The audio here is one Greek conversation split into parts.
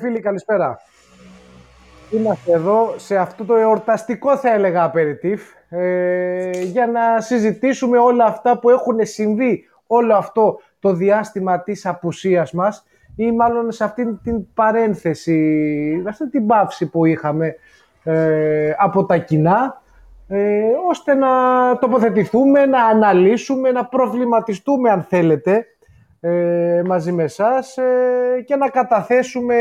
Φίλοι και φίλοι, καλησπέρα. Είμαστε εδώ σε αυτό το εορταστικό, θα έλεγα, απεριτήφ, ε, για να συζητήσουμε όλα αυτά που έχουν συμβεί όλο αυτό το διάστημα της απουσίας μας ή μάλλον σε αυτή την παρένθεση, αυτή την πάυση που είχαμε ε, από τα κοινά, ε, ώστε να τοποθετηθούμε, να αναλύσουμε, να προβληματιστούμε αν θέλετε ε, μαζί με εσάς ε, και να καταθέσουμε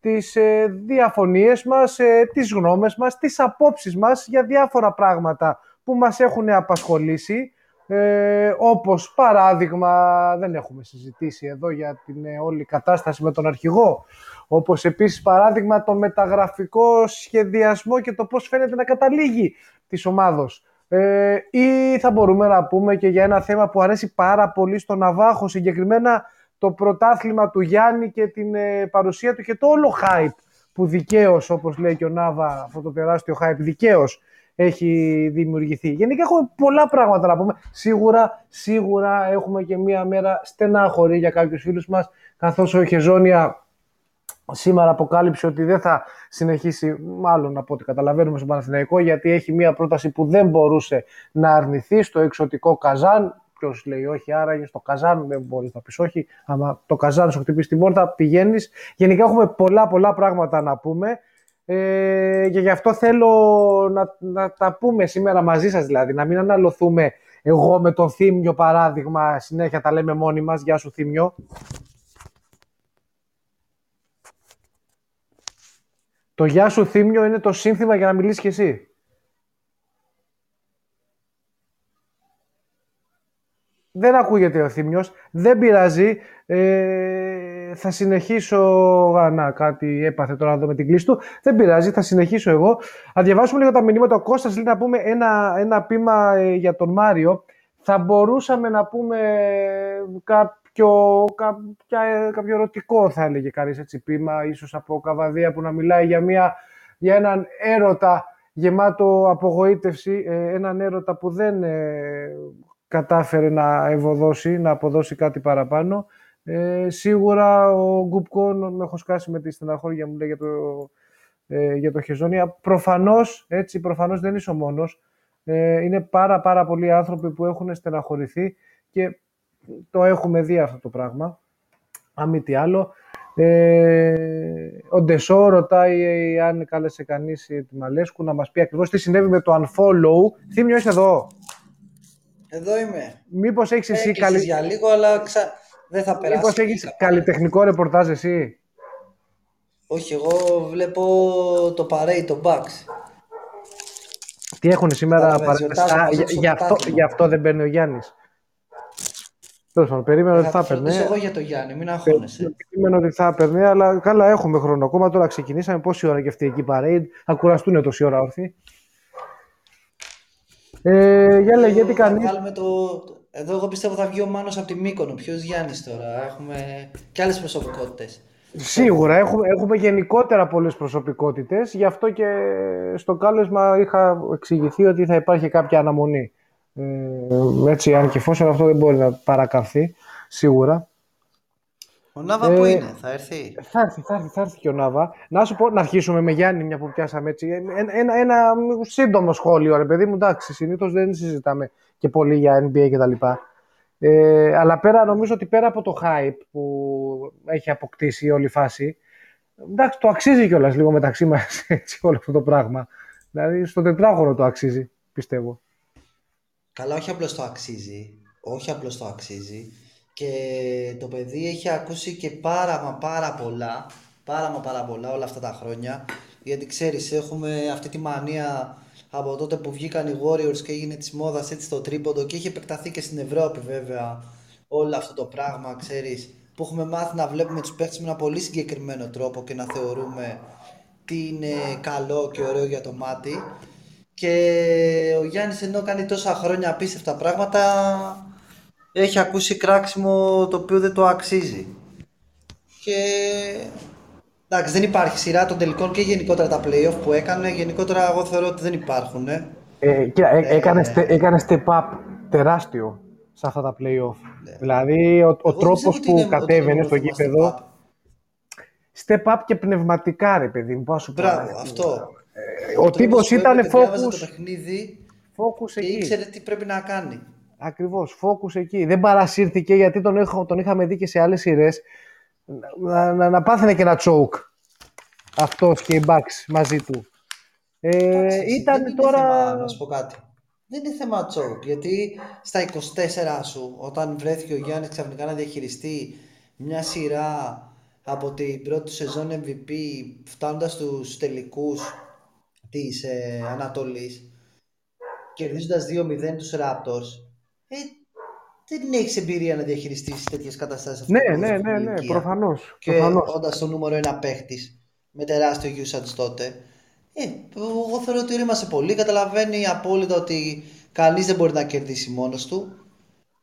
τις ε, διαφωνίες μας, ε, τις γνώμες μας, τις απόψεις μας για διάφορα πράγματα που μας έχουν απασχολήσει. Ε, όπως παράδειγμα δεν έχουμε συζητήσει εδώ για την όλη κατάσταση με τον αρχηγό. Όπως επίσης παράδειγμα το μεταγραφικό σχεδιασμό και το πώς φαίνεται να καταλήγει της ομάδος ε, ή θα μπορούμε να πούμε και για ένα θέμα που αρέσει πάρα πολύ στον Ναβάχο, συγκεκριμένα το πρωτάθλημα του Γιάννη και την ε, παρουσία του και το όλο hype που δικαίως, όπως λέει και ο Νάβα, αυτό το τεράστιο hype, δικαίως έχει δημιουργηθεί. Γενικά έχουμε πολλά πράγματα να πούμε. Σίγουρα, σίγουρα έχουμε και μία μέρα στενάχωρη για κάποιους φίλους μας, καθώς ο Χεζόνια σήμερα αποκάλυψε ότι δεν θα συνεχίσει, μάλλον από ό,τι καταλαβαίνουμε στον Παναθηναϊκό, γιατί έχει μία πρόταση που δεν μπορούσε να αρνηθεί στο εξωτικό Καζάν. Ποιος λέει όχι, άραγε στο Καζάν δεν μπορείς να πεις όχι. Άμα το Καζάν σου χτυπήσει την πόρτα, πηγαίνεις. Γενικά έχουμε πολλά πολλά πράγματα να πούμε. Ε, και γι' αυτό θέλω να, να τα πούμε σήμερα μαζί σας δηλαδή, να μην αναλωθούμε εγώ με τον Θήμιο παράδειγμα, συνέχεια τα λέμε μόνοι μας, γεια σου Θήμιο. Το γεια σου Θήμιο είναι το σύνθημα για να μιλήσεις και εσύ. Δεν ακούγεται ο Θήμιος, δεν πειράζει. Ε, θα συνεχίσω... Α, να, κάτι έπαθε τώρα εδώ με την κλίση του. Δεν πειράζει, θα συνεχίσω εγώ. Θα διαβάσουμε λίγο τα μηνύματα. Ο Κώστας λέει να πούμε ένα, ένα πείμα ε, για τον Μάριο. Θα μπορούσαμε να πούμε κάποιο, κάποια, κάποιο ερωτικό, θα έλεγε κανείς έτσι, πείμα, ίσως από καβαδία που να μιλάει για, μια, για έναν έρωτα γεμάτο απογοήτευση, ε, έναν έρωτα που δεν ε, κατάφερε να ευωδώσει, να αποδώσει κάτι παραπάνω. Ε, σίγουρα ο Γκουπκόν, με έχω σκάσει με τη στεναχώρια μου λέει για το, ε, για το Χεζόνια. Προφανώς, έτσι, προφανώς δεν είσαι ο μόνος. Ε, είναι πάρα πάρα πολλοί άνθρωποι που έχουν στεναχωρηθεί και το έχουμε δει αυτό το πράγμα. Αν μη τι άλλο. Ε, ο Ντεσό ρωτάει αν κάλεσε κανείς τη Μαλέσκου να μας πει ακριβώς τι συνέβη με το unfollow. Θύμιο, είσαι εδώ; Εδώ είμαι. Μήπως έχεις εσύ καλή... για λίγο, αλλά ξα... δεν θα περάσει. Μήπως έχεις καλλιτεχνικό ρεπορτάζ εσύ; Όχι, εγώ βλέπω το parade, το Bucks. Τι έχουν σήμερα γι, αυτό, γι' αυτό δεν παίρνει ο Γιάννης. Τέλος πάντων, περίμενα ότι θα έπαιρνε. εγώ για το Γιάννη, μην αγχώνεσαι. Περίμενα ότι θα έπαιρνε, αλλά καλά, έχουμε χρόνο ακόμα. Τώρα ξεκινήσαμε. Πόση ώρα και αυτή εκεί parade; Θα κουραστούν τόση ώρα όρθιοι. Ε, για λέγε, τι κάνει. Το... Εδώ εγώ πιστεύω θα βγει ο Μάνος από τη Μύκονο. Ποιος Γιάννης τώρα; Έχουμε και άλλες προσωπικότητες. Σίγουρα έχουμε, έχουμε γενικότερα πολλές προσωπικότητες. Γι' αυτό και στο κάλεσμα είχα εξηγηθεί ότι θα υπάρχει κάποια αναμονή. Ε, έτσι, αν και εφόσον αυτό δεν μπορεί να παρακαθεί, σίγουρα. Ο Νάβα ε, που είναι, θα έρθει; Θα έρθει, θα έρθει, θα έρθει και ο Νάβα. Να σου πω, να αρχίσουμε με Γιάννη, μια που πιάσαμε έτσι. Ένα, ένα, ένα σύντομο σχόλιο, ρε παιδί μου. Εντάξει, συνήθως δεν συζητάμε και πολύ για NBA κτλ. Ε, αλλά πέρα, νομίζω ότι πέρα από το hype που έχει αποκτήσει η όλη φάση, εντάξει, το αξίζει κιόλας λίγο μεταξύ μας όλο αυτό το πράγμα. Δηλαδή, στο τετράγωνο το αξίζει, πιστεύω. Καλά, όχι απλώς το αξίζει. Όχι απλώς το αξίζει. Και το παιδί έχει ακούσει και πάρα μα πάρα πολλά, πάρα μα πάρα πολλά όλα αυτά τα χρόνια. Γιατί ξέρεις, έχουμε αυτή τη μανία από τότε που βγήκαν οι Warriors και έγινε της μόδας έτσι στο τρίποντο και έχει επεκταθεί και στην Ευρώπη βέβαια όλο αυτό το πράγμα, ξέρεις, που έχουμε μάθει να βλέπουμε τους παίχτες με ένα πολύ συγκεκριμένο τρόπο και να θεωρούμε τι είναι καλό και ωραίο για το μάτι και ο Γιάννης ενώ κάνει τόσα χρόνια απίστευτα πράγματα έχει ακούσει κράξιμο το οποίο δεν το αξίζει. Και εντάξει δεν υπάρχει σειρά των τελικών και γενικότερα τα playoff που έκανε. Γενικότερα εγώ θεωρώ ότι δεν υπάρχουν. Ε, ε, έκανε, ε, έκανε step up τεράστιο σε αυτά τα playoff. Ναι. Δηλαδή ο, ο τρόπος που κατέβαινε στο γήπεδο step up και πνευματικά, ρε παιδί μου. Μπράβο, αυτό. Ε, ο τύπος ήταν focus. το παιχνίδι focus και εκεί. ήξερε τι πρέπει να κάνει. Ακριβώς, focus εκεί. Δεν παρασύρθηκε γιατί τον, έχω, τον είχαμε δει και σε άλλες σειρές να, να, να πάθαινε και ένα choke. Αυτός και οι Bucks μαζί του. Ε, Εντάξει, ήταν δεν τώρα. Είναι θέμα, να σου πω κάτι. Δεν είναι θέμα choke, γιατί στα 24 σου, όταν βρέθηκε ο Γιάννης ξαφνικά να διαχειριστεί μια σειρά από την πρώτη σεζόν MVP φτάνοντας στους τελικούς της ε, Ανατολής κερδίζοντας 2-0 τους Raptors ε, δεν έχεις εμπειρία να διαχειριστείς τέτοιες καταστάσεις. Ναι, ναι, ναι, ναι, προφανώς. Και όντας το νούμερο ένα παίχτης με τεράστιο usage τότε. Ε, εγώ θεωρώ ότι ρήμασε πολύ. Καταλαβαίνει απόλυτα ότι κανείς δεν μπορεί να κερδίσει μόνος του.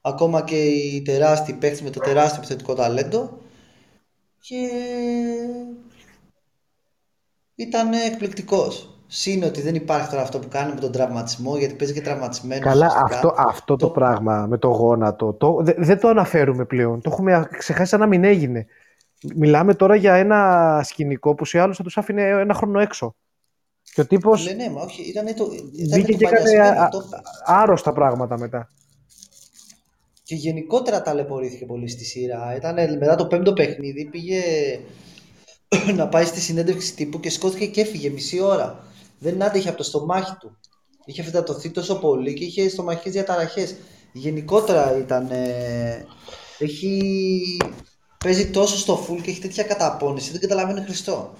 Ακόμα και οι τεράστιοι παίχτες με το τεράστιο επιθετικό ταλέντο. Και ήταν εκπληκτικός. Συν ότι δεν υπάρχει τώρα αυτό που κάνει με τον τραυματισμό, γιατί παίζει και τραυματισμένος. Καλά, αυτό, αυτό το... το... πράγμα με το γόνατο, το, δε, δεν το αναφέρουμε πλέον. Το έχουμε ξεχάσει σαν να μην έγινε. Μιλάμε τώρα για ένα σκηνικό που σε άλλους θα τους άφηνε ένα χρόνο έξω. Και ο τύπος... Ναι, ναι, μα όχι, ήταν το, ήταν μπήκε και έκανε άρρωστα πράγματα μετά. Και γενικότερα ταλαιπωρήθηκε πολύ στη σειρά. Ήταν μετά το πέμπτο παιχνίδι, πήγε να πάει στη συνέντευξη τύπου και σκόθηκε και έφυγε μισή ώρα δεν άντεχε από το στομάχι του. Είχε φυτατωθεί τόσο πολύ και είχε στομαχικές διαταραχές. Γενικότερα ήταν... Ε, έχει... Παίζει τόσο στο full και έχει τέτοια καταπώνηση, δεν καταλαβαίνει Χριστό.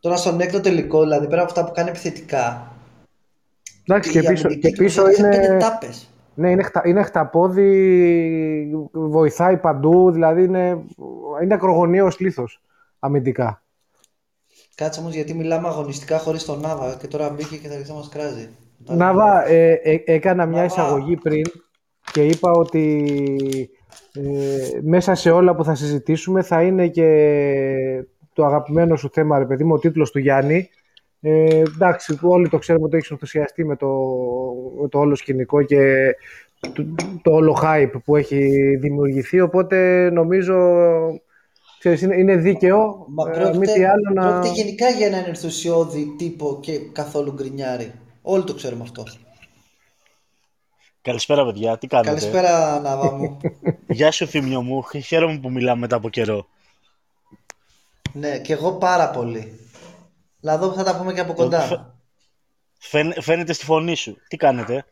Τώρα στον έκτο τελικό, δηλαδή πέρα από αυτά που κάνει επιθετικά. Εντάξει, και πίσω, και πίσω είναι. Ναι, είναι, χτα, είναι χταπόδι, βοηθάει παντού, δηλαδή είναι, είναι ακρογωνίος λίθος αμυντικά. Κάτσε όμως γιατί μιλάμε αγωνιστικά χωρίς τον Νάβα και τώρα μπήκε και θα αρχίσει να μας κράζει. Νάβα, ε, ε, έκανα μια εισαγωγή πριν και είπα ότι ε, μέσα σε όλα που θα συζητήσουμε θα είναι και το αγαπημένο σου θέμα, ρε παιδί μου, ο τίτλος του Γιάννη. Ε, εντάξει, όλοι το ξέρουμε ότι έχεις ενθουσιαστεί με το, με το όλο σκηνικό και το, το όλο hype που έχει δημιουργηθεί, οπότε νομίζω Ξέρεις, είναι, είναι δίκαιο. Μα ε, πρόκειται, άλλο να... πρόκειται γενικά για έναν ενθουσιώδη τύπο και καθόλου γκρινιάρι. Όλοι το ξέρουμε αυτό. Καλησπέρα, παιδιά. Τι κάνετε; Καλησπέρα, Ναβά μου. Γεια σου, Θήμιο μου. Χαίρομαι που μιλάμε μετά από καιρό. Ναι, και εγώ πάρα πολύ. Λαδό θα τα πούμε και από κοντά. φαίνεται στη φωνή σου. Τι κάνετε;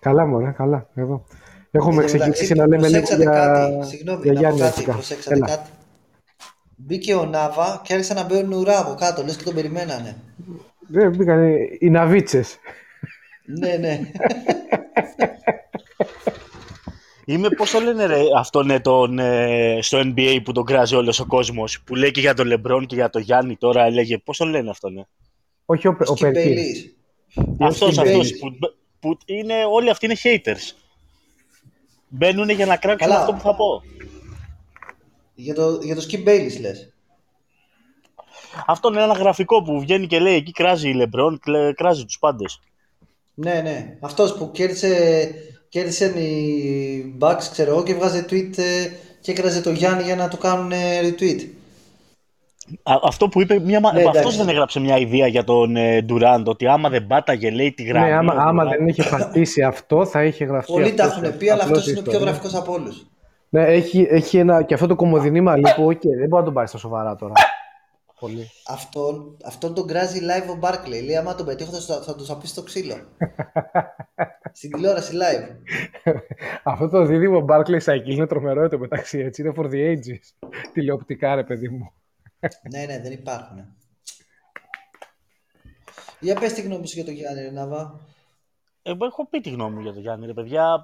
Καλά, μωρέ, καλά. Εδώ. Έχουμε ξεκινήσει να λέμε λίγο για, κάτι. Συγγνώμη, για Γιάννη κάτι. Προσέξατε Έλα. κάτι. Μπήκε ο Νάβα και άρχισαν να μπαίνουν ουρά από κάτω, λες και τον περιμένανε. Δεν μπήκαν οι ναβίτσες. ναι, ναι. Είμαι, πώς το λένε ρε, αυτόν ναι, τον, ε, στο NBA που τον κράζει όλος ο κόσμος, που λέει και για τον Λεμπρόν και για τον Γιάννη τώρα, έλεγε, πώς το λένε αυτόν, ναι. Όχι ο, ο Περκής. Αυτός, αυτός, που, που είναι, όλοι αυτοί είναι haters. Μπαίνουν για να κράξουν Καλά. αυτό που θα πω. Για το, για το Skip Bayless λες. Αυτό είναι ένα γραφικό που βγαίνει και λέει εκεί κράζει η Λεμπρόν, κράζει τους πάντες. Ναι, ναι. Αυτός που κέρδισε, κέρδισαν οι Bucks, ξέρω εγώ, και βγάζε tweet ε, και έκραζε το Γιάννη για να το κάνουν retweet. Α, αυτό που είπε, μια... ναι, αυτός δεν έγραψε μια ιδέα για τον ε, Durant, ότι άμα δεν πάταγε λέει τη γραμμή. Ναι, άμα, άμα δεν είχε πατήσει αυτό θα είχε γραφτεί Πολλοί τα έχουν πει, αλλά αυτός είναι ο πιο γραφικός από όλους. Ναι, έχει, έχει ένα, και αυτό το κομμωδινή μαλλί που okay, δεν μπορεί να τον πάρεις στα σοβαρά τώρα. Πολύ. Αυτόν, αυτόν τον κράζει live ο Barclay. Λέει, άμα τον πετύχω θα, θα τους σαπίσει στο ξύλο. Στην τηλεόραση live. Αυτό το δίδυμο Barclay Cycle είναι τρομερό το μεταξύ έτσι. Είναι for the ages. Τηλεοπτικά ρε παιδί μου. ναι, ναι, δεν υπάρχουν. Για πες τη γνώμη σου για τον Γιάννη Ρενάβα. Εγώ έχω πει τη γνώμη μου για τον Γιάννη, ρε παιδιά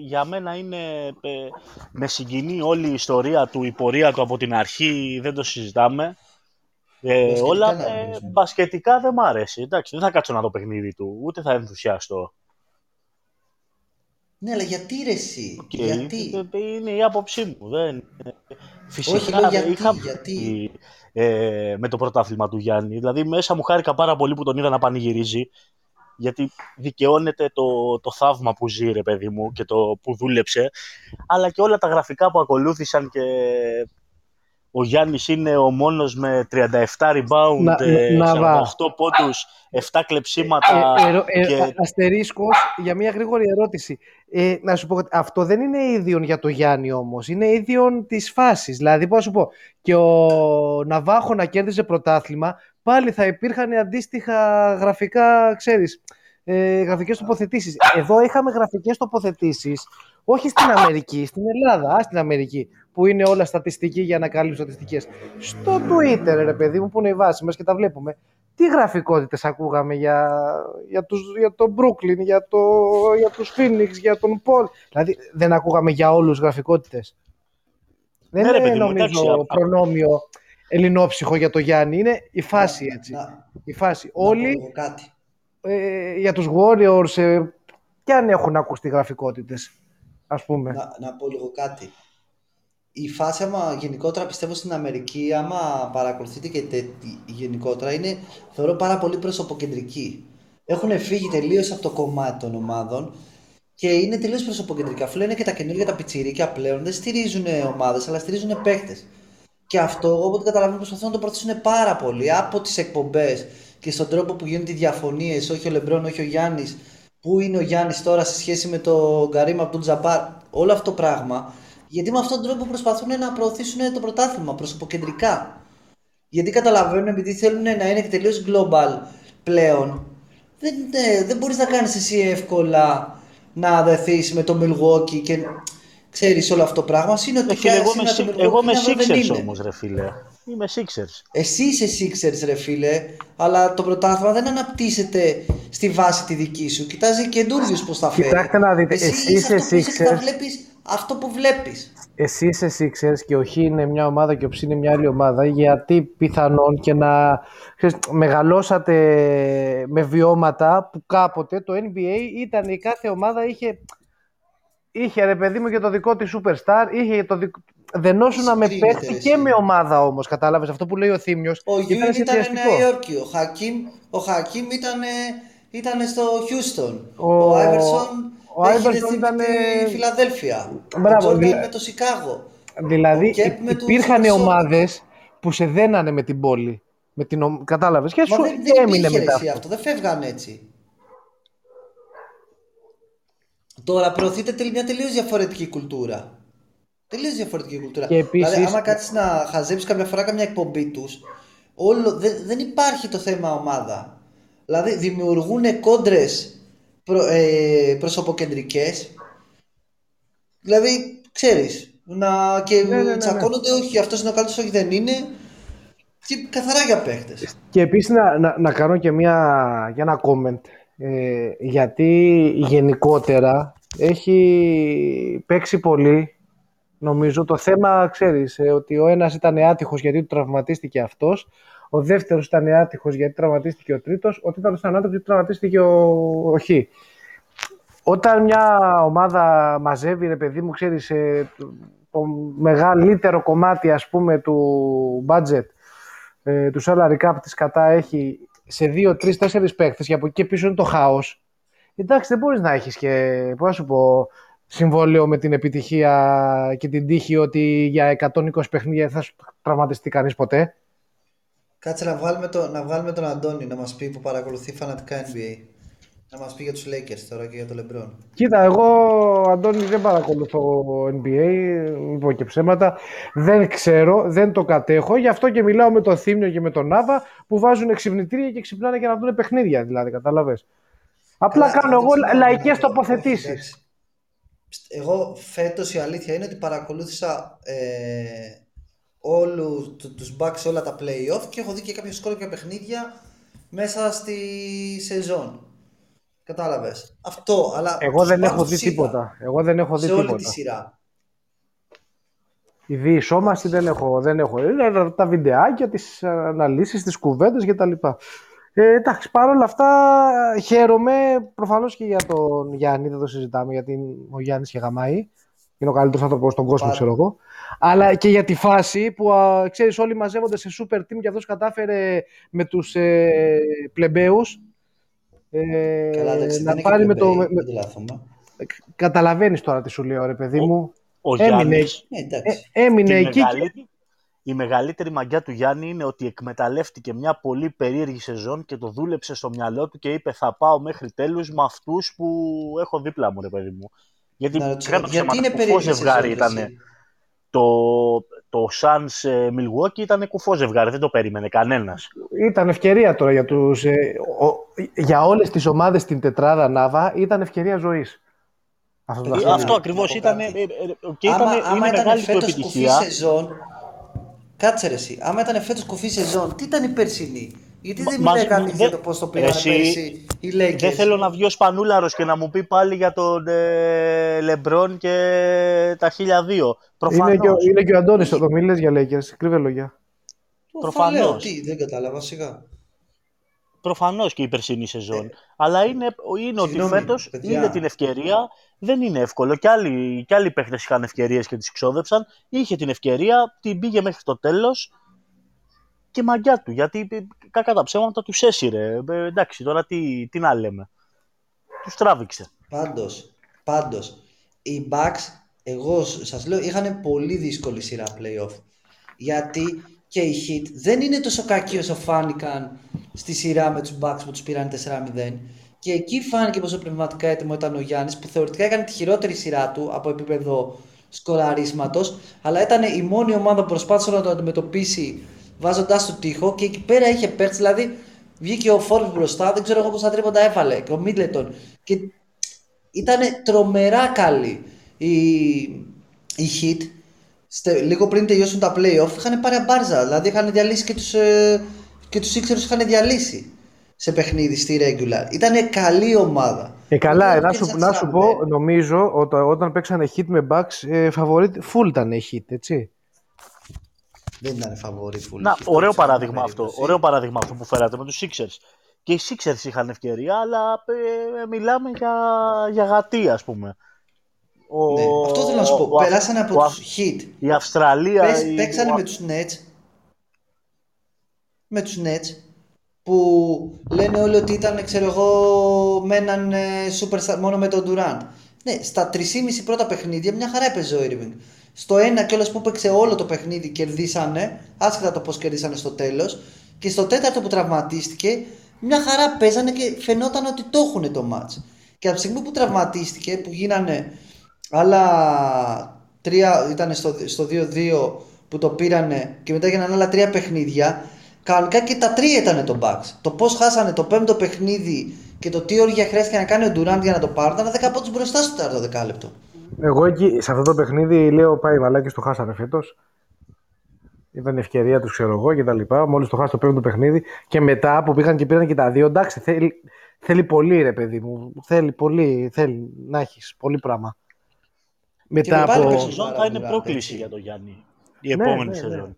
για μένα είναι, ε, με συγκινεί όλη η ιστορία του, η πορεία του από την αρχή, δεν το συζητάμε. Ε, όλα ε, μπασκετικά δεν μ' αρέσει. Εντάξει, δεν θα κάτσω να το παιχνίδι του, ούτε θα ενθουσιαστώ. Ναι, αλλά γιατί ρε εσύ, okay. γιατί; Ε, είναι η άποψή μου. Δεν... Φυσικά Όχι, λέω, γιατί, είχα γιατί. Ε, με το πρωτάθλημα του Γιάννη. Δηλαδή μέσα μου χάρηκα πάρα πολύ που τον είδα να πανηγυρίζει γιατί δικαιώνεται το, το θαύμα που ζει, ρε παιδί μου, και το που δούλεψε, αλλά και όλα τα γραφικά που ακολούθησαν και ο Γιάννης είναι ο μόνος με 37 rebound, Να- ε, να- 48 πόντους, 7 κλεψίματα Ε, ερω- ε, και... Αστερίσκος για μια γρήγορη ερώτηση. Ε, να σου πω, κάτι, αυτό δεν είναι ίδιον για το Γιάννη όμως, είναι ίδιον της φάσης. Δηλαδή, πώς να σου πω, και ο Ναβάχο να κέρδιζε πρωτάθλημα, πάλι θα υπήρχαν αντίστοιχα γραφικά, ξέρεις, ε, γραφικές τοποθετήσεις. Εδώ είχαμε γραφικές τοποθετήσεις, όχι στην Αμερική, στην Ελλάδα, α, στην Αμερική, που είναι όλα στατιστική για να καλύψουν στατιστικές. Στο Twitter, ρε παιδί μου, που είναι η βάση μας και τα βλέπουμε, τι γραφικότητες ακούγαμε για, για, τους, για τον Brooklyn, για, το, για τους Phoenix, για τον Paul. Δηλαδή δεν ακούγαμε για όλους γραφικότητες. Δεν Ναι, ρε είναι παιδί μου, νομίζω εντάξει, α- προνόμιο ελληνόψυχο για το Γιάννη. Είναι η φάση έτσι. Να, Η φάση. να πω Όλοι εγώ κάτι. ε, για τους Warriors ε, και αν έχουν ακουστεί γραφικότητες, ας πούμε. Να, να πω λίγο κάτι. Η φάση, άμα γενικότερα πιστεύω στην Αμερική, άμα παρακολουθείτε και τε, γενικότερα, είναι θεωρώ πάρα πολύ προσωποκεντρική. Έχουν φύγει τελείως από το κομμάτι των ομάδων και είναι τελείως προσωποκεντρικά. Αφού λένε και τα καινούργια τα πιτσιρίκια πλέον δεν στηρίζουν ομάδες, αλλά στηρίζουν παίχτε. Και αυτό, εγώ από ό,τι καταλαβαίνω, προσπαθούν να το προωθήσουν πάρα πολύ από τις εκπομπές και στον τρόπο που γίνονται οι διαφωνίες. Όχι ο Λεμπρόν, όχι ο Γιάννης. Πού είναι ο Γιάννης τώρα σε σχέση με τον Γκαρίμ από τον Τζαμπάρ. Όλο αυτό το πράγμα. Γιατί με αυτόν τον τρόπο προσπαθούν να προωθήσουν το πρωτάθλημα προσωποκεντρικά. Γιατί καταλαβαίνουν, επειδή θέλουν να είναι και τελείως global πλέον, δεν, ε, δεν μπορείς να κάνεις εσύ εύκολα να δεθείς με το Milwaukee και ξέρεις όλο αυτό το πράγμα. Είναι ότι Ρε φίλε, εγώ είναι είμαι, το Six- Milwaukee εγώ είμαι είναι, αλλά δεν Sixers είναι. όμως, ρε φίλε. Είμαι Sixers. Εσύ είσαι Sixers ρε φίλε, αλλά το πρωτάθλημα δεν αναπτύσσεται στη βάση τη δική σου. Κοιτάζει καινούριους πώς θα φέρει. Κοιτάξτε να δείτε, εσύ, εσύ είσαι είσαι αυτό που είσαι και θα Sixers. βλέπεις αυτό που βλέπεις. Εσύ είσαι Sixers και ο Χ είναι μια ομάδα και ο Ψ είναι μια άλλη ομάδα γιατί πιθανόν και να ξέρεις, μεγαλώσατε με βιώματα που κάποτε το NBA ήταν η κάθε ομάδα είχε είχε ρε παιδί μου και το δικό της superstar είχε το δικ... δενόσουνα με Συγκρίνεται, παίχτη ρε, και εσύ. με ομάδα όμως κατάλαβες; Αυτό που λέει ο Θήμιος Ο Γιούιν ήταν συνδυαστικό. Νέα Υόρκη, ο Χακίμ, ο Χακίμ ήταν, ήταν στο Χιούστον. Ο- Ο, Άιβερσον ο έχει Άιβερσον ρεθεί ήταν, τη Φιλαδέλφια. Μπράβο, ο Τζόρνταν δηλα- με το Σικάγο. Δηλαδή Ο Κέπ με τους υπήρχαν Σόλ. ομάδες που σε δένανε με την πόλη με την, ο- κατάλαβες; Και Μα σου δεν, και δεν έμεινε υπήρχε μετά ρε, εσύ αυτό. αυτό, δεν φεύγαν έτσι. Τώρα προωθείται τελ- μια τελείως διαφορετική κουλτούρα. Τελείως διαφορετική κουλτούρα. Και επίσης- Δηλαδή, άμα κάτσεις να χαζέψεις κάποια φορά καμιά εκπομπή τους, όλο, δεν, δεν υπάρχει το θέμα ομάδα. Δηλαδή, δημιουργούν κόντρες προ, ε, προσωποκεντρικές. Δηλαδή, ξέρεις, να, και Ναι, ναι, ναι, ναι. τσακώνονται, όχι, αυτός είναι ο καλύτερος, όχι δεν είναι. Και καθαρά για παίχτες. Και επίσης να, να, να κάνω και μια, για ένα comment. Ε, γιατί γενικότερα έχει παίξει πολύ, νομίζω, το θέμα, ξέρεις, ε, ότι ο ένας ήταν άτυχος γιατί του τραυματίστηκε αυτός, ο δεύτερος ήταν άτυχος γιατί τραυματίστηκε ο τρίτος, ο τέταρτος ήταν άτυχος γιατί τραυματίστηκε ο, ο Χ. Όταν μια ομάδα μαζεύει, ρε παιδί μου, ξέρεις, ε, το, το μεγαλύτερο κομμάτι, ας πούμε, του budget ε, του salary cap της κατά έχει σε 2, 3, 4 παίκτες και από εκεί και πίσω είναι το χάος. Εντάξει, δεν μπορείς να έχεις και, πώς να σου πω, συμβόλαιο με την επιτυχία και την τύχη ότι για 120 παιχνίδια δεν θα σου τραυματιστεί κανείς ποτέ. Κάτσε να βγάλουμε, το, να βγάλουμε τον Αντώνη να μας πει που παρακολουθεί φανατικά NBA. Να μας πει για τους Lakers τώρα και για τον LeBron. Κοίτα, εγώ, Αντώνη, δεν παρακολουθώ NBA, μην πω και ψέματα. Δεν ξέρω, δεν το κατέχω. Γι' αυτό και μιλάω με τον Θήμιο και με τον Νάβα που βάζουν εξυπνητήρια και ξυπνάνε για να δουν παιχνίδια, δηλαδή, κατάλαβες. Απλά Καλά, κάνω εγώ δεν ξέρω, λαϊκές όχι, τοποθετήσεις. εντάξει. Εγώ φέτος η αλήθεια είναι ότι παρακολούθησα ε, όλου του- τους Bucks σε όλα τα play-off και έχω δει και κάποια σκόρ και παιχνίδια μέσα στη σεζόν. Κατάλαβες. Αυτό, αλλά Εγώ τους δεν Bucks έχω τους δει είδα τίποτα. Εγώ δεν έχω δει σε όλη τίποτα. τη σειρά. Η διεισόμαση δεν έχω. Δεν έχω. Είναι τα βιντεάκια, τις αναλύσεις, τις κουβέντες κτλ. Ε, εντάξει, παρόλα αυτά χαίρομαι προφανώς και για τον Γιάννη, δεν το συζητάμε, γιατί ο Γιάννης και γαμάει. Είναι ο καλύτερος άνθρωπος στον κόσμο, Πάρα. ξέρω εγώ. Αλλά και για τη φάση που, α, ξέρεις, όλοι μαζεύονται σε super team και αυτός κατάφερε με τους ε, πλεμπαίους ε, Καλά, εντάξει, να δεν πάρει με το... με, με- με- τρελαθούμε. Καταλαβαίνεις τώρα τι σου λέω, ρε παιδί μου. Ο Έμεινε Γιάννης Ναι, εντάξει. Ε, έμεινε τη εκεί. και- μεγαλύτερη, η μεγαλύτερη μαγιά του Γιάννη είναι ότι εκμεταλλεύτηκε μια πολύ περίεργη σεζόν και το δούλεψε στο μυαλό του και είπε θα πάω μέχρι τέλους με αυτούς που έχω δίπλα μου ρε παιδί μου. Γιατί, Να ρωτήσω, κάτω γιατί ψέματα, είναι κουφό περίεργη ζευγάρι σεζόν, ήταν. εσύ; Το, το Suns ε, Milwaukee ήταν κουφό ζευγάρι, δεν το περίμενε κανένας. Ήταν ευκαιρία τώρα για, τους, ε, ο- για όλες τις ομάδες στην τετράδα Νάβα, ήταν ευκαιρία ζωής. Αυτό το Ε, παιχνίδι. Αυτό ακριβώς πω ήταν. κάτι. ε, ε, Και ήταν, άμα, είναι άμα ήταν μεγάλη του φέτος κουφή επιτυχία. σεζόν, κάτσε ρε εσύ, άμα ήταν φέτος κουφή σεζόν, τι ήταν η περσινή; Γιατί Μα- δεν μας- μιλάει κανείς δεν- για το πώς το πήραν Εσύ- πέρσι οι Lakers; Δεν θέλω να βγει ο Σπανούλαρος και να μου πει πάλι για τον ε, Λεμπρόν και τα 1002. Προφανώς. Είναι και, ο- είναι και ο Αντώνης εδώ, μη λες για Lakers, κρύβε λόγια. Το προφανώς. θα λέω, τι, δεν κατάλαβα σιγά. Προφανώς και η περσινή σεζόν. Αλλά είναι, είναι ότι Ε, Συγγνώμη, φέτος παιδιά. είδε την ευκαιρία. Δεν είναι εύκολο. Κι άλλοι, κι άλλοι παίχτες είχαν ευκαιρίες και τις ξόδεψαν. Είχε την ευκαιρία, την πήγε μέχρι το τέλος και μαγιά του. Γιατί ε, κακά τα ψέματα τους έσυρε. Ε, εντάξει, τώρα τι, τι να λέμε. Τους τράβηξε. Πάντως, πάντως, οι Bucks, εγώ σ- σας λέω, είχαν πολύ δύσκολη σειρά playoff. Γιατί και οι Heat δεν είναι τόσο κακοί όσο φάνηκαν στη σειρά με τους Bucks που τους πήραν 4-0. Και εκεί φάνηκε πόσο πνευματικά έτοιμο ήταν ο Γιάννης που θεωρητικά έκανε τη χειρότερη σειρά του από επίπεδο σκοραρίσματος αλλά ήταν η μόνη ομάδα που προσπάθησε να το αντιμετωπίσει βάζοντας το τοίχο και εκεί πέρα είχε παίξει δηλαδή βγήκε ο Forbes μπροστά δεν ξέρω εγώ πόσα τρίποντα έβαλε και ο Middleton και ήταν τρομερά καλή η, η Heat Στε, λίγο πριν τελειώσουν τα playoff είχαν πάρει αμπάρζα δηλαδή είχαν διαλύσει και τους, ε, και τους Sixers είχαν διαλύσει σε παιχνίδι στη regular ήταν καλή ομάδα Ε, καλά, Δεν να σου, κέρδισαν να σου 4-0. πω, νομίζω ότι όταν παίξανε hit με Bucks, ε, favorite full ήταν η hit, έτσι. Δεν ήταν φαβόρη full Να, Heat, ωραίο σε καμία παράδειγμα αυτό. περίπτωση. Ωραίο παράδειγμα αυτό που φέρατε με τους Sixers. Και οι Sixers είχαν ευκαιρία, αλλά ε, μιλάμε για, για γατί, ας πούμε. Ο, Ναι, αυτό θέλω να σου πω. ο- Περάσανε από ο- τους Heat. Η Αυστραλία... Πες, η- παίξανε ο- με τους Nets. Με τους Nets. Που λένε όλοι ότι ήταν, ξέρω εγώ, με έναν ε, superstar μόνο με τον Durant. Ναι, στα 3,5 πρώτα παιχνίδια μια χαρά έπαιζε ο Irving. Στο ένα κιόλας που παίξε όλο το παιχνίδι κερδίσανε, άσχετα το πώς κερδίσανε στο τέλος. Και στο τέταρτο που τραυματίστηκε, μια χαρά παίζανε και φαινόταν ότι το έχουν το match. Και από τη στιγμή που τραυματίστηκε, που γίνανε άλλα τρία, ήταν στο, στο 2-2 που το πήρανε και μετά έγιναν άλλα τρία παιχνίδια, κανονικά και τα τρία ήταν το Bucks. Το πώς χάσανε το πέμπτο παιχνίδι και το τι όργια χρειάστηκε να κάνει ο Durant για να το πάρουν, ήταν 10 πόντους μπροστά στο τέταρτο δεκάλεπτο. Εγώ εκεί, σε αυτό το παιχνίδι, λέω πάει μαλάκι το χάσανε φέτος. Ήταν η ευκαιρία τους, ξέρω εγώ και τα λοιπά. Μόλις το χάσει το πέμπτο παιχνίδι. Και μετά που πήγαν και πήραν και τα δύο, εντάξει, θέλει, θέλει πολύ ρε παιδί μου. Θέλει πολύ, θέλει να έχεις πολύ πράγμα. Μετά με πάλι από. Η παίξουν σεζόν πάρα θα είναι πολλά, πρόκληση έτσι. για τον Γιάννη. Η Ναι, επόμενη ναι, ναι. σεζόν.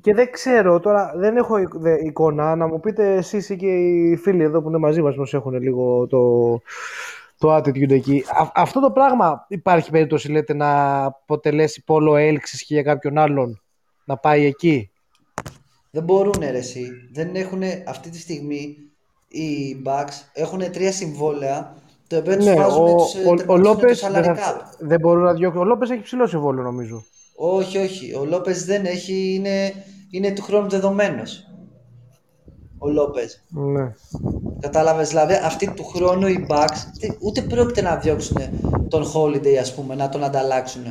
Και δεν ξέρω τώρα, δεν έχω εικ- δε- εικόνα να μου πείτε εσείς ή και οι φίλοι εδώ που είναι μαζί μας μας έχουν λίγο το, το attitude εκεί. Α- αυτό το πράγμα υπάρχει περίπτωση λέτε να αποτελέσει πόλο έλξης και για κάποιον άλλον να πάει εκεί; Δεν μπορούν ρε εσύ. Δεν έχουν αυτή τη στιγμή οι Bucks έχουν τρία συμβόλαια το οποίο τους Ναι, βάζουν ο, τους, ε, ο, ο, τερματίσουν Λόπες το δεν, salary θα- cap. δεν μπορούν να διώξουν. Ο Λόπες έχει ψηλό συμβόλαιο νομίζω. Όχι, όχι. Ο Λόπες δεν έχει, είναι, είναι του χρόνου δεδομένος. Ο Λόπες. Ναι. Κατάλαβες, δηλαδή αυτή του χρόνου οι Bucks τε- ούτε πρόκειται να διώξουν τον Holiday, ας πούμε, να τον ανταλλάξουν.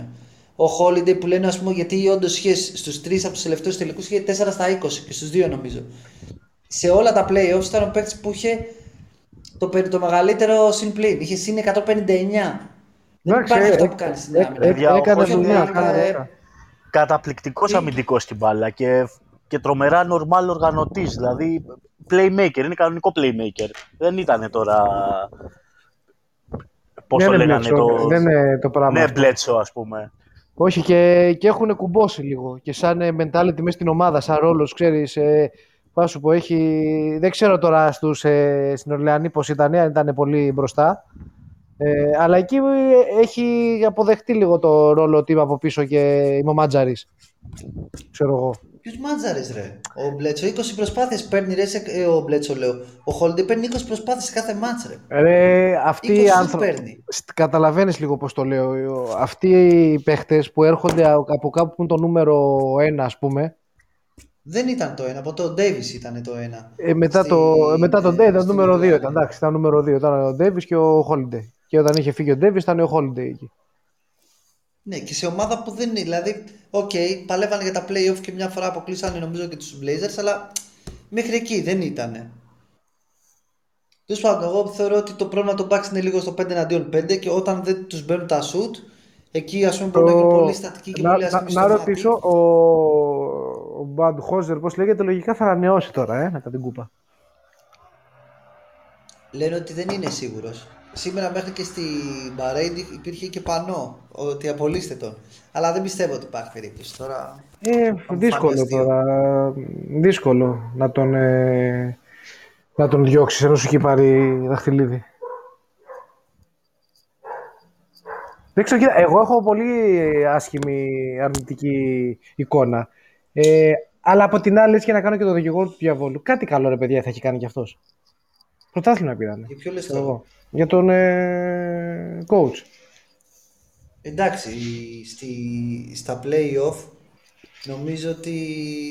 Ο Holiday που λένε, ας πούμε, γιατί όντως είχε στους τρεις από τους τελευταίους τελικούς είχε 4 στα 20 και στους δύο νομίζω. Σε όλα τα playoffs ήταν ο παίκτης που είχε το, περι- το μεγαλύτερο συμπλήν. Είχε συν 159. Δεν Εντάξει, υπάρχει ε, αυτό ε, που κάνεις στην ε, άμυνα. ε, Παιδιά, ο έκανε Holiday δουλειά. είναι- έκανε δουλειά. Καταπληκτικός Τι; αμυντικός στην μπάλα και, και τρομερά normal οργανωτής. Δηλαδή, playmaker, είναι κανονικό playmaker. Δεν ήταν τώρα... Πώς Δεν το είναι λέγανε Bledsoe, το... Δεν είναι το πράγμα. Ναι, αυτό. Bledsoe, ας πούμε. Όχι και, και έχουν κουμπώσει λίγο και σαν ε, mentality μέσα στην ομάδα, σαν ρόλος, ξέρεις, ε, πάω σου πω, έχει, δεν ξέρω τώρα στους, ε, στην Ορλεανή πώς ήταν, αν ήταν πολύ μπροστά, ε, αλλά εκεί ε, έχει αποδεχτεί λίγο το ρόλο ότι είμαι από πίσω και είμαι ο Μάτζαρης, ξέρω εγώ. Ποιους μάτζαρε, ρε; Ο Μπλέτσο 20 προσπάθειες παίρνει, ρε. Σε, ε, ο Μπλέτσο λέω. Ο Χόλντε παίρνει 20 προσπάθειες σε κάθε μάτσα, ρε. Ρε, αυτοί 20 οι shoot άνθρωποι. παίρνει. Καταλαβαίνεις λίγο πώς το λέω. Αυτοί οι παίχτες που έρχονται από κάπου που είναι το νούμερο 1, ας πούμε. Δεν ήταν το ένα, από το Ντέιβι ήταν το ένα. Ε, μετά, Στη- το, ε, μετά τον Ντέιβι ήταν στην νούμερο 2. Ινδιάνα. Ήταν, εντάξει, ήταν νούμερο 2. Ήταν ο Ντέιβι και ο Χόλντε. Και όταν είχε φύγει ο Ντέιβι ήταν ο Χόλντε εκεί. Ναι, και σε ομάδα που δεν είναι. Δηλαδή, οκ, παλεύανε για τα playoff και μια φορά αποκλείσανε νομίζω και τους Blazers, αλλά μέχρι εκεί δεν ήταν. Τέλος πάντων, εγώ θεωρώ ότι το πρόβλημα των Bucks είναι λίγο στο 5 εναντίον 5 και όταν δεν τους μπαίνουν τα shoot, εκεί ας πούμε μπορεί να είναι πολύ στατική και να, πολύ να, άσχημη να στο ρωτήσω, μάτι. ο, ο Μπουντενχόλζερ, πώς λέγεται, λογικά θα ανανεώσει τώρα, ε, μετά την κούπα. Λένε ότι δεν είναι σίγουρος. Σήμερα μέχρι και στη Bahrain υπήρχε και πανό ότι απολύστε τον. Αλλά δεν πιστεύω ότι υπάρχει περίπτωση τώρα. Ε, Θα μου δύσκολο φανεί αστείο. τώρα. Δύσκολο να τον, ε, να τον διώξεις ενώ σου έχει πάρει δαχτυλίδι. Δεν ξέρω, κοίτα, εγώ έχω πολύ άσχημη αρνητική εικόνα. Ε, αλλά από την άλλη, έτσι και να κάνω και το δικηγόρο του διαβόλου. Κάτι καλό ρε παιδιά θα έχει κάνει κι αυτός. Πρωτάθλημα πήρανε. Για ποιο λες ξέρω τώρα; εγώ. Για τον ε, coach. Εντάξει, στη, στα play-off νομίζω ότι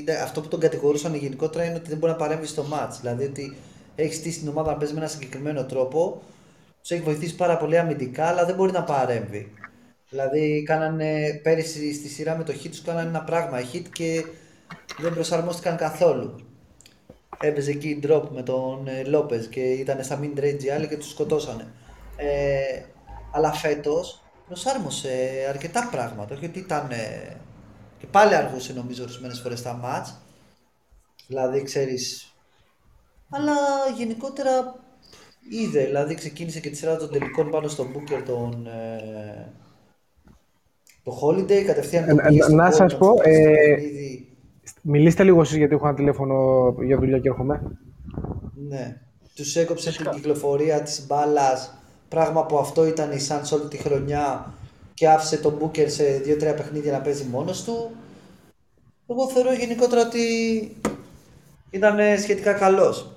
ναι, αυτό που τον κατηγορούσαν γενικότερα είναι ότι δεν μπορεί να παρέμβει στο match. Δηλαδή ότι έχεις στήσει την ομάδα να παίζει με ένα συγκεκριμένο τρόπο, τους έχει βοηθήσει πάρα πολύ αμυντικά, αλλά δεν μπορεί να παρέμβει. Δηλαδή, κάνανε πέρυσι στη σειρά με το hit τους κάνανε ένα πράγμα hit και δεν προσαρμόστηκαν καθόλου. Έπαιζε εκεί drop με τον ε, Λόπεζ και ήταν στα mid range οι άλλοι και τους σκοτώσανε. Ε, αλλά φέτος προσάρμοσε αρκετά πράγματα, όχι ότι ήταν ε, και πάλι αργούσε νομίζω ορισμένες φορές τα match. Δηλαδή ξέρεις, αλλά γενικότερα είδε, δηλαδή ξεκίνησε και τη σειρά των τελικών πάνω στον Booker τον, ε, το Holiday, κατευθείαν τον Ε, πήγε να- στον να Ball, σας τον πω, φύσε στο ε, παιχνίδι. Μιλήστε λίγο εσείς γιατί έχω ένα τηλέφωνο για δουλειά και έρχομαι. Ναι. Τους έκοψε την κυκλοφορία της μπάλας, πράγμα που αυτό ήταν η Suns όλη τη χρονιά και άφησε τον Booker σε 2-3 παιχνίδια να παίζει μόνος του. Εγώ θεωρώ γενικότερα ότι ήταν ε, σχετικά καλός.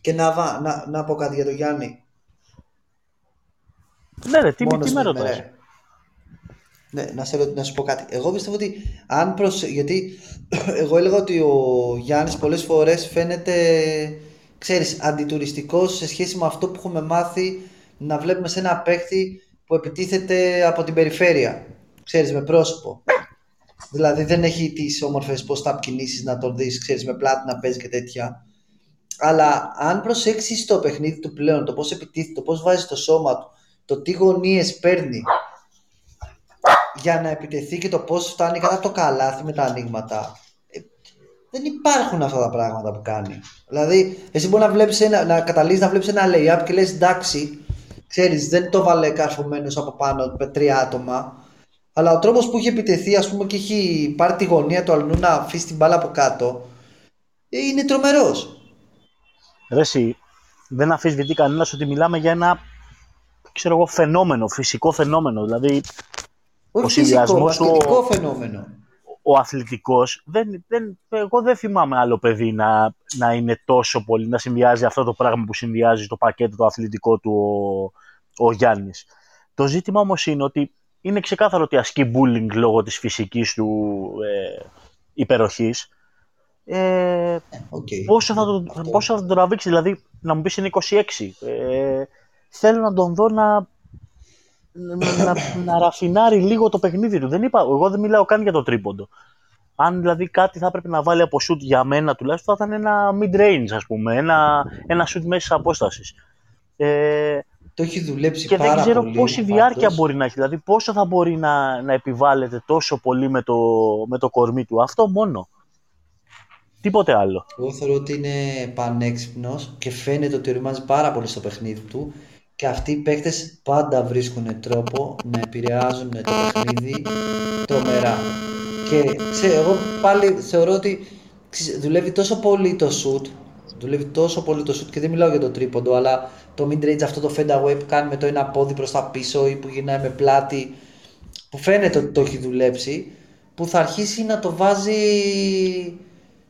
Και να, βα- να, να πω κάτι για τον Γιάννη. Ναι, ρε, τι, Μόνος τι με με ρωτάς; Ημέρα. Ναι, να, σε, ρω- να σου πω κάτι. Εγώ πιστεύω ότι αν προσε... Γιατί εγώ έλεγα ότι ο Γιάννης πολλές φορές φαίνεται, ξέρεις, αντιτουριστικός σε σχέση με αυτό που έχουμε μάθει να βλέπουμε σε ένα παίχτη που επιτίθεται από την περιφέρεια. Ξέρεις, με πρόσωπο. Δηλαδή δεν έχει τις όμορφες post-up κινήσεις να τον δεις, ξέρεις, με πλάτη να παίζει και τέτοια. Αλλά αν προσέξεις το παιχνίδι του πλέον, το πώς επιτίθεται, το πώς βάζει το σώμα του, το τι γωνίες παίρνει, για να επιτεθεί και το πώς φτάνει κατά το καλάθι με τα ανοίγματα. Ε, δεν υπάρχουν αυτά τα πράγματα που κάνει. Δηλαδή, εσύ μπορεί να, βλέπεις ένα, να καταλήγεις να βλέπεις ένα lay-up και λες εντάξει, ξέρεις, δεν το βάλε καρφωμένος από πάνω με τρία άτομα, αλλά ο τρόπος που έχει επιτεθεί, ας πούμε, και έχει πάρει τη γωνία του αλλού να αφήσει την μπάλα από κάτω, ε, είναι τρομερός. Ρε, εσύ, δεν αφισβητεί κανένας ότι μιλάμε για ένα ξέρω εγώ, φαινόμενο, φυσικό φαινόμενο. Δηλαδή, Όχι Ο φυσικό, συνδυασμός του- μπασκετικό φαινόμενο. ο αθλητικός, δεν, δεν, εγώ δεν θυμάμαι άλλο παιδί να, να είναι τόσο πολύ, να συνδυάζει αυτό το πράγμα που συνδυάζει στο πακέτο το αθλητικό του ο, ο Γιάννης. Το ζήτημα όμως είναι ότι είναι ξεκάθαρο ότι ασκεί bullying λόγω της φυσικής του ε, υπεροχής. Ε, Οκ. πόσο, θα το, Αυτό. πόσο θα τον τραβήξει, δηλαδή να μου πεις είναι 26. Ε, θέλω να τον δω να, να, να, να ραφινάρει λίγο το παιχνίδι του. Δεν είπα, εγώ δεν μιλάω καν για το τρίποντο. Αν δηλαδή κάτι θα έπρεπε να βάλει από shoot για μένα τουλάχιστον θα ήταν ένα mid-range ας πούμε, ένα, ένα shoot μέσης απόστασης. Ε, Το έχει δουλέψει και πάρα δεν ξέρω πολύ. πόση διάρκεια φέτος. μπορεί να έχει. Δηλαδή, πόσο θα μπορεί να, να επιβάλλεται τόσο πολύ με το, με το κορμί του. Αυτό μόνο. Τίποτε άλλο. Εγώ θεωρώ ότι είναι πανέξυπνος και φαίνεται ότι οριμάζει πάρα πολύ στο παιχνίδι του και αυτοί οι παίκτες πάντα βρίσκουν τρόπο να επηρεάζουν το παιχνίδι τρομερά. Και ξέρω, εγώ πάλι θεωρώ ότι ξέρεις, δουλεύει τόσο πολύ το shoot, δουλεύει τόσο πολύ το shoot και δεν μιλάω για το τρίποντο, αλλά το mid range αυτό το fade away που κάνει με το ένα πόδι προς τα πίσω ή που γυρνάει με πλάτη, που φαίνεται ότι το έχει δουλέψει, που θα αρχίσει να το βάζει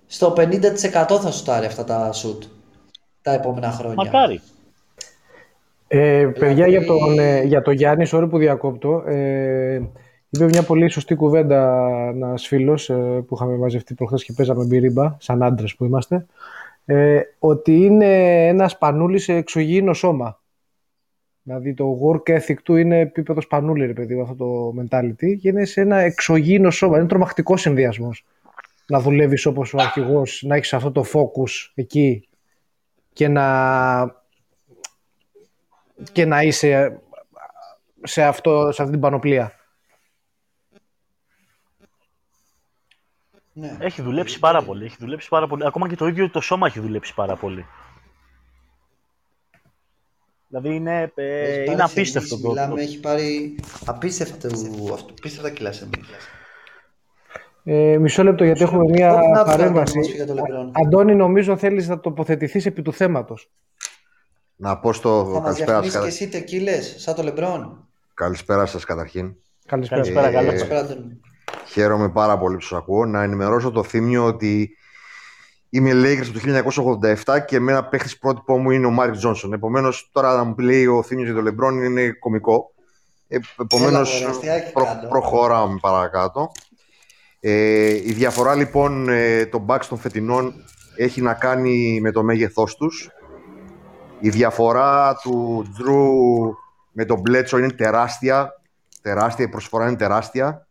στο 50% θα σουτάρει αυτά τα σουτ τα επόμενα χρόνια. Μακάρι. Ε, παιδιά, Δηλαδή- για τον, ε, για τον Γιάννη, sorry που διακόπτω, ε, είπε μια πολύ σωστή κουβέντα ένας φίλος ε, που είχαμε μαζευτεί προχθές και παίζαμε μπυρίμπα, σαν άντρε που είμαστε, ε, ότι είναι ένας σπανούλη σε εξωγήινο σώμα. Δηλαδή το work ethic του είναι επίπεδος σπανούλη, ρε παιδί, μου, αυτό το mentality, και είναι σε ένα εξωγήινο σώμα. Είναι τρομακτικός συνδυασμός. Να δουλεύεις όπως ο αρχηγός, να έχεις αυτό το focus εκεί και να και να είσαι σε, αυτό, σε αυτή την πανοπλία. Ναι. Έχει δουλέψει πάρα πολύ. Έχει δουλέψει πάρα πολύ. Ακόμα και το ίδιο το σώμα έχει δουλέψει πάρα πολύ. Δηλαδή είναι, ε, Έχει πάρει είναι απίστευτο σερβίς, το. Μιλάμε, το- έχει πάρει απίστευτο, αυτό, απίστευτα κιλά σε μήνυμα. Ε, μισό λεπτό γιατί έχουμε μια Ό,τι να βγάλει παρέμβαση. να μας πει για το LeBron. Αντώνη, νομίζω θέλεις να τοποθετηθείς επί του θέματος. Να πω στο Θα μας καλησπέρα σας, διαφημίσεις και εσύ τεκίλες, σαν το Λεμπρόν. καλησπέρα σας καταρχήν. Καλησπέρα. Καλησπέρα, Ε, καλώς. Καλησπέρα, Αντώνη. Χαίρομαι πάρα πολύ που σας ακούω. Να ενημερώσω το θύμιο ότι είμαι Lakers από το 1987 και με ένας παίχτης πρότυπό μου είναι ο Μάτζικ Τζόνσον. Επομένως τώρα να μου λέει ο Θύμιος για το LeBron είναι κωμικό. Ε, επομένως Έλα, μωρέ, αστειάκι προ- κάτω. προχωράμε παρακάτω. Ε, η διαφορά λοιπόν ε, των Bucks των φετινών έχει να κάνει με το μέγεθός τους. Η διαφορά του Drew με τον Bledsoe είναι τεράστια. Τεράστια, η προσφορά είναι τεράστια.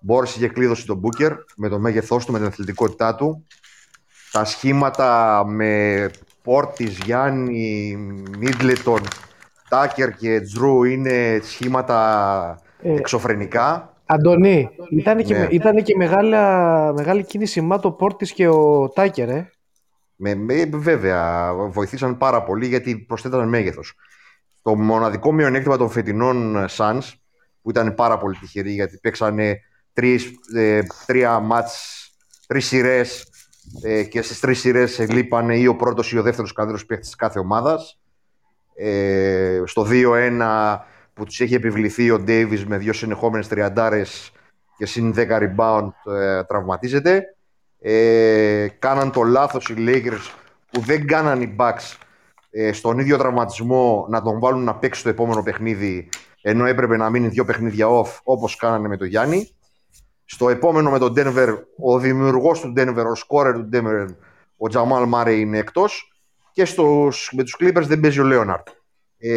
Μπόρεσε και κλείδωσε τον Booker με το μέγεθός του, με την αθλητικότητά του. Τα σχήματα με Πόρτις, Γιάννη, Μίτλετον, Τάκερ και Τζρου είναι σχήματα Ε, εξωφρενικά. Αντωνή, ήταν και, Ναι. ήτανε και μεγάλα, μεγάλη κίνηση Μάτο Πόρτης και ο Τάκερ, ε. Με, με- βέβαια, βοηθήσαν πάρα πολύ γιατί προσθέτανε μέγεθος. Το μοναδικό μειονέκτημα των φετινών Suns, που ήταν πάρα πολύ τυχεροί γιατί παίξανε τρεις, ε, τρία μάτς, τρεις σειρές ε, και στις τρεις σειρές λείπανε ή ο πρώτος ή ο δεύτερος καλύτερος παίκτης της κάθε ομάδας. Ε, στο 2-1 που τους έχει επιβληθεί ο Ντέιβις με δύο συνεχόμενες τριαντάρες και συν 10 rebound ε, τραυματίζεται. Ε, κάναν το λάθος οι Lakers που δεν κάναν οι Bucks ε, στον ίδιο τραυματισμό να τον βάλουν να παίξει το επόμενο παιχνίδι ενώ έπρεπε να μείνει δύο παιχνίδια off όπως κάνανε με τον Γιάννη. Στο επόμενο με τον Denver, ο δημιουργός του Denver, ο scorer του Denver, ο Τζαμάλ Μάρε είναι εκτός και στους, με τους Clippers δεν παίζει ο Λέοναρτ. Ε,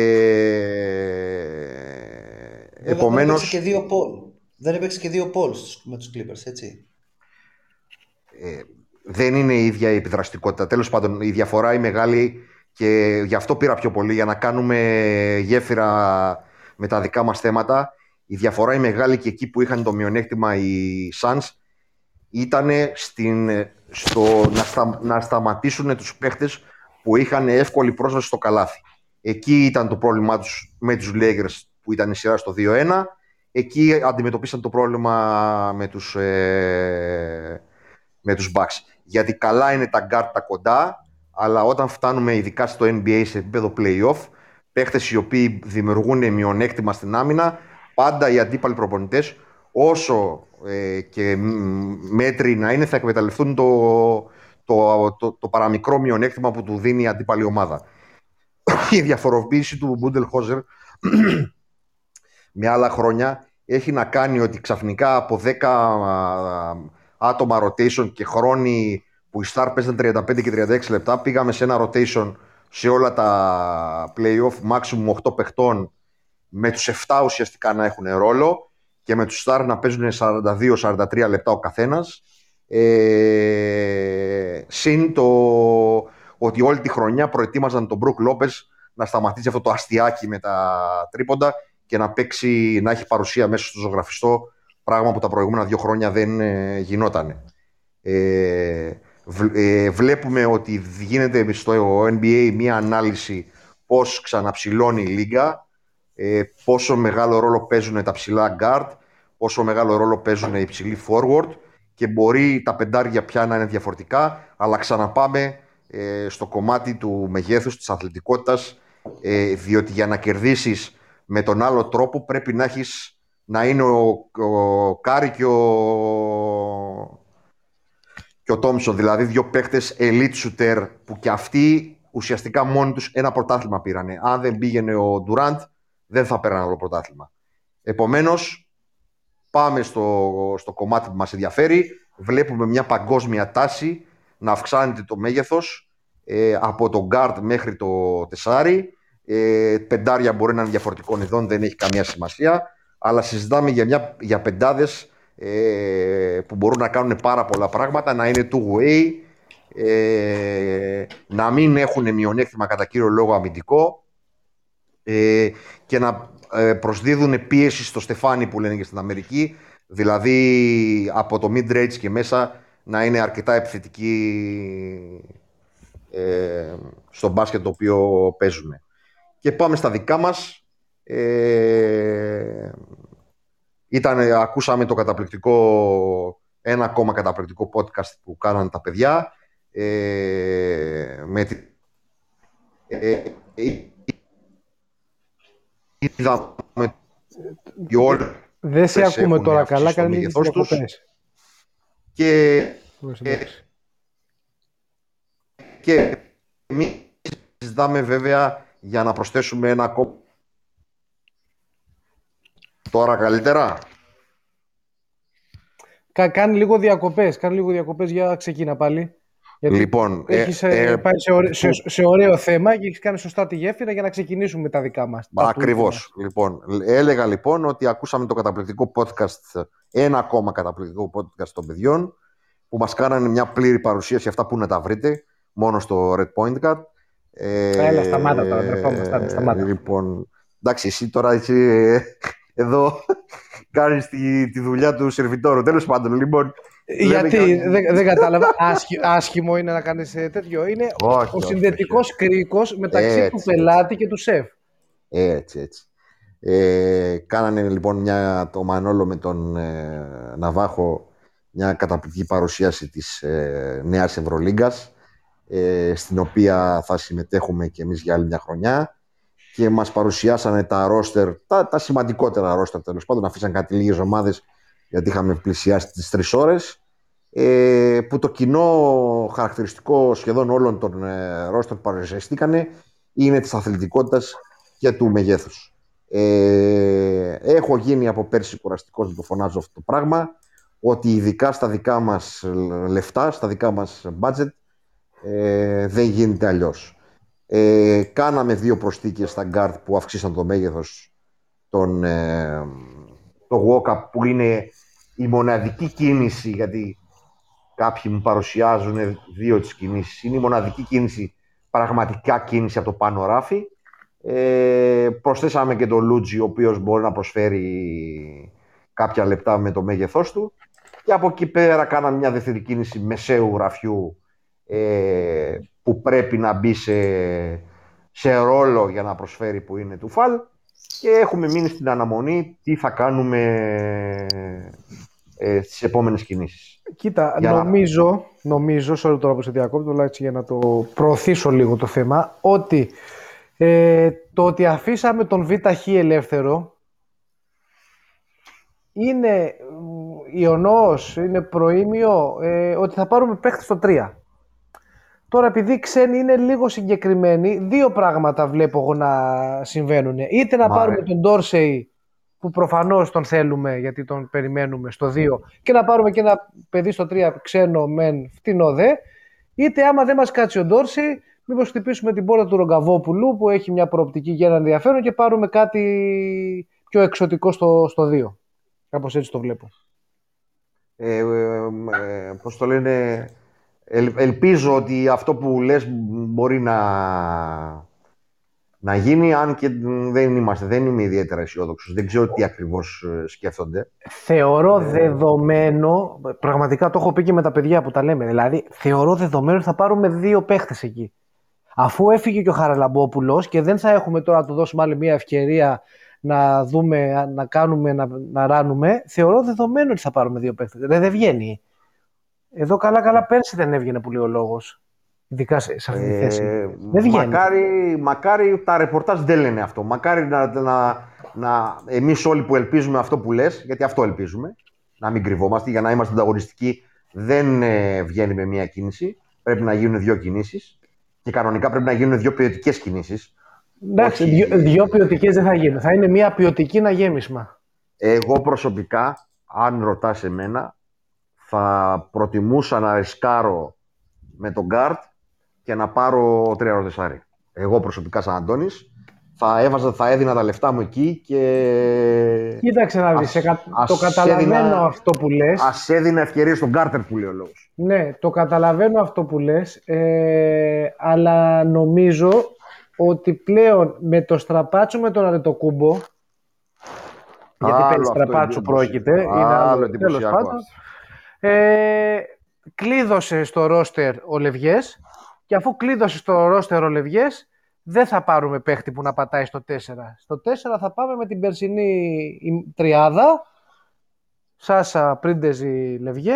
Βέβαια, Δεν επομένως, έπαιξε και δύο Πολ. Δεν έπαιξε και δύο Πολ στους- με τους Clippers, έτσι. Ε, δεν είναι η ίδια η επιδραστικότητα. Τέλος πάντων, η διαφορά είναι μεγάλη και γι' αυτό πήρα πιο πολύ, για να κάνουμε γέφυρα με τα δικά μας θέματα. Η διαφορά είναι μεγάλη και εκεί που είχαν το μειονέκτημα οι Suns ήταν στην, στο να, στα, να σταματήσουν τους παίχτες που είχαν εύκολη πρόσβαση στο καλάθι. Εκεί ήταν το πρόβλημά τους με τους Lakers που ήταν η σειρά στο 2-1. Εκεί αντιμετωπίσαν το πρόβλημα με τους, ε, με τους Bucks. Γιατί καλά είναι τα guard τα κοντά, αλλά όταν φτάνουμε ειδικά στο NBA σε επίπεδο playoff, παίχτες οι οποίοι δημιουργούν μειονέκτημα στην άμυνα, πάντα οι αντίπαλοι προπονητές, όσο ε, και μ, μέτροι να είναι, θα εκμεταλλευτούν το, το, το, το παραμικρό μειονέκτημα που του δίνει η αντίπαλη ομάδα. η διαφοροποίηση του Μπούντελ Χόζερ με άλλα χρόνια έχει να κάνει ότι ξαφνικά από 10 α, άτομα rotation και χρόνοι που οι Star παίζαν 35 και 36 λεπτά πήγαμε σε ένα rotation σε όλα τα play-off maximum 8 παιχτών με τους 7 ουσιαστικά να έχουν ρόλο και με τους Star να παίζουν 42-43 λεπτά ο καθένας. Ε, συν το ότι όλη τη χρονιά προετοίμαζαν τον Μπρουκ Λόπες να σταματήσει αυτό το αστιάκι με τα τρίποντα και να παίξει, να έχει παρουσία μέσα στο ζωγραφιστό, πράγμα που τα προηγούμενα δύο χρόνια δεν ε, γινόταν. Ε, β- ε, βλέπουμε ότι γίνεται στο NBA μία ανάλυση πώς ξαναψηλώνει η λίγα, ε, πόσο μεγάλο ρόλο παίζουν τα ψηλά guard, πόσο μεγάλο ρόλο παίζουν οι ψηλοί forward και μπορεί τα πεντάρια πια να είναι διαφορετικά, αλλά ξαναπάμε ε, στο κομμάτι του μεγέθους, της αθλητικότητας, ε, διότι για να κερδίσεις με τον άλλο τρόπο πρέπει να έχεις να είναι ο, ο Κάρι και ο, και και ο Τόμσον, δηλαδή δύο παίχτες elite shooter που και αυτοί ουσιαστικά μόνοι τους ένα πρωτάθλημα πήρανε. Αν δεν πήγαινε ο Ντουράντ, δεν θα παίρναν άλλο πρωτάθλημα. Επομένως, πάμε στο, στο κομμάτι που μας ενδιαφέρει. Βλέπουμε μια παγκόσμια τάση να αυξάνεται το μέγεθος ε, από το guard μέχρι το τεσάρι. Ε, πεντάρια μπορεί να είναι διαφορετικών ειδών, δεν έχει καμία σημασία. Αλλά συζητάμε για, μια, για πεντάδες ε, που μπορούν να κάνουν πάρα πολλά πράγματα, να είναι two-way, ε, να μην έχουν μειονέκτημα κατά κύριο λόγο αμυντικό ε, και να ε, προσδίδουν πίεση στο στεφάνι που λένε και στην Αμερική, δηλαδή από το mid-range και μέσα να είναι αρκετά επιθετικοί ε, στο μπάσκετ το οποίο παίζουν. Και πάμε στα δικά μας. Ε, ήταν, ακούσαμε το καταπληκτικό, ένα ακόμα καταπληκτικό podcast που κάνανε τα παιδιά. Ε, με τη, ε, ε είδαμε Δεν σε ακούμε τώρα καλά, κάνει λίγες διακοπές. Και, ε, και εμείς συζητάμε βέβαια για να προσθέσουμε ένα ακόμα Τώρα καλύτερα; Κα, κάνει λίγο διακοπές, κάνει λίγο διακοπές για ξεκίνα πάλι. Γιατί λοιπόν, ε, έχεις ε, ε, πάει σε, ωραίο, σε, σε, ωραίο θέμα και έχεις κάνει σωστά τη γέφυρα για να ξεκινήσουμε τα δικά μας. Ακριβώς. Λοιπόν, έλεγα λοιπόν ότι ακούσαμε το καταπληκτικό podcast, ένα ακόμα καταπληκτικό podcast των παιδιών, που μας κάνανε μια πλήρη παρουσίαση αυτά που να τα βρείτε, μόνο στο Red Point Cut. Ε, Έλα, σταμάτα τώρα, σταμάτα. Λοιπόν, εντάξει, εσύ τώρα έτσι, εδώ κάνει τη, τη δουλειά του σερβιτόρου. Τέλος πάντων, λοιπόν. Γιατί δεν, δεν κατάλαβα. άσχημο είναι να κάνεις ε, τέτοιο. Είναι όχι, ο συνδετικός κρίκος μεταξύ του πελάτη και του σεφ. Έτσι, έτσι. Ε, κάνανε λοιπόν μια, το Μανόλο με τον ε, Ναβάχο μια καταπληκτική παρουσίαση της ε, νέας Ευρωλίγκας ε, στην οποία θα συμμετέχουμε και εμείς για άλλη μια χρονιά και μας παρουσιάσανε τα ρόστερ, τα, τα σημαντικότερα ρόστερ τέλος πάντων, αφήσαν κάτι λίγες ομάδες γιατί είχαμε πλησιάσει τις τρεις ώρες ε, που το κοινό χαρακτηριστικό σχεδόν όλων των ε, ρόστερ που παρουσιαστήκανε είναι της αθλητικότητας και του μεγέθους. Ε, έχω γίνει από πέρσι κουραστικός να το φωνάζω αυτό το πράγμα ότι ειδικά στα δικά μας λεφτά, στα δικά μας budget ε, δεν γίνεται αλλιώς. Ε, κάναμε δύο προστίκες στα guard που αυξήσαν το μέγεθος των, ε, το walk-up που είναι η μοναδική κίνηση γιατί κάποιοι μου παρουσιάζουν δύο τις κινήσεις. Είναι η μοναδική κίνηση πραγματικά κίνηση από το πάνω ράφι ε, προσθέσαμε και τον Λούτζι ο οποίος μπορεί να προσφέρει κάποια λεπτά με το μέγεθός του. Και από εκεί πέρα κάναμε μια δεύτερη κίνηση μεσαίου γραφιού ε, που πρέπει να μπει σε, σε ρόλο για να προσφέρει που είναι του φαλ και έχουμε μείνει στην αναμονή τι θα κάνουμε ε, στις επόμενες κινήσεις. Κοίτα, νομίζω, να... νομίζω, σε τώρα που σε διακόπτω, έτσι για να το προωθήσω λίγο το θέμα, ότι ε, το ότι αφήσαμε τον ΒΧ ελεύθερο είναι ιονός, είναι προήμιο ε, ότι θα πάρουμε παίχτη στο 3. Τώρα, επειδή ξένοι είναι λίγο συγκεκριμένοι, δύο πράγματα βλέπω εγώ να συμβαίνουν. Είτε να πάρουμε τον Ντόρσεϊ, που προφανώς τον θέλουμε γιατί τον περιμένουμε στο 2, και να πάρουμε και ένα παιδί στο 3 ξένο μεν φτηνό δε. Είτε άμα δεν μας κάτσει ο Ντόρσεϊ, μήπως χτυπήσουμε την πόρτα του Ρογκαβόπουλου που έχει μια προοπτική για ένα ενδιαφέρον και πάρουμε κάτι πιο εξωτικό στο, στο 2. Κάπως έτσι το βλέπω. Ε, ε, ε, πώς το λένε, ελπίζω ότι αυτό που λες μπορεί να, να γίνει, αν και δεν είμαστε, δεν είμαι ιδιαίτερα αισιόδοξος. Δεν ξέρω τι ακριβώς ε, σκέφτονται. Θεωρώ ε... δεδομένο, πραγματικά το έχω πει και με τα παιδιά που τα λέμε, δηλαδή θεωρώ δεδομένο ότι θα πάρουμε δύο παίχτες εκεί. Αφού έφυγε και ο Χαραλαμπόπουλος και δεν θα έχουμε τώρα να του δώσουμε άλλη μια ευκαιρία να δούμε, να κάνουμε, να, να ράνουμε, θεωρώ δεδομένο ότι θα πάρουμε δύο παίχτες. Δεν, δεν βγαίνει. Εδώ καλά-καλά πέρσι δεν έβγαινε πολύ ο λόγος. Ειδικά σε, αυτή τη θέση. Ε, δεν βγαίνει. Μακάρι, μακάρι τα ρεπορτάζ δεν λένε αυτό. Μακάρι να, να, να εμείς όλοι που ελπίζουμε αυτό που λες, γιατί αυτό ελπίζουμε, να μην κρυβόμαστε για να είμαστε ανταγωνιστικοί δεν ε, βγαίνει με μία κίνηση. Πρέπει να γίνουν δύο κινήσεις και κανονικά πρέπει να γίνουν δύο ποιοτικές κινήσεις. Εντάξει, Όχι. δύο, δύο ποιοτικές δεν θα γίνουν. Θα είναι μια ποιοτική ένα γέμισμα. Εγώ προσωπικά, αν ρωτάς εμένα, θα προτιμούσα να ρισκάρω με τον Γκάρτ και να πάρω τρία ρωτεσάρι. Εγώ προσωπικά σαν Αντώνης θα έβαζα, θα έδινα τα λεφτά μου εκεί και Κοίταξε να δεις, Ας- σε κα- ας το καταλαβαίνω έδινα- αυτό που λες. ας έδινα ευκαιρίες στον Κάρτερ που λέει ο λόγος. Ναι, το καταλαβαίνω αυτό που λες, ε, αλλά νομίζω ότι πλέον με το στραπάτσο με τον Αρετοκούμπο, γιατί Άλλο περί αυτό στραπάτσου εντυπωσιακό. πρόκειται, είναι Άλλο άλλο, εντυπωσιακό τέλος πάντων, αυτό. Ε, κλείδωσε στο ρόστερ ο Λευγές και αφού κλείδωσε στο ρόστερ ο Λευγές, δεν θα πάρουμε παίχτη που να πατάει στο 4. Στο 4 θα πάμε με την περσινή η- τριάδα, Σάσα, Πρίντεζη, Λευγέ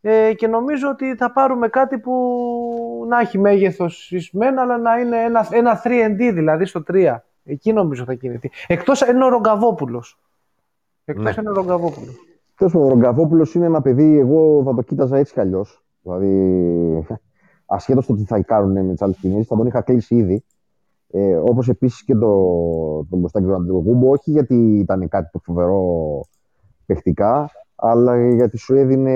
ε, και νομίζω ότι θα πάρουμε κάτι που να έχει μέγεθος ισμένα αλλά να είναι ένα, ένα 3D δηλαδή στο 3. Εκεί νομίζω θα κινηθεί. Εκτός είναι ο Ρογκαβόπουλος. Εκτός Ναι. είναι ο Ρογκαβόπουλος. Τέλο πάντων, ο Ρογκαβόπουλος είναι ένα παιδί, εγώ θα το κοίταζα έτσι κι αλλιώς. Δηλαδή, ασχέτως το τι θα κάνουν με τις άλλες κινήσεις, θα τον είχα κλείσει ήδη. Ε, Όπως επίσης και το, τον Μποστάκη του Αντιγούμπο, όχι γιατί ήταν κάτι το φοβερό παιχτικά, αλλά γιατί σου έδινε.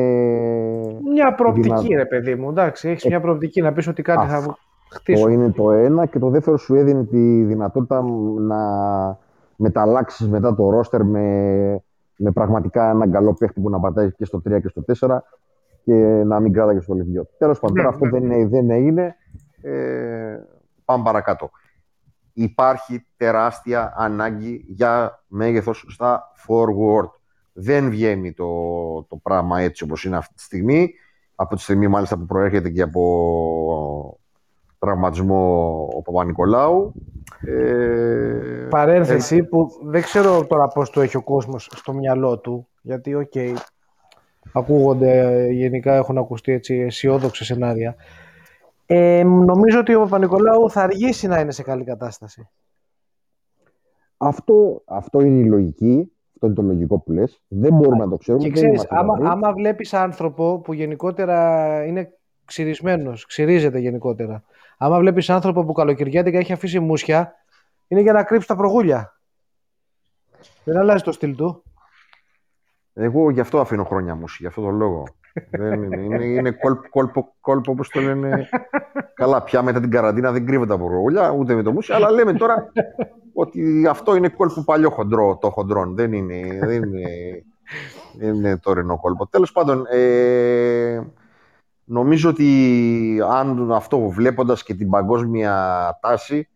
Μια προοπτική δυνατό. ρε παιδί μου, εντάξει, έχεις μια προοπτική να πεις ότι κάτι θα Αυτό χτίσω. είναι το ένα και το δεύτερο σου έδινε τη δυνατότητα να μεταλλάξεις μετά το ρόστερ με, με πραγματικά έναν καλό παίχτη που να πατάει και στο 3 και στο 4 και να μην κράταγε στο λιβιό. Τέλος πάντων, Ναι, τώρα αυτό ναι. δεν, είναι- δεν έγινε. Ε, πάμε παρακάτω. Υπάρχει τεράστια ανάγκη για μέγεθος στα forward. Δεν βγαίνει το, το πράγμα έτσι όπως είναι αυτή τη στιγμή. Από τη στιγμή μάλιστα που προέρχεται και από τραυματισμό ο Παπανικολάου. Ε, Παρένθεση που δεν ξέρω τώρα πώς το έχει ο κόσμος στο μυαλό του, γιατί οκ, ακούγονται, ε, γενικά έχουν ακουστεί έτσι αισιόδοξα σενάρια. Ε, νομίζω ότι ο Παπανικολάου θα αργήσει να είναι σε καλή κατάσταση. Αυτό, αυτό είναι η λογική. Αυτό είναι το λογικό που λες. Δεν μπορούμε να το ξέρουμε. Και δεν ξέρεις, είμαστε άμα, γιατροί. άμα βλέπεις άνθρωπο που γενικότερα είναι ξυρισμένος, ξυρίζεται γενικότερα. Άμα βλέπεις άνθρωπο που καλοκαιριάτικα έχει αφήσει μουσια, είναι για να κρύψει τα προγούλια. Δεν αλλάζει το στυλ του. Εγώ γι' αυτό αφήνω χρόνια μου, γι' αυτό τον λόγο. δεν είναι, είναι, είναι κόλπο, κόλπο, κόλπο, όπως το λένε. Καλά, πια μετά την καραντίνα δεν κρύβεται από ρογούλια, ούτε με το μουσι, αλλά λέμε τώρα ότι αυτό είναι κόλπο παλιό χοντρό, το χοντρόν. Δεν είναι, δεν είναι, δεν είναι τωρινό κόλπο. Τέλος πάντων, ε, νομίζω ότι αν αυτό βλέποντας και την παγκόσμια τάση,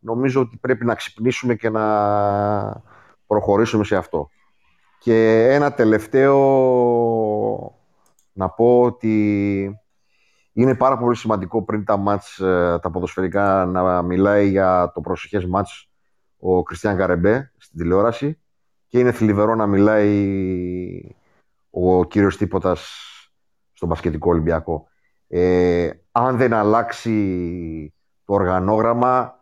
νομίζω ότι πρέπει να ξυπνήσουμε και να προχωρήσουμε σε αυτό. Και ένα τελευταίο να πω ότι είναι πάρα πολύ σημαντικό πριν τα μάτς, ε, τα ποδοσφαιρικά, να μιλάει για το προσεχές μάτς ο Κριστιαν Καρεμπέ στην τηλεόραση και είναι θλιβερό να μιλάει ο κύριος Τίποτας στον Πασχετικό Ολυμπιακό. Ε, αν δεν αλλάξει το οργανόγραμμα,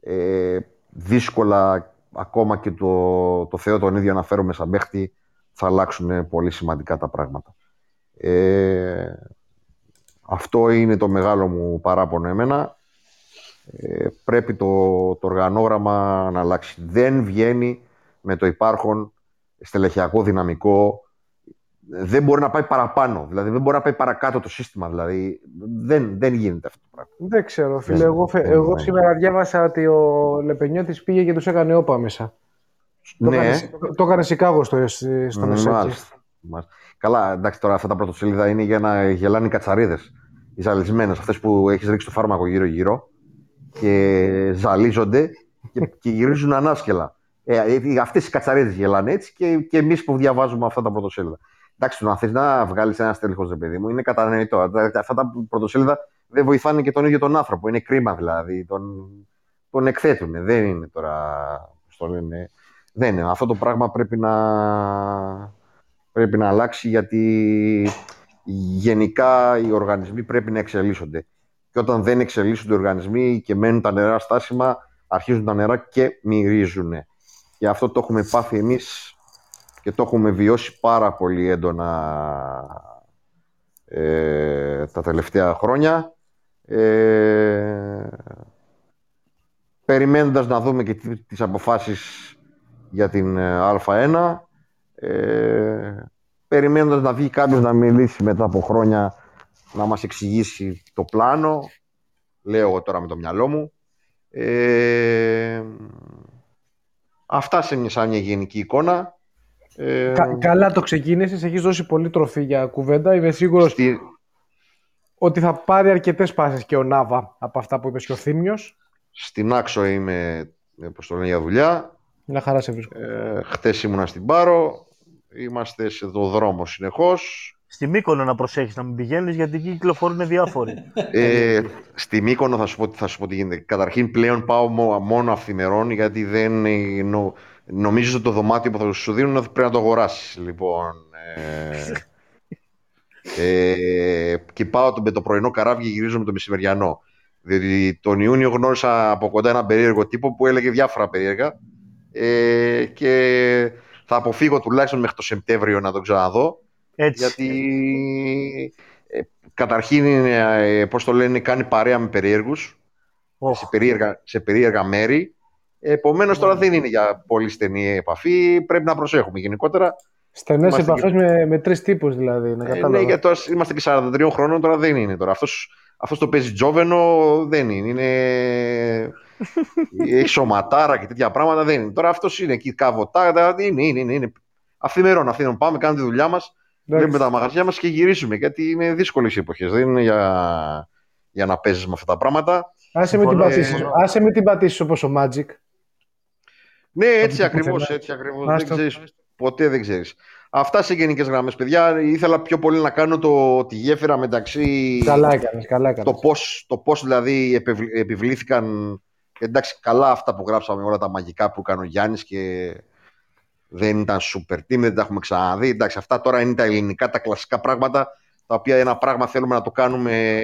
ε, δύσκολα ακόμα και το, το Θεό τον ίδιο να φέρουμε σαν παίχτη θα αλλάξουν πολύ σημαντικά τα πράγματα. Ε, αυτό είναι το μεγάλο μου παράπονο εμένα. Ε, πρέπει το, το οργανόγραμμα να αλλάξει. Δεν βγαίνει με το υπάρχον στελεχειακό δυναμικό. Δεν μπορεί να πάει παραπάνω. Δηλαδή δεν μπορεί να πάει παρακάτω το σύστημα. Δηλαδή δεν, δεν γίνεται αυτό το πράγμα. Δεν ξέρω, φίλε. Δεν- Εγώ, φε- δεν- εγώ δεν- σήμερα διάβασα ότι ο Λεπενιώτης πήγε και τους έκανε όπα μέσα. Το ναι, έκανε, το, το έκανε Σικάγο στο, στο Μεσέκι. Μάλιστα. Μάλιστα. Καλά, εντάξει, τώρα αυτά τα πρωτοσέλιδα είναι για να γελάνε οι κατσαρίδες. Οι ζαλισμένες, αυτές που έχεις ρίξει το φάρμακο γύρω-γύρω και ζαλίζονται και, και γυρίζουν ανάσκελα. Ε, αυτές οι κατσαρίδες γελάνε έτσι και, και εμείς που διαβάζουμε αυτά τα πρωτοσέλιδα. Εντάξει, το να θες να βγάλεις ένα στέλεχος, ρε παιδί μου, είναι κατανοητό. Αυτά τα πρωτοσέλιδα δεν βοηθάνε και τον ίδιο τον άνθρωπο. Είναι κρίμα δηλαδή. Τον, τον εκθέτουν. Δεν είναι τώρα. πώς το λένε, δεν είναι. Αυτό το πράγμα πρέπει να, πρέπει να αλλάξει γιατί γενικά οι οργανισμοί πρέπει να εξελίσσονται. Και όταν δεν εξελίσσονται οι οργανισμοί και μένουν τα νερά στάσιμα, αρχίζουν τα νερά και μυρίζουν. Και αυτό το έχουμε πάθει εμείς και το έχουμε βιώσει πάρα πολύ έντονα ε, τα τελευταία χρόνια. Ε, περιμένοντας να δούμε και τις αποφάσεις για την ε, Α1. Ε, περιμένοντας να βγει κάποιος να μιλήσει μετά από χρόνια να μας εξηγήσει το πλάνο. Λέω εγώ τώρα με το μυαλό μου. Ε, αυτά σε μια, σαν μια γενική εικόνα. Ε, καλά το ξεκίνησες, έχεις δώσει πολύ τροφή για κουβέντα. Είμαι σίγουρος ότι θα πάρει αρκετές πάσες και ο Νάβα από αυτά που είπες και ο Θήμιος. Στην Άξο είμαι, όπως το λένε, για δουλειά. Μια χαρά σε βρίσκω. Ε, χτες ήμουνα στην Πάρο. Είμαστε σε το δρόμο συνεχώς. Στη Μύκονο να προσέχεις να μην πηγαίνεις γιατί εκεί κυκλοφορούν διάφοροι. ε, στη Μύκονο θα σου, πω, θα σου πω τι γίνεται. Καταρχήν πλέον πάω μόνο αυθημερών γιατί δεν νο, νομίζω ότι το δωμάτιο που θα σου δίνουν πρέπει να το αγοράσεις. Λοιπόν, ε, ε, και πάω με το πρωινό καράβι και γυρίζω με το μεσημεριανό. Διότι τον Ιούνιο γνώρισα από κοντά έναν περίεργο τύπο που έλεγε διάφορα περίεργα ε, και θα αποφύγω τουλάχιστον μέχρι το Σεπτέμβριο να τον ξαναδώ. Έτσι. Γιατί ε, καταρχήν είναι, ε, πώς το λένε, κάνει παρέα με περίεργους σε, περίεργα, σε περίεργα μέρη. Επομένως τώρα δεν είναι για πολύ στενή επαφή, πρέπει να προσέχουμε γενικότερα. Στενές επαφές με, με τρεις τύπους δηλαδή. Να ε, ναι, γιατί είμαστε και 43 χρόνων, τώρα δεν είναι. Τώρα. Αυτός, αυτός το παίζει τζόβενο, δεν είναι. είναι... Έχει σωματάρα και τέτοια πράγματα, δεν είναι. Τώρα αυτός είναι εκεί καβοτά, είναι, είναι, είναι. είναι. Αφημερών, αφήνων. Πάμε, κάνουμε τη δουλειά μας, βλέπουμε τα μαγαζιά μας και γυρίσουμε. Γιατί είναι δύσκολες οι εποχές. Δεν είναι για, για να παίζεις με αυτά τα πράγματα. Άσε με την πατήσεις. Άσε με την πατήσεις όπως ο Magic. Ναι, έτσι ακριβώς. Έτσι ακριβώς. Δεν ξέρεις, ποτέ δεν ξέρεις. Αυτά σε γενικές γραμμές, παιδιά. Ήθελα πιο πολύ να κάνω το, τη γέφυρα μεταξύ. Καλά έκανες, καλά έκανες. Το πώς το πώς, δηλαδή επιβλήθηκαν. Εντάξει, καλά αυτά που γράψαμε, όλα τα μαγικά που έκανε ο Γιάννης και δεν ήταν super team, δεν τα έχουμε ξαναδεί. Εντάξει, αυτά τώρα είναι τα ελληνικά, τα κλασικά πράγματα, τα οποία ένα πράγμα θέλουμε να το κάνουμε.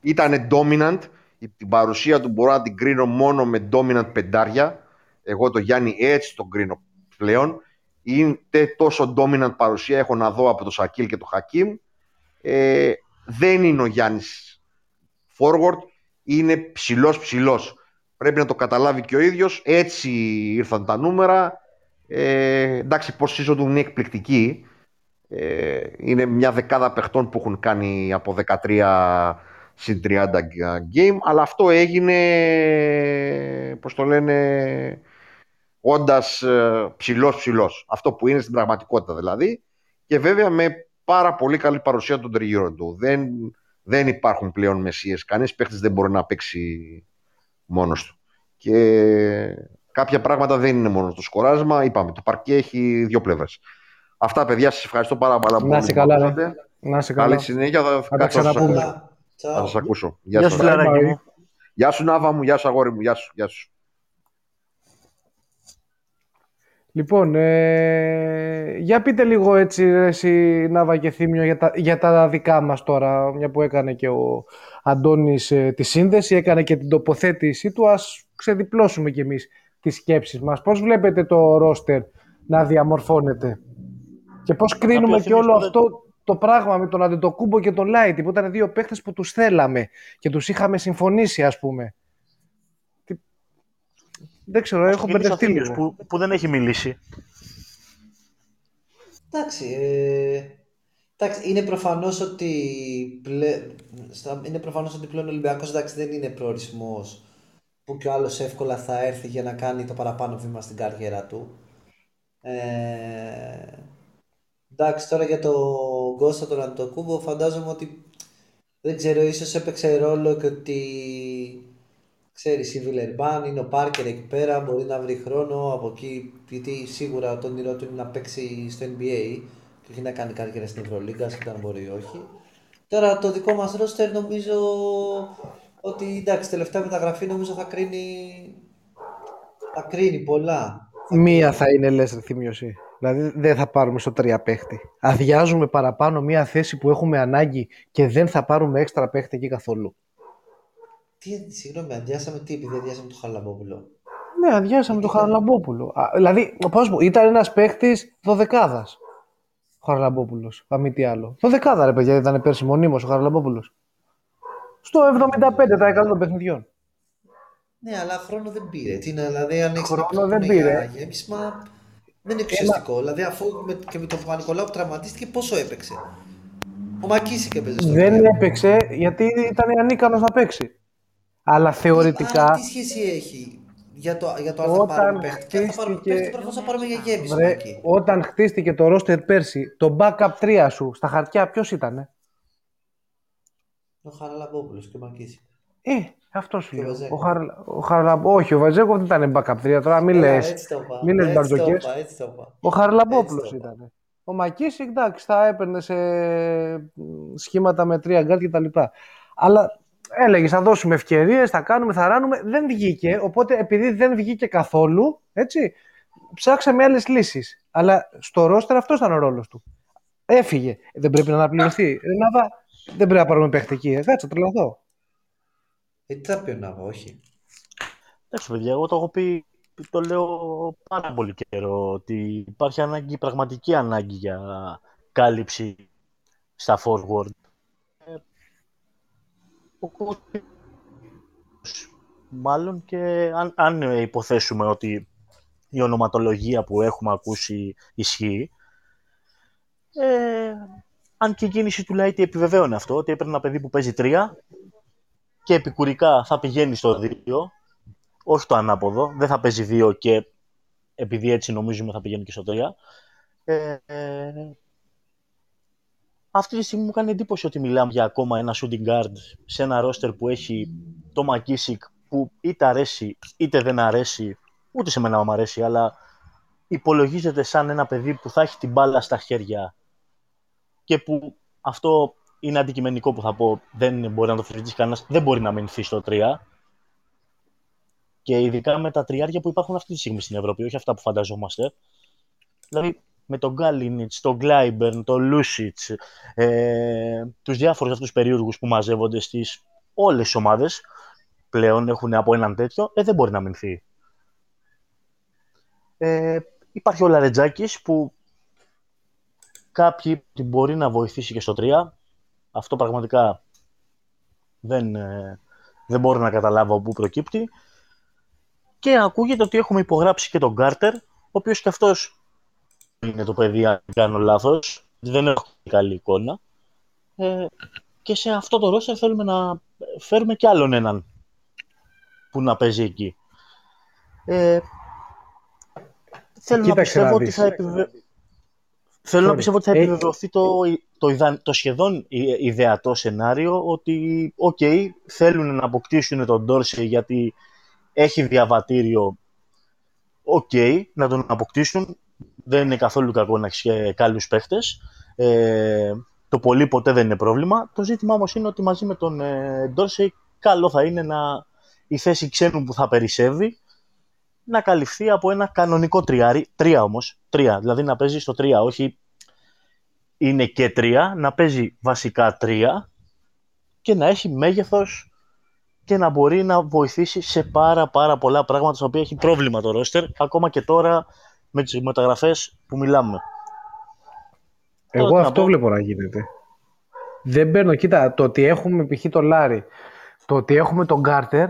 Ήταν dominant. Την παρουσία του μπορώ να την κρίνω μόνο με dominant πεντάρια. Εγώ το Γιάννη έτσι τον κρίνω πλέον είναι τόσο dominant παρουσία έχω να δω από το Σακίλ και το Χακίμ. Ε, δεν είναι ο Γιάννης forward, είναι ψηλός ψηλός. Πρέπει να το καταλάβει και ο ίδιος. Έτσι ήρθαν τα νούμερα. Ε, εντάξει, η position του είναι εκπληκτική. Ε, είναι μια δεκάδα παιχτών που έχουν κάνει από 13 συν 30 game, αλλά αυτό έγινε, πώς το λένε, όντας ψηλός ψηλός. Αυτό που είναι στην πραγματικότητα δηλαδή. Και βέβαια με πάρα πολύ καλή παρουσία των τριγύρων του. Δεν, δεν υπάρχουν πλέον μεσίες. Κανείς παίχτης δεν μπορεί να παίξει μόνος του. Και κάποια πράγματα δεν είναι μόνο το σκοράσμα. Είπαμε, το παρκέ έχει δύο πλευρές. Αυτά, παιδιά, σας ευχαριστώ πάρα πολύ. Να είσαι καλά, Να είσαι καλά. Καλή συνέχεια. Θα, θα τα ξαναπούμε. Θα σας ακούσω. Γεια, σου, Γεια σου, Νάβα μου. Γεια σου, αγόρι μου. Γεια σου. Γεια σου. Λοιπόν, ε, για πείτε λίγο έτσι, εσύ Νάβα και Θήμιο, για τα, για τα δικά μας τώρα, μια που έκανε και ο Αντώνης ε, τη σύνδεση, έκανε και την τοποθέτησή του, ας ξεδιπλώσουμε κι εμείς τις σκέψεις μας. Πώς βλέπετε το ρόστερ να διαμορφώνεται και πώς κρίνουμε και όλο αυτό το πράγμα με τον Αντετοκούμπο και τον Λάιτι, που ήταν δύο παίχτες που τους θέλαμε και τους είχαμε συμφωνήσει, ας πούμε. Δεν ξέρω, έχω μπερδευτεί λίγο. Που, που δεν έχει μιλήσει. Εντάξει, ε, εντάξει είναι προφανώς ότι, πλε, είναι προφανώς ότι πλέον ο Ολυμπιακός εντάξει, δεν είναι προορισμός που κι ο άλλος εύκολα θα έρθει για να κάνει το παραπάνω βήμα στην καριέρα του. Ε, εντάξει, τώρα για το Γκώστα τον Αντοκούμπο φαντάζομαι ότι δεν ξέρω, ίσως έπαιξε ρόλο και ότι ξέρεις η Βιλερμπάν, είναι ο Πάρκερ εκεί πέρα, μπορεί να βρει χρόνο από εκεί, γιατί σίγουρα το όνειρό του είναι να παίξει στο NBA και όχι να κάνει καριέρα στην Ευρωλίγκα, και αν μπορεί ή όχι. Τώρα το δικό μας ρόστερ νομίζω ότι εντάξει, τελευταία μεταγραφή νομίζω θα κρίνει, θα κρίνει πολλά. Μία θα είναι λες θυμίωση. Δηλαδή δεν θα πάρουμε στο τρία παίχτη. Αδειάζουμε παραπάνω μία θέση που έχουμε ανάγκη και δεν θα πάρουμε έξτρα παίχτη εκεί καθόλου. Τι, συγγνώμη, αδειάσαμε τι, επειδή αδειάσαμε το Χαλαμπόπουλο. Ναι, αδειάσαμε το Χαλαμπόπουλο. δηλαδή, πώ πω, ήταν ένας παίχτης δωδεκάδας. Ο Χαραλαμπόπουλος. Αμή τι άλλο. Το δεκάδα ρε παιδιά ήταν πέρσι μονίμως ο Χαραλαμπόπουλος. Στο 75% των παιχνιδιών. Ναι, αλλά χρόνο δεν πήρε. Τι είναι, δηλαδή, αν έχεις Χρόνο δεν πήρε. γέμισμα, δεν είναι ουσιαστικό. Δηλαδή, αφού με, και με τον Παπα-Νικολάου που τραυματίστηκε, πόσο έπαιξε; Ο Μακίσικ έπαιζε στο Δεν τρία. έπαιξε γιατί ήταν ανίκανος να παίξει. Αλλά θεωρητικά. Άρα, τι σχέση έχει για το, για το αν θα Όταν πάρουμε παίχτη; Και αν θα πάρουμε χτίστηκε- παίχτη, προφανώς θα πάρουμε για γέμισμα Βρε, εκεί. όταν χτίστηκε το ρόστερ πέρσι, το backup 3 σου στα χαρτιά ποιος ήταν. Ο Χαραλαμπόπουλος και ο Μακίσικ. Ε, αυτός σου Και ο λέω. Βεζένκοφ. Ο, Χαρ... ο Χαρλα... Όχι, ο Βεζένκοφ δεν ήταν backup 3. Τώρα μην Έλα, λες. έτσι το είπα. μη λες Έτσι το Μπαρτζώκας. είπα, έτσι το είπα. Ο Χαραλαμπόπουλος Έτσι το είπα. ήταν. Ο Μακίσικ, εντάξει, θα έπαιρνε σε μ, σχήματα με τρία γκάρτ κτλ. Αλλά έλεγε, θα δώσουμε ευκαιρίες, θα κάνουμε, θα ράνουμε. Δεν βγήκε. Οπότε επειδή δεν βγήκε καθόλου, έτσι, ψάξαμε άλλες λύσεις. Αλλά στο ρόστερ αυτός ήταν ο ρόλος του. Έφυγε. Δεν πρέπει να αναπληρωθεί. Ε, Ναβά, δεν πρέπει να πάρουμε παιχτική. Ε, κάτσε, τρελαθώ. Ε, τι θα πει ο Ναβα, όχι. Εντάξει, παιδιά, εγώ το έχω πει, το λέω πάρα πολύ καιρό, ότι υπάρχει ανάγκη, πραγματική ανάγκη για κάλυψη στα forward. Ε, ο coach, μάλλον και αν, αν υποθέσουμε ότι η ονοματολογία που έχουμε ακούσει ισχύει, ε, αν και η κίνηση του Λάιτη επιβεβαίωνε αυτό, ότι έπαιρνε ένα παιδί που παίζει τρία και επικουρικά θα πηγαίνει στο δύο, όχι το ανάποδο, δεν θα παίζει δύο και επειδή έτσι νομίζουμε θα πηγαίνει και στο τρία. Ε, ε, αυτή τη στιγμή μου κάνει εντύπωση ότι μιλάμε για ακόμα ένα shooting guard σε ένα roster που έχει το McKissick που είτε αρέσει είτε δεν αρέσει, ούτε σε μένα μου αρέσει, αλλά υπολογίζεται σαν ένα παιδί που θα έχει την μπάλα στα χέρια και που αυτό είναι αντικειμενικό που θα πω, δεν μπορεί να το φροντίσει κανένας, δεν μπορεί να μείνει στο 3. Και ειδικά με τα τριάρια που υπάρχουν αυτή τη στιγμή στην Ευρώπη, όχι αυτά που φανταζόμαστε. Δηλαδή με τον Γκάλινιτς, τον Γκλάιμπερν, τον Λούσιτς, ε, τους διάφορους αυτούς περίεργους που μαζεύονται στις όλες τις ομάδες πλέον έχουν από έναν τέτοιο, ε, δεν μπορεί να μηνθεί. Ε, υπάρχει ο Λαρετζάκης που κάποιοι την μπορεί να βοηθήσει και στο 3. Αυτό πραγματικά δεν, ε, δεν μπορώ να καταλάβω πού προκύπτει. Και ακούγεται ότι έχουμε υπογράψει και τον Κάρτερ, ο οποίος και αυτός είναι το παιδί, αν δεν κάνω λάθος. Δεν έχω καλή εικόνα. Ε, και σε αυτό το ρόστερ θέλουμε να φέρουμε κι άλλον έναν που να παίζει εκεί. Ε, θέλω να Κοίταξε πιστεύω να ότι δεις. θα επιβε... Θέλω να Sorry. πιστεύω ότι θα Ε, επιβεβαιωθεί το, το, ιδα- το σχεδόν ι- ιδεατό σενάριο ότι, οκ, θέλουν να αποκτήσουν τον Ντόρσεϊ γιατί έχει διαβατήριο, οκ, να τον αποκτήσουν. Δεν είναι καθόλου κακό να έχεις καλούς παίχτες. Ε, το πολύ ποτέ δεν είναι πρόβλημα. Το ζήτημα όμως είναι ότι μαζί με τον ε, Ντόρσεϊ καλό θα είναι να η θέση ξένου που θα περισσεύει να καλυφθεί από ένα κανονικό τριάρι. Τρία όμως. Τρία. Δηλαδή να παίζει στο τρία. Όχι είναι και τρία. Να παίζει βασικά τρία και να έχει μέγεθος και να μπορεί να βοηθήσει σε πάρα πάρα πολλά πράγματα στα οποία έχει πρόβλημα το ρόστερ. Ακόμα και τώρα με τις μεταγραφές που μιλάμε. Εγώ Τώρα τι να αυτό πω. βλέπω να γίνεται. Δεν παίρνω, κοίτα, το ότι έχουμε π.χ. τον Λάρι, το ότι έχουμε τον Κάρτερ,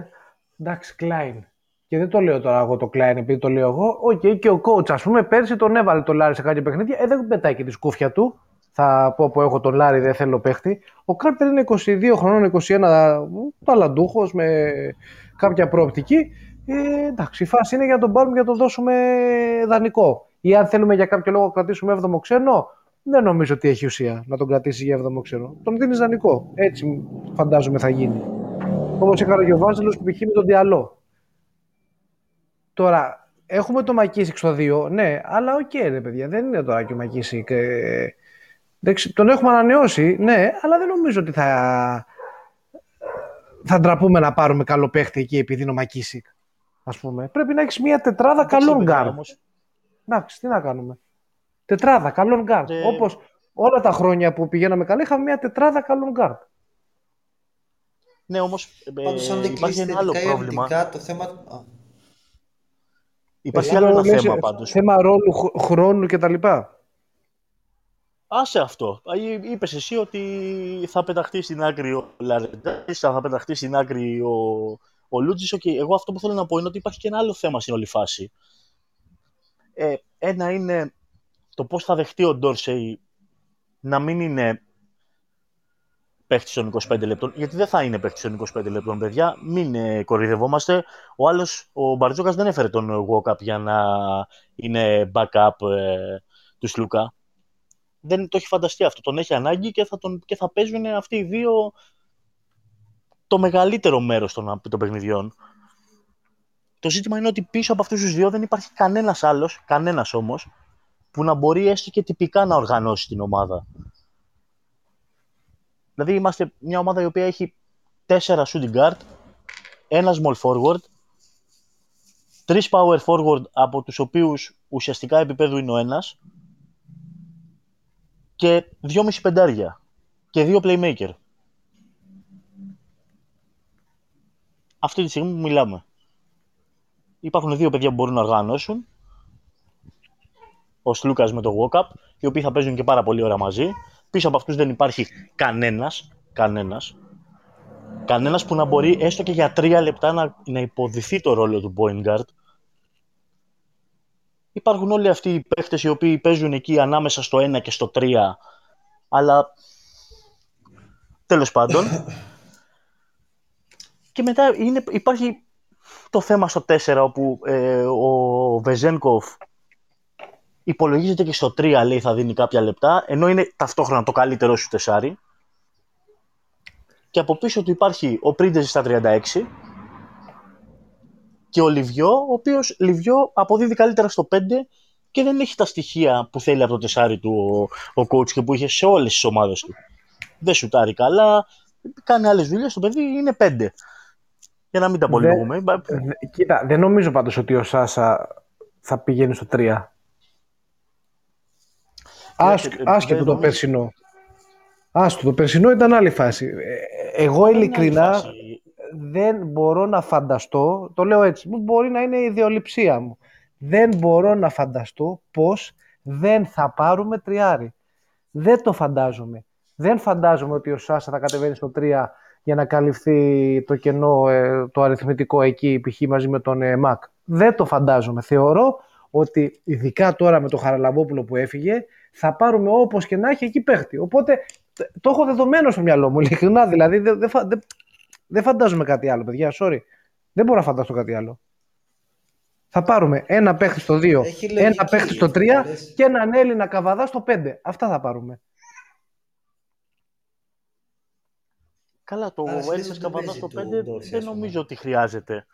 εντάξει, Κλάιν. Και δεν το λέω τώρα εγώ το Κλάιν επειδή το λέω εγώ. Οκ, και ο coach, ας πούμε, πέρσι τον έβαλε τον Λάρι σε κάποια παιχνίδια. Ε, δεν πετάει και τη σκούφια του. Θα πω που έχω τον Λάρι, δεν θέλω παίχτη. Ο Κάρτερ είναι 22 χρονών, 21, ταλαντούχος με κάποια προοπτική. Ε, εντάξει, η φάση είναι για να τον πάρουμε και να τον δώσουμε δανεικό. Ή αν θέλουμε για κάποιο λόγο να κρατήσουμε 7ο ξένο, δεν νομίζω ότι έχει ουσία να τον κρατήσει για 7ο ξένο. Τον δίνεις δανεικό. Έτσι φαντάζομαι θα γίνει. Όπως έκανε και ο Βάζελος που π.χ. με τον Διαλό. Τώρα, έχουμε το Μακίσικ στο 2, ναι, αλλά οκ, ρε παιδιά, δεν είναι τώρα και ο Μακίσικ. Ε, εντάξει, τον έχουμε ανανεώσει, ναι, αλλά δεν νομίζω ότι θα, θα ντραπούμε να πάρουμε καλό παίχτη εκεί επειδή είναι ο Μακίσικ. Ας πούμε. Πρέπει να έχεις μια τετράδα καλών παιδιά, γκάρ. όμως. Εντάξει, τι να κάνουμε. Τετράδα καλών γκάρ. Ε, Όπως όλα τα χρόνια που πηγαίναμε καλά, είχαμε μια τετράδα καλών γκάρ. Ναι, όμως ε, Πάντως αν δεν υπάρχει κλείσει ένα άλλο θετικά ή πρόβλημα. αρνητικά, το θέμα... Α, Υπάρχει Θέλω άλλο ένα λες, θέμα πάντως. Θέμα ρόλου, χ- χρόνου κτλ. Άσε αυτό. Είπες εσύ ότι θα πεταχτεί στην άκρη ο Λαρεντάκη, θα πεταχτεί στην άκρη ο, ο Λούτζης. Okay. Εγώ αυτό που θέλω να πω είναι ότι υπάρχει και ένα άλλο θέμα στην όλη φάση. Ε, ένα είναι το πώς θα δεχτεί ο Ντόρσεϊ να μην είναι παίχτης των 25 λεπτών, γιατί δεν θα είναι παίχτης των 25 λεπτών, παιδιά. Μην ε, κορυδευόμαστε. Ο άλλος, ο Μπαρτζόκας δεν έφερε τον walk-up για να είναι backup ε, του Σλούκα. Δεν το έχει φανταστεί αυτό. Τον έχει ανάγκη και θα, τον, και θα παίζουν αυτοί οι δύο το μεγαλύτερο μέρος των, των παιχνιδιών. Το ζήτημα είναι ότι πίσω από αυτούς τους δύο δεν υπάρχει κανένας άλλος, κανένας όμως, που να μπορεί έστω και τυπικά να οργανώσει την ομάδα. Δηλαδή είμαστε μια ομάδα η οποία έχει τέσσερα shooting guard, ένας small forward, τρεις power forward από τους οποίους ουσιαστικά επίπεδου είναι ο ένας και δυόμιση πεντάρια και δύο playmaker. Αυτή τη στιγμή που μιλάμε. Υπάρχουν δύο παιδιά που μπορούν να οργανώσουν. Ο Σλούκας με το walk-up, οι οποίοι θα παίζουν και πάρα πολύ ώρα μαζί. Πίσω από αυτούς δεν υπάρχει κανένας, κανένας, κανένας που να μπορεί έστω και για τρία λεπτά να, να υποδηθεί το ρόλο του point guard. Υπάρχουν όλοι αυτοί οι παίχτες οι οποίοι παίζουν εκεί ανάμεσα στο 1 και στο 3, αλλά τέλος πάντων. και μετά είναι, υπάρχει το θέμα στο 4 όπου ε, ο Βεζένκοφ υπολογίζεται και στο 3 λέει θα δίνει κάποια λεπτά, ενώ είναι ταυτόχρονα το καλύτερο σου τεσάρι. Και από πίσω του υπάρχει ο Πρίντεζης στα 36 και ο Λιβιό, ο οποίος Λιβιό αποδίδει καλύτερα στο 5 και δεν έχει τα στοιχεία που θέλει από το τεσάρι του ο, ο coach και που είχε σε όλες τις ομάδες του. Δεν σουτάρει καλά, κάνει άλλες δουλειές. Το παιδί είναι 5. Για να μην τα απολύγουμε. Κοίτα, δεν νομίζω πάντως ότι ο Σάσα θα πηγαίνει στο 3. Άσχετο το περσινό. Άστο, το περσινό ήταν άλλη φάση. Ε, εγώ ειλικρινά δεν μπορώ να φανταστώ, το λέω έτσι, μπορεί να είναι η ιδεολειψία μου. Δεν μπορώ να φανταστώ πώς δεν θα πάρουμε τριάρι. Δεν το φαντάζομαι. Δεν φαντάζομαι ότι ο Σάσα θα κατεβαίνει στο 3 για να καλυφθεί το κενό, ε, το αριθμητικό εκεί, π.χ. μαζί με τον ε, Μακ. Δεν το φαντάζομαι. Θεωρώ ότι ειδικά τώρα με τον Χαραλαμπόπουλο που έφυγε, θα πάρουμε όπως και να έχει εκεί παίχτη. Οπότε το έχω δεδομένο στο μυαλό μου, ειλικρινά δηλαδή. Δεν δε, δε, δε φαντάζομαι κάτι άλλο, παιδιά. Sorry. Δεν μπορώ να φανταστώ κάτι άλλο. Θα πάρουμε ένα παίχτη στο 2, ένα παίχτη στο 3 και έναν Έλληνα καβαδά στο 5. Αυτά θα πάρουμε. Καλά, το Έλληνα καβαδά στο 5 δεν νομίζω ότι χρειάζεται.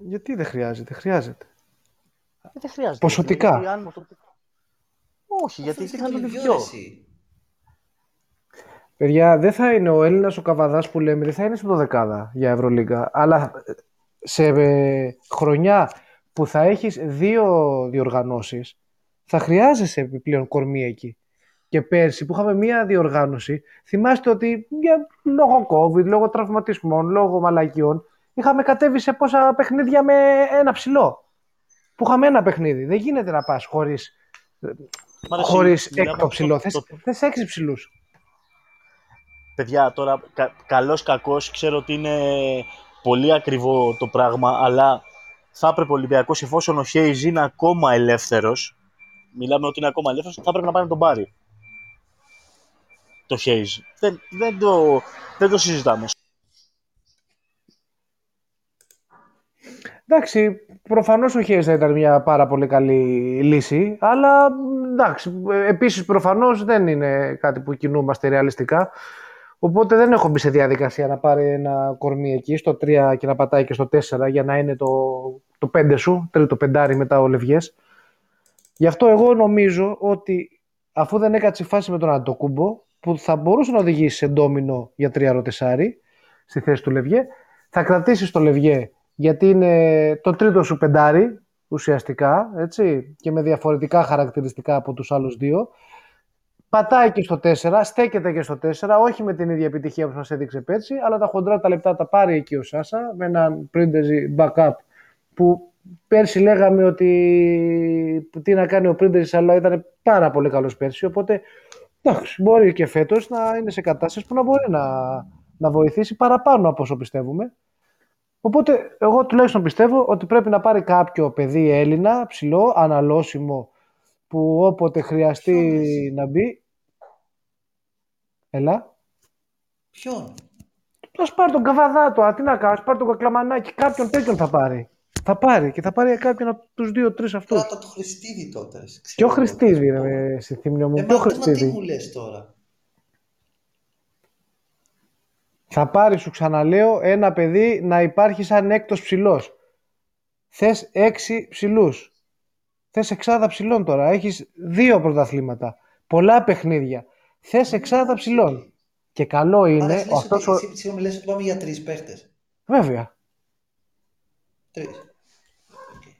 Γιατί δεν χρειάζεται, χρειάζεται. Ε, δεν χρειάζεται. Ποσοτικά. Γιατί, Όχι, γιατί είχαν τον δυο. Παιδιά, δεν θα είναι ο Έλληνας ο Καβαδάς που λέμε, δεν θα είναι στο δεκάδα για Ευρωλίγκα. Αλλά σε ε, χρονιά που θα έχεις δύο διοργανώσεις, θα χρειάζεσαι επιπλέον κορμί εκεί. Και πέρσι που είχαμε μία διοργάνωση, θυμάστε ότι για, λόγω COVID, λόγω τραυματισμών, λόγω μαλακιών, είχαμε κατέβει σε πόσα παιχνίδια με ένα ψηλό που είχαμε ένα παιχνίδι. Δεν γίνεται να πας χωρίς χωρίς έκτο ψηλό. Θες, έξι ψηλούς. Παιδιά, τώρα κα, καλός κακός, ξέρω ότι είναι πολύ ακριβό το πράγμα, αλλά θα έπρεπε ο Ολυμπιακός, εφόσον ο Χέιζ είναι ακόμα ελεύθερος, μιλάμε ότι είναι ακόμα ελεύθερος, θα έπρεπε να πάει να τον πάρει. Το Χέιζ. Δεν, δεν, το, δεν το συζητάμε. Εντάξει, προφανώς ο Χέρις θα ήταν μια πάρα πολύ καλή λύση, αλλά εντάξει, επίσης προφανώς δεν είναι κάτι που κινούμαστε ρεαλιστικά. Οπότε δεν έχω μπει σε διαδικασία να πάρει ένα κορμί εκεί στο 3 και να πατάει και στο 4 για να είναι το, το 5 σου, τρίτο πεντάρι μετά ο Λευγές. Γι' αυτό εγώ νομίζω ότι αφού δεν έκατσε φάση με τον Αντοκούμπο, που θα μπορούσε να οδηγήσει σε ντόμινο για 3 ροτεσάρι στη θέση του Λευγέ, θα κρατήσει το Λευγέ γιατί είναι το τρίτο σου πεντάρι ουσιαστικά έτσι, και με διαφορετικά χαρακτηριστικά από τους άλλους δύο. Πατάει και στο 4, στέκεται και στο 4, όχι με την ίδια επιτυχία που μας έδειξε πέρσι, αλλά τα χοντρά τα λεπτά τα πάρει εκεί ο Σάσα με έναν πρίντεζι backup που πέρσι λέγαμε ότι τι να κάνει ο Πρίντερης, αλλά ήταν πάρα πολύ καλός πέρσι, οπότε εντάξει, μπορεί και φέτος να είναι σε κατάσταση που να μπορεί να, να βοηθήσει παραπάνω από όσο πιστεύουμε. Οπότε, εγώ τουλάχιστον πιστεύω ότι πρέπει να πάρει κάποιο παιδί Έλληνα, ψηλό, αναλώσιμο, που όποτε χρειαστεί να μπει. Έλα. Ποιον; Α πάρει τον Καβαδάτο, τι να κάνεις, πάρει τον Κακλαμανάκι, κάποιον τέτοιον θα πάρει. Θα πάρει και θα πάρει κάποιον από τους δύο-τρει αυτούς. Τώρα το Χριστίδη τότε. Ποιο Χριστίδη, ρε, στη θύμιο μου. Ε, Ποιο μα, τι Χριστίδη; μου λες τώρα; Θα πάρει, σου ξαναλέω, ένα παιδί να υπάρχει σαν έκτος ψηλός. Θες έξι ψηλούς. Θες εξάδα ψηλών τώρα. Έχεις δύο πρωταθλήματα. Πολλά παιχνίδια. Θες εξάδα ψηλών. Και καλό Άρα είναι εσύ λες αυτός ότι, ο... εσύ σίγουρα λες ότι πάμε για τρεις παίχτες. Βέβαια. Τρεις.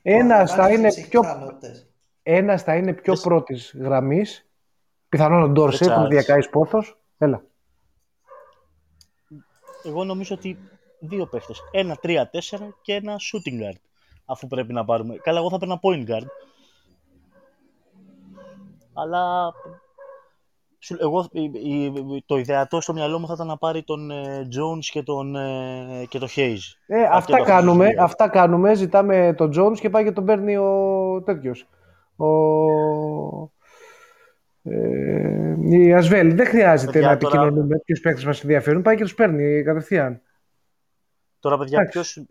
Ένας θα είναι πιο, Πιθανότητες. ένας θα είναι πιο πρώτης γραμμής. Πιθανόν ο Ντόρσε που είναι Τσάρλς. διακάης πόθος. Έλα. Εγώ νομίζω ότι δύο παίχτες. Ένα 3-4 και ένα shooting guard. Αφού πρέπει να πάρουμε. Καλά, εγώ θα παίρνα point guard. Αλλά σου- εγώ, η- η- το ιδεατό στο μυαλό μου θα ήταν να πάρει τον ε, Jones και τον, ε, και το Hayes. Ε, Αυτό αυτά, το κάνουμε, αφήνω. αυτά κάνουμε. Ζητάμε τον Jones και πάει και τον παίρνει ο τέτοιος. Ο... Ε, η Ασβέλ. Δεν χρειάζεται Παιδιά, να τώρα- επικοινωνούμε ποιους παίκτες μας ενδιαφέρουν. Πάει και τους παίρνει κατευθείαν. Τώρα, παιδιά, Εντάξει. ποιος...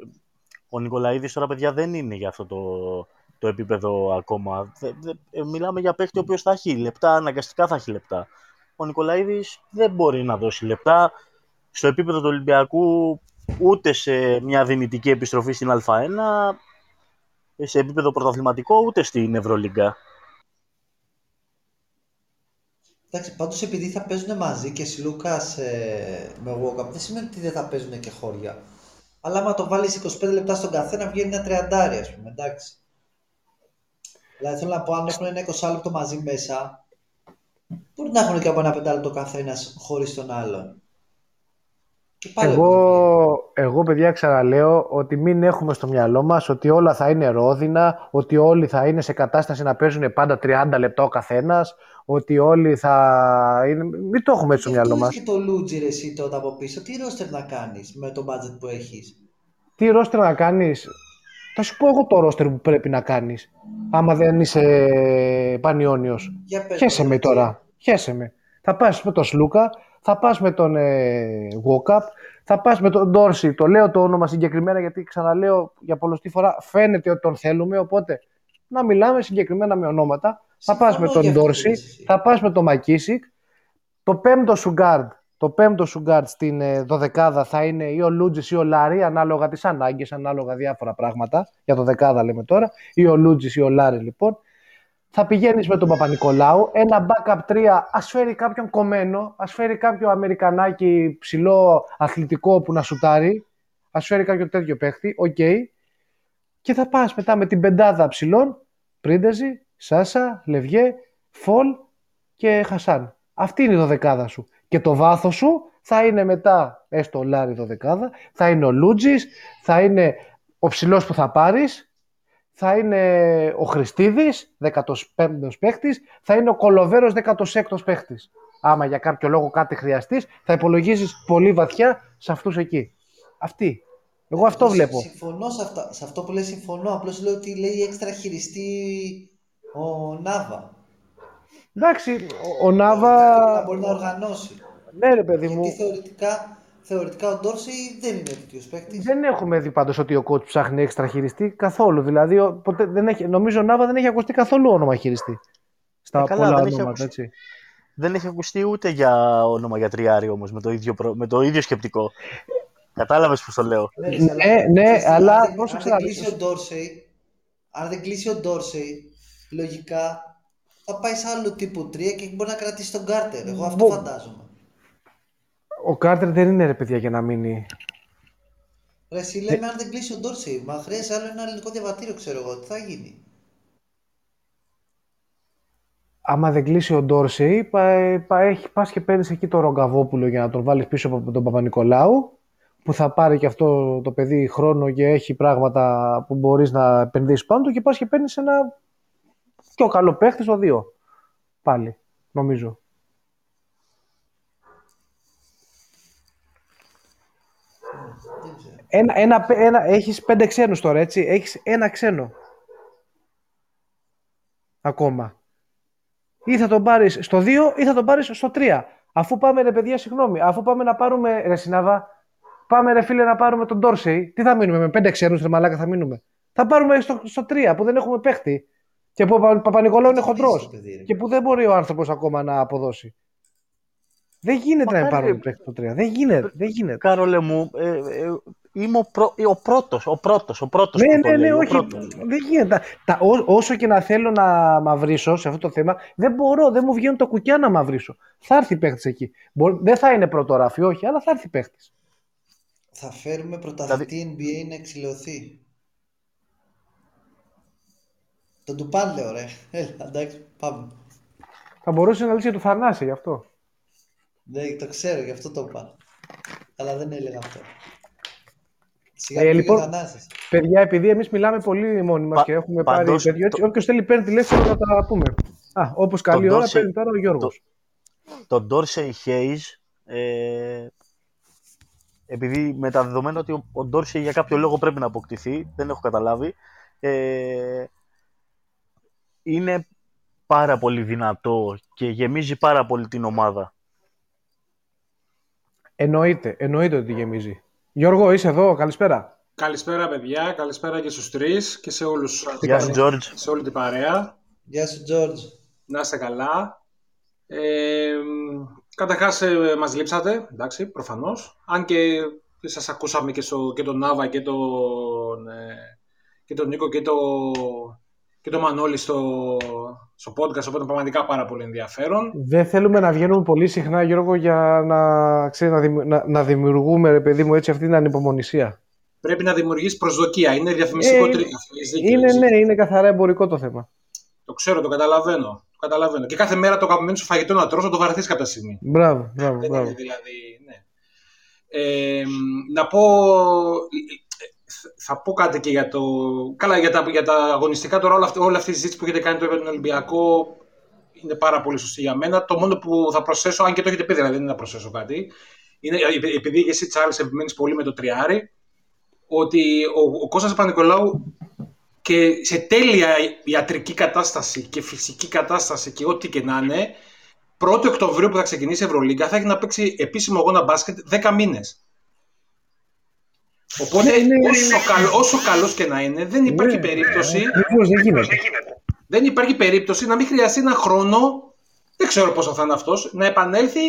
ο Νικολαίδης τώρα, παιδιά, δεν είναι για αυτό το, το επίπεδο ακόμα. Δε- δε- ε, μιλάμε για παίχτη ο οποίος θα έχει λεπτά, αναγκαστικά θα έχει λεπτά. Ο Νικολαίδης δεν μπορεί να δώσει λεπτά στο επίπεδο του Ολυμπιακού ούτε σε μια δυνητική επιστροφή στην Α1, σε επίπεδο πρωταθληματικό, ούτε στην Ευρωλίγκα. Εντάξει, πάντως επειδή θα παίζουν μαζί και Σιλούκας ε, με Walkup, δεν σημαίνει ότι δεν θα παίζουν και χώρια. Αλλά άμα το βάλεις 25 λεπτά στον καθένα, βγαίνει ένα τριαντάρι, ας πούμε, εντάξει. Δηλαδή θέλω να πω, αν έχουν ένα 20 λεπτό μαζί μέσα, μπορεί να έχουν και από ένα πεντάλεπτο καθένας χωρίς τον άλλον. Και πάλι όμως βγαίνει. Εγώ, εγώ, παιδιά, ξαναλέω ότι μην έχουμε στο μυαλό μας ότι όλα θα είναι ρόδινα, ότι όλοι θα είναι σε κατάσταση να παίζουν πάντα 30 λεπτά ο καθένας, ότι όλοι θα είναι... Μην το έχουμε έτσι στο Γι' αυτό μυαλό λες μας. και το Λούτζι ρε εσύ τότε από πίσω, τι ρόστερ να κάνεις με το budget που έχεις; Τι ρόστερ να κάνεις; Θα σου πω εγώ το ρόστερ που πρέπει να κάνεις. Άμα δεν είσαι πανιόνιος. Για πες Χέσε μου, με τι. τώρα. Χέσε με. Θα πας με τον Σλούκα, θα πας με τον ε, Walkup, θα πας με τον Ντόρση. Το λέω το όνομα συγκεκριμένα γιατί ξαναλέω για πολλωστή φορά φαίνεται ότι τον θέλουμε, οπότε να μιλάμε συγκεκριμένα με ονόματα. Θα πας με Συμφωνώ τον για αυτό που Ντόρση, λες εσύ. θα πας με τον Μακίσικ. Το πέμπτο σου guard, το πέμπτο σου guard στην ε, δωδεκάδα θα είναι ή ο Λούντζης ή ο Λάρη, ανάλογα τις ανάγκες, ανάλογα διάφορα πράγματα. Για δωδεκάδα λέμε τώρα. Ή ο Λούντζης ή ο Λάρη λοιπόν. Θα πηγαίνεις με τον Παπανικολάου, ένα backup 3, ας φέρει κάποιον κομμένο, ας φέρει κάποιο Αμερικανάκι ψηλό αθλητικό που να σουτάρει, ας φέρει κάποιο τέτοιο παίχτη, οκ. Και θα πας μετά με την πεντάδα ψηλών, Πρίντεζη, Σάσα, Λευγέ, Φολ και Χασάν. Αυτή είναι η δωδεκάδα σου. Και το βάθος σου θα είναι μετά, έστω ο Λάρη δωδεκάδα, θα είναι ο Λούτζης, θα είναι ο ψηλός που θα πάρεις, θα είναι ο Χριστίδης, 15ος παίχτης, θα είναι ο Κολοβέρος, 16ος παίχτης. Άμα για κάποιο λόγο κάτι χρειαστείς, θα υπολογίζεις πολύ βαθιά σε αυτούς εκεί. Αυτή. Εγώ αυτό Συμ- βλέπω. Συμφωνώ σε, αυτά, σε αυτό που λέει, συμφωνώ. Απλώς λέω ότι λέει έξτρα χειριστή ο Νάβα. Εντάξει, ο- ο Να Νάβα... μπορεί να οργανώσει. Ναι ρε παιδί μου, Γιατί θεωρητικά, θεωρητικά ο Ντόρσεϊ δεν είναι τέτοιος παίκτης. δεν έχουμε δει πάντως ότι ο coach ψάχνει έξτρα χειριστή καθόλου. Δηλαδή, ο- ποτέ, δεν έχει, νομίζω ο Νάβα δεν έχει ακουστεί καθόλου όνομα χειριστή. Στα Ε, καλά, πολλά δεν έχει ονόματα, ακουστεί. έτσι. Δεν έχει ακουστεί ούτε για όνομα για τριάρι όμως, με το ίδιο, προ- με το ίδιο σκεπτικό. Κατάλαβες πώς το λέω. Ναι, ναι, αλλά αν, δεν- πρόσεξε αν να δεν δεις. κλείσει ο Ντόρσεϊ, αν δεν κλείσει ο Ντόρσεϊ, λογικά θα πάει σε άλλο τύπο 3 και μπορεί να κρατήσει τον Κάρτερ. Εγώ αυτό Μπο- φαντάζομαι. Ο Κάρτερ δεν είναι ρε παιδιά για να μείνει. Ρε, εσύ λέμε αν δεν κλείσει ο Ντόρσεϊ, μα χρειάζεται άλλο ένα ελληνικό διαβατήριο, ξέρω εγώ, τι θα γίνει. Άμα δεν κλείσει ο Ντόρσεϊ, πα, πα, έχει, πας και παίρνεις εκεί τον Ρογκαβόπουλο για να τον βάλεις πίσω από τον Παπα-Νικολάου που θα πάρει και αυτό το παιδί χρόνο και έχει πράγματα που μπορείς να επενδύσεις πάνω του και πας και παίρνεις ένα πιο καλό παίχτη στο δύο. Πάλι, νομίζω. Ένα, ένα, ένα, έχεις πέντε ξένους τώρα, έτσι. Έχεις ένα ξένο. Ακόμα. Ή θα τον πάρεις στο 2 ή θα τον πάρεις στο 3. Αφού πάμε ρε παιδιά, συγγνώμη, αφού πάμε να πάρουμε ρε Συνάβα, πάμε ρε φίλε να πάρουμε τον Ντόρσεϊ, τι θα μείνουμε με πέντε ξένους ρε μαλάκα θα μείνουμε. Θα πάρουμε στο, στο 3 που δεν έχουμε παίχτη. Και που ο Παπα-Νικολάου είναι χοντρός. Και που δεν μπορεί ο άνθρωπος ακόμα να αποδώσει. Δεν γίνεται να πάρουμε παίχτη το 3. Δεν γίνεται. Δεν γίνεται. Κάρολε μου, ε, ε, είμαι ο, πρω... ο πρώτος, ο πρώτος, ο πρώτος ναι, που ναι, το ναι, λέει, ο όχι. πρώτος. Δεν γίνεται. Τα, ό, όσο και να θέλω να μαυρίσω σε αυτό το θέμα, δεν μπορώ, δεν μου βγαίνουν τα κουκιά να μαυρίσω. Θα έρθει παίχτης εκεί. Μπορεί, δεν θα είναι πρωτοράφι, όχι, αλλά θα έρθει παίχτης. Θα φέρουμε πρωταθλητή NBA να εξηλαιωθεί. Τον του πάνε λέω ρε. Έλα, εντάξει, πάμε. Θα μπορούσε να λύσει του Θανάση γι' αυτό. Ναι, το ξέρω, γι' αυτό το είπα. Αλλά δεν έλεγα αυτό. Σιγά Ε, ε, λοιπόν, λοιπόν, Θανάσης. Παιδιά, επειδή εμείς μιλάμε πολύ μόνοι μας Πα- και έχουμε παντός, πάρει τέτοιο, έτσι, όποιος θέλει παίρνει τηλέφωνο να τα πούμε. Α, όπως καλή Τον ώρα Dorsey- παίρνει τώρα ο Γιώργος. Τον Dorsey Hayes, ε, επειδή με τα δεδομένα ότι ο, ο Dorsey για κάποιο λόγο πρέπει να αποκτηθεί, δεν έχω καταλάβει, ε, είναι πάρα πολύ δυνατό και γεμίζει πάρα πολύ την ομάδα. Εννοείται, εννοείται ότι γεμίζει. Γιώργο, είσαι εδώ, καλησπέρα. Καλησπέρα παιδιά, καλησπέρα και στους τρεις και σε όλους, Γεια σου, George. σε όλη την παρέα. Γεια σου, Τζόρτζ. Να είστε καλά. Ε, καταρχάς ε, μας λείψατε, εντάξει, προφανώς. Αν και σας ακούσαμε και, στο, και τον Νάβα και τον, ε, και τον Νίκο και, το, και τον Μανώλη στο, στο podcast, οπότε πραγματικά πάρα πολύ ενδιαφέρον. Δεν θέλουμε να βγαίνουμε πολύ συχνά, Γιώργο, για να, ξέρεις, να, δημι- να, να δημιουργούμε, ρε παιδί μου, έτσι αυτή την ανυπομονησία. Πρέπει να δημιουργήσει προσδοκία, είναι διαφημιστικό Ε, τρικ αυτό. έχεις δίκιο, Είναι, έχεις ναι, είναι καθαρά εμπορικό το θέμα. Το ξέρω, το καταλαβαίνω. Το καταλαβαίνω. Και κάθε μέρα το αγαπημένο σου φαγητό να τρως, θα το βαρεθείς κάποια στιγμή. Μπράβο, μπράβο, Δεν μπράβο. είναι δηλαδή, ναι. Ε, να πω, θα πω κάτι και για το, καλά για τα, για τα αγωνιστικά τώρα, όλα αυτή, όλη αυτή η συζήτηση που έχετε κάνει τώρα για τον Ολυμπιακό είναι πάρα πολύ σωστή για μένα. Το μόνο που θα προσθέσω, αν και το έχετε πει δηλαδή, δεν είναι να προσθέσω κάτι, είναι επει- επειδή και εσύ Τσάρλς επιμένεις πολύ με το τριάρι, ότι ο, ο Κώστας Πανικολάου και σε τέλεια ιατρική κατάσταση και φυσική κατάσταση και ό,τι και να είναι, 1η Οκτωβρίου που θα ξεκινήσει η Ευρωλίγκα θα έχει να παίξει επίσημο αγώνα μπάσκετ 10 μήνες. Οπότε όσο, καλό, όσο καλός και να είναι δεν υπάρχει Ναι. περίπτωση Ακριβώς, δεν γίνεται. δεν υπάρχει περίπτωση να μην χρειαστεί ένα χρόνο, δεν ξέρω πόσο θα είναι αυτός, να επανέλθει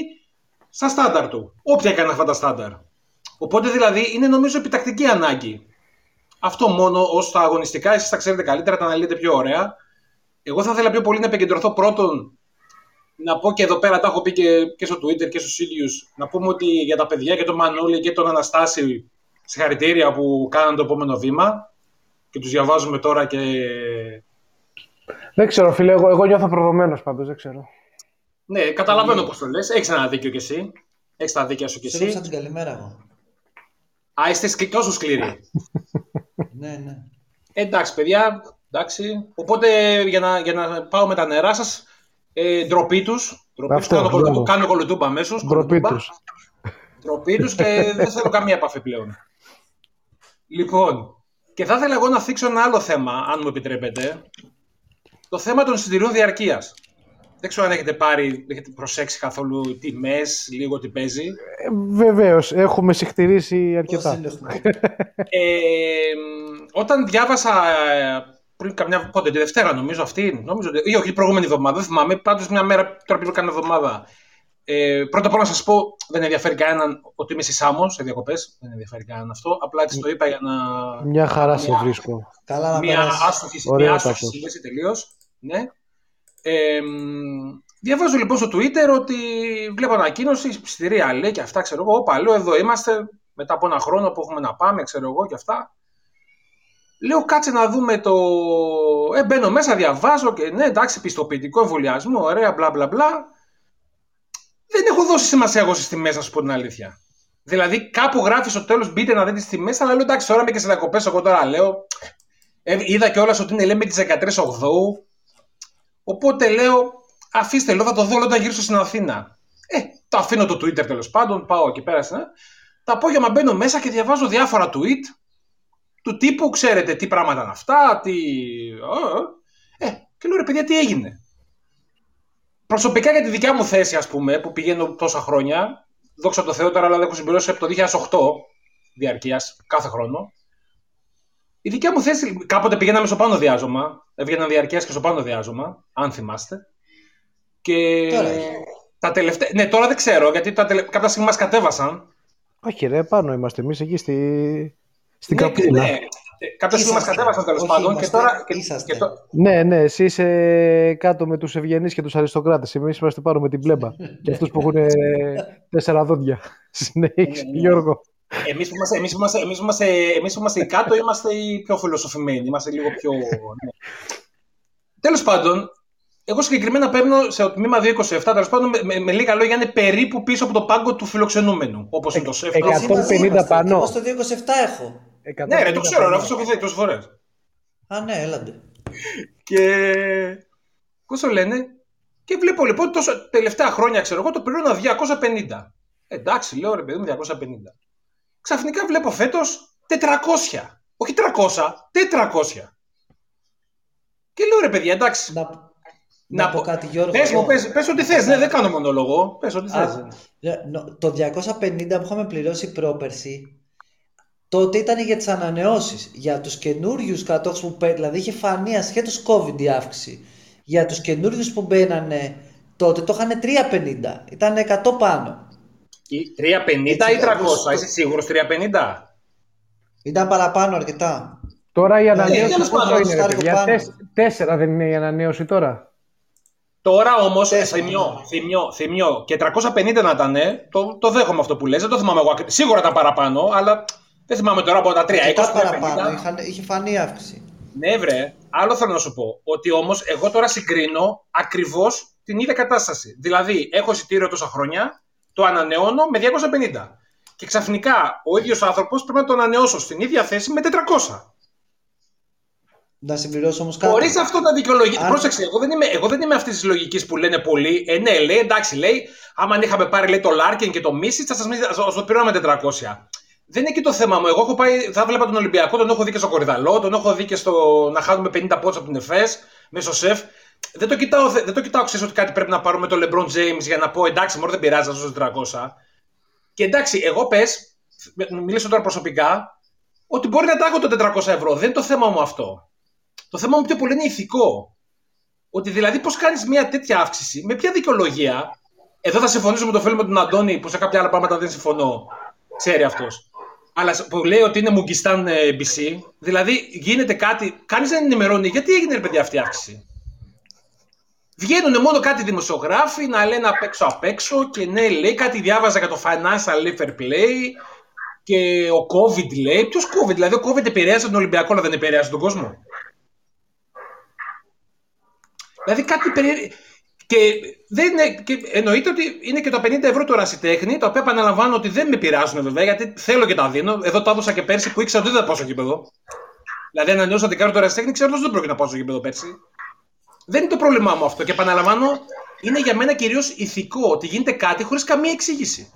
στα στάνταρ του. Όποια έκανε αυτά τα στάνταρ. Οπότε δηλαδή είναι νομίζω επιτακτική ανάγκη. Αυτό μόνο ως τα αγωνιστικά, εσείς τα ξέρετε καλύτερα, τα αναλύετε πιο ωραία. Εγώ θα ήθελα πιο πολύ να επικεντρωθώ πρώτον να πω και εδώ πέρα, τα έχω πει και, και στο Twitter και στους ίδιους, να πούμε ότι για τα παιδιά και τον Μανώλη και τον Αναστάση συγχαρητήρια που κάναν το επόμενο βήμα και τους διαβάζουμε τώρα και Δεν ξέρω, φίλε, εγώ, εγώ νιώθω προδομένος πάντως, δεν ξέρω. Ναι, καταλαβαίνω πώς το λες. Έχεις ένα δίκιο κι εσύ. Έχεις τα δίκια σου κι Σε έδωσα εσύ. την καλημέρα εγώ. Α, είστε σκλη- τόσο σκληροί. ναι, ναι. Ε, εντάξει, παιδιά. Εντάξει. Οπότε για να, για να πάω με τα νερά σας, ε, ντροπή τους. Αυτό, Κάνω, κολο- μπράβο. κάνω κολοτούμπα αμέσως. Ντροπή τους. Ντροπή τους και δεν θέλω καμία επαφή πλέον. Λοιπόν, και θα ήθελα εγώ να θίξω ένα άλλο θέμα, αν μου επιτρέπετε. Το θέμα των εισιτηρίων διαρκείας. Δεν ξέρω αν έχετε πάρει, έχετε προσέξει καθόλου τιμές, λίγο τι παίζει. Ε, Βεβαίως, έχουμε συχτηρήσει Πώς αρκετά. είναι έχουμε. Ε, όταν διάβασα ε, πριν καμιά πότε, τη Δευτέρα νομίζω αυτή, νομίζω, ότι- ή όχι, την προηγούμενη εβδομάδα, δεν θυμάμαι, πάντως μια μέρα τώρα πριν κάνα εβδομάδα. Ε, πρώτα απ' όλα να σας πω, δεν ενδιαφέρει κανέναν ότι είμαι στη Σάμο, σε διακοπές, δεν ενδιαφέρει κανέναν αυτό, απλά έτσι το είπα για να... Μια χαρά σε Μια- βρίσκω. Καλά να Μια περάσει. άστοχη, Ωραία μια τα άστοχη πω. σύλληψη τελείως, ναι. Ε, μ, διαβάζω λοιπόν στο Twitter ότι βλέπω ανακοίνωση, ψηφιστηρία λέει και αυτά, ξέρω εγώ. Όπα, λέω εδώ είμαστε μετά από ένα χρόνο που έχουμε να πάμε, ξέρω εγώ και αυτά. Λέω κάτσε να δούμε το. Ε, μπαίνω μέσα, διαβάζω και ναι, εντάξει, πιστοποιητικό εμβολιασμό, ωραία, μπλα μπλα μπλα. Δεν έχω δώσει σημασία εγώ στις τιμές, να σου πω την αλήθεια. Δηλαδή κάπου γράφεις στο τέλος μπείτε να δείτε τις τιμές, αλλά λέω εντάξει, τώρα είμαι και σε διακοπές. Εγώ τώρα λέω. Ε, είδα κιόλας ότι είναι λέμε τις 13 Οκτώου. Οπότε λέω, αφήστε λέω, θα το δω όταν γυρίσω στην Αθήνα. Ε, το αφήνω το Twitter τέλος πάντων, πάω εκεί πέρα. Ε. Το απόγευμα μπαίνω μέσα και διαβάζω διάφορα tweet του τύπου, ξέρετε τι πράγματα είναι αυτά, τι. Ε, και λέω ρε παιδιά, τι έγινε; Προσωπικά για τη δικιά μου θέση, ας πούμε, που πηγαίνω τόσα χρόνια, δόξα τω Θεώ τώρα, αλλά δεν έχω συμπληρώσει από το 2008 διαρκείας κάθε χρόνο. Η δικιά μου θέση, κάποτε πηγαίναμε στο πάνω διάζωμα, έβγαινα διαρκείας και στο πάνω διάζωμα, αν θυμάστε. Και Τώρα. τα τελευταία. Ναι, τώρα δεν ξέρω, γιατί τα τελε... κάποια στιγμή μας κατέβασαν. Όχι, ρε, πάνω είμαστε εμείς εκεί στη... στην ναι, καπούλα. ναι. Ε, Κάποια στιγμή μας Είσαστε. κατέβασαν τέλος Όχι, πάντων και είμαστε. τώρα. Και, Είσαστε. και το... Ναι, ναι, εσύ είσαι κάτω με τους ευγενείς και τους αριστοκράτες. Εμείς είμαστε πάνω με την πλέμπα. και αυτούς που έχουν ε, τέσσερα δόντια. Συνέχισε, Ναι, ναι. Γιώργο. Εμείς που είμαστε, εμείς που είμαστε, εμείς που είμαστε, εμείς που είμαστε οι κάτω είμαστε οι πιο φιλοσοφημένοι. Είμαστε λίγο πιο. Ναι. Τέλος πάντων, εγώ συγκεκριμένα παίρνω σε τμήμα 227, τέλος πάντων, με, με, με λίγα λόγια είναι περίπου πίσω από το πάγκο του φιλοξενούμενου. Όπως είναι το σεφ. εκα- Μαζί μαζί 150 είμαστε. πάνω. Εγώ στο 227 έχω. Ναι, ρε, το ξέρω, ρε, 150 αφού το έχω δει τόσες φορές. Α, ναι, έλαντε. Και. Πώς το λένε. Και βλέπω λοιπόν τόσο τελευταία χρόνια, ξέρω εγώ, το πλήρωνα 250. Εντάξει, λέω ρε παιδί μου, 250. Ξαφνικά βλέπω φέτος 400. Όχι 300, 400. Και λέω ρε παιδιά, εντάξει. Να, Να να, πω πω- κάτι, Γιώργο. Πες μου, εγώ- πες, πες ό,τι θες, ναι, δεν κάνω μονόλογο. Πες ό,τι θες. Α, ε, νο- το 250 που είχαμε πληρώσει πρόπερση, τότε ήταν για τις ανανεώσεις. Για τους καινούριους κατόχους που παίρνουν, δηλαδή είχε φανεί ασχέτως COVID η αύξηση. Για τους καινούριους που μπαίνανε τότε το είχαν 350, ήταν 100 πάνω. Ή 350 Έτσι, ή 300, εγώ- είσαι σίγουρος 350. Ήταν παραπάνω αρκετά. Τώρα η ανανέωση τέλος πόσο πάντων, είναι, ρε στάρικο παιδιά; πάνω. Τεσ- τέσσερα δεν είναι η ανανέωση τώρα. Τώρα όμως, Τέσσερα, θυμιώ, ναι. θυμιώ, θυμιώ, και 350 να ήταν, το, το δέχομαι αυτό που λες, δεν το θυμάμαι εγώ. ακρι- Σίγουρα ήταν παραπάνω, αλλά δεν θυμάμαι τώρα από τα 3, 20, Αρκετά 350. παραπάνω, είχαν, είχε φανεί αύξηση. Ναι, βρε. Άλλο θέλω να σου πω. Ότι όμως εγώ τώρα συγκρίνω ακριβώς την ίδια κατάσταση. Δηλαδή, έχω εισιτήριο τόσα χρόνια, το ανανεώνω με 250. Και ξαφνικά ο ίδιος άνθρωπος πρέπει να το ανανεώσω στην ίδια θέση με 400. Να συμπληρώσω όμως κάτι. Χωρίς αυτό να δικαιολογεί. Αν- Πρόσεξε, εγώ δεν είμαι, εγώ δεν είμαι αυτής της λογικής που λένε πολλοί. Ε, ναι, λέει, εντάξει, λέει, άμα είχαμε πάρει λέει, το Λάρκιν και το Μίσιτ, θα σας το πήραμε 400. Δεν είναι εκεί το θέμα μου. Εγώ έχω πάει, θα βλέπα τον Ολυμπιακό, τον έχω δει και στο Κορυδαλό, τον έχω δει και στο να χάνουμε 50 πόντους από την ΕΦΕΣ, μέσω σεφ. Δεν το κοιτάω, δεν το κοιτάω ξέρεις, ότι κάτι πρέπει να πάρουμε το LeBron James για να πω εντάξει, μόνο δεν πειράζει, θα ζω 400. Και εντάξει, εγώ πες, μιλήσω τώρα προσωπικά, ότι μπορεί να τα έχω το 400 ευρώ. Δεν είναι το θέμα μου αυτό. Το θέμα μου πιο πολύ είναι ηθικό. Ότι δηλαδή πώς κάνεις μια τέτοια αύξηση, με ποια δικαιολογία. Εδώ θα συμφωνήσω με το φίλο με τον Αντώνη, που σε κάποια άλλα πράγματα δεν συμφωνώ. Ξέρει αυτός. Αλλά που λέει ότι είναι Μουγκιστάν ε, BC, δηλαδή γίνεται κάτι, κανείς δεν ενημερώνει γιατί έγινε ρε παιδιά αυτή η αύξηση. Βγαίνουν μόνο κάτι δημοσιογράφοι να λένε απ' έξω απ' έξω και ναι, λέει κάτι διάβαζα για το financial fair play και ο COVID λέει. Ποιος COVID, δηλαδή ο COVID επηρέασε τον Ολυμπιακό, αλλά δεν επηρέασε τον κόσμο. Δηλαδή κάτι περίεργο. Και, δεν είναι, και εννοείται ότι είναι και τα 50 ευρώ του ρασιτέχνη, τα οποία επαναλαμβάνω ότι δεν με πειράζουν βέβαια, γιατί θέλω και τα δίνω. Εδώ τα έδωσα και πέρσι που ήξερα ότι δεν θα πάω στο γήπεδο. Δηλαδή, ανανεώσα την κάρτα του ρασιτέχνη, ξέρω ότι δεν πρόκειται να πάω στο γήπεδο πέρσι. Δεν είναι το πρόβλημά μου αυτό. Και επαναλαμβάνω, είναι για μένα κυρίως ηθικό ότι γίνεται κάτι χωρίς καμία εξήγηση.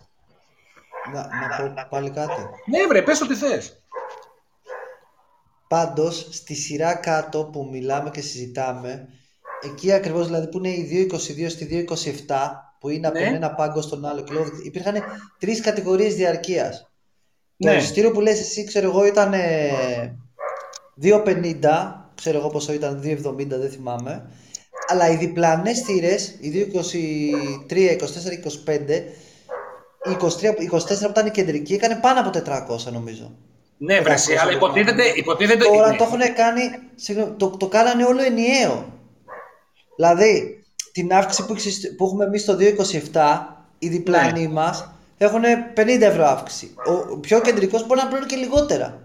Να, να πω πάλι κάτι. Ναι, βρε, πες ό,τι θες. Πάντως, στη σειρά κάτω που μιλάμε και συζητάμε, εκεί ακριβώς δηλαδή που είναι η 2.22 στη 2.27, που είναι από Ναι. τον ένα πάγκο στον άλλο, και λέω, υπήρχαν τρεις κατηγορίες διαρκείας. Ναι. Το εισιτήριο που λες εσύ, ξέρω εγώ, ήταν ε, 2.50, ξέρω εγώ πόσο ήταν, 2.70, δεν θυμάμαι. Αλλά οι διπλανές θύρες, οι 2.23, 24, 25, η 23, η 24 που ήταν η κεντρική, έκανε πάνω από 400 νομίζω. Ναι, βρε, εσύ, αλλά υποτίθεται. υποτίθεται Τώρα ναι. το έχουν κάνει, συγγνώμη, το, το κάνανε όλο ενιαίο. Δηλαδή, την αύξηση που, έχεις- που έχουμε εμείς το 2,27, οι διπλάνοι μας έχουν 50 ευρώ αύξηση. Ο πιο κεντρικός μπορεί να πληρώνει και λιγότερα.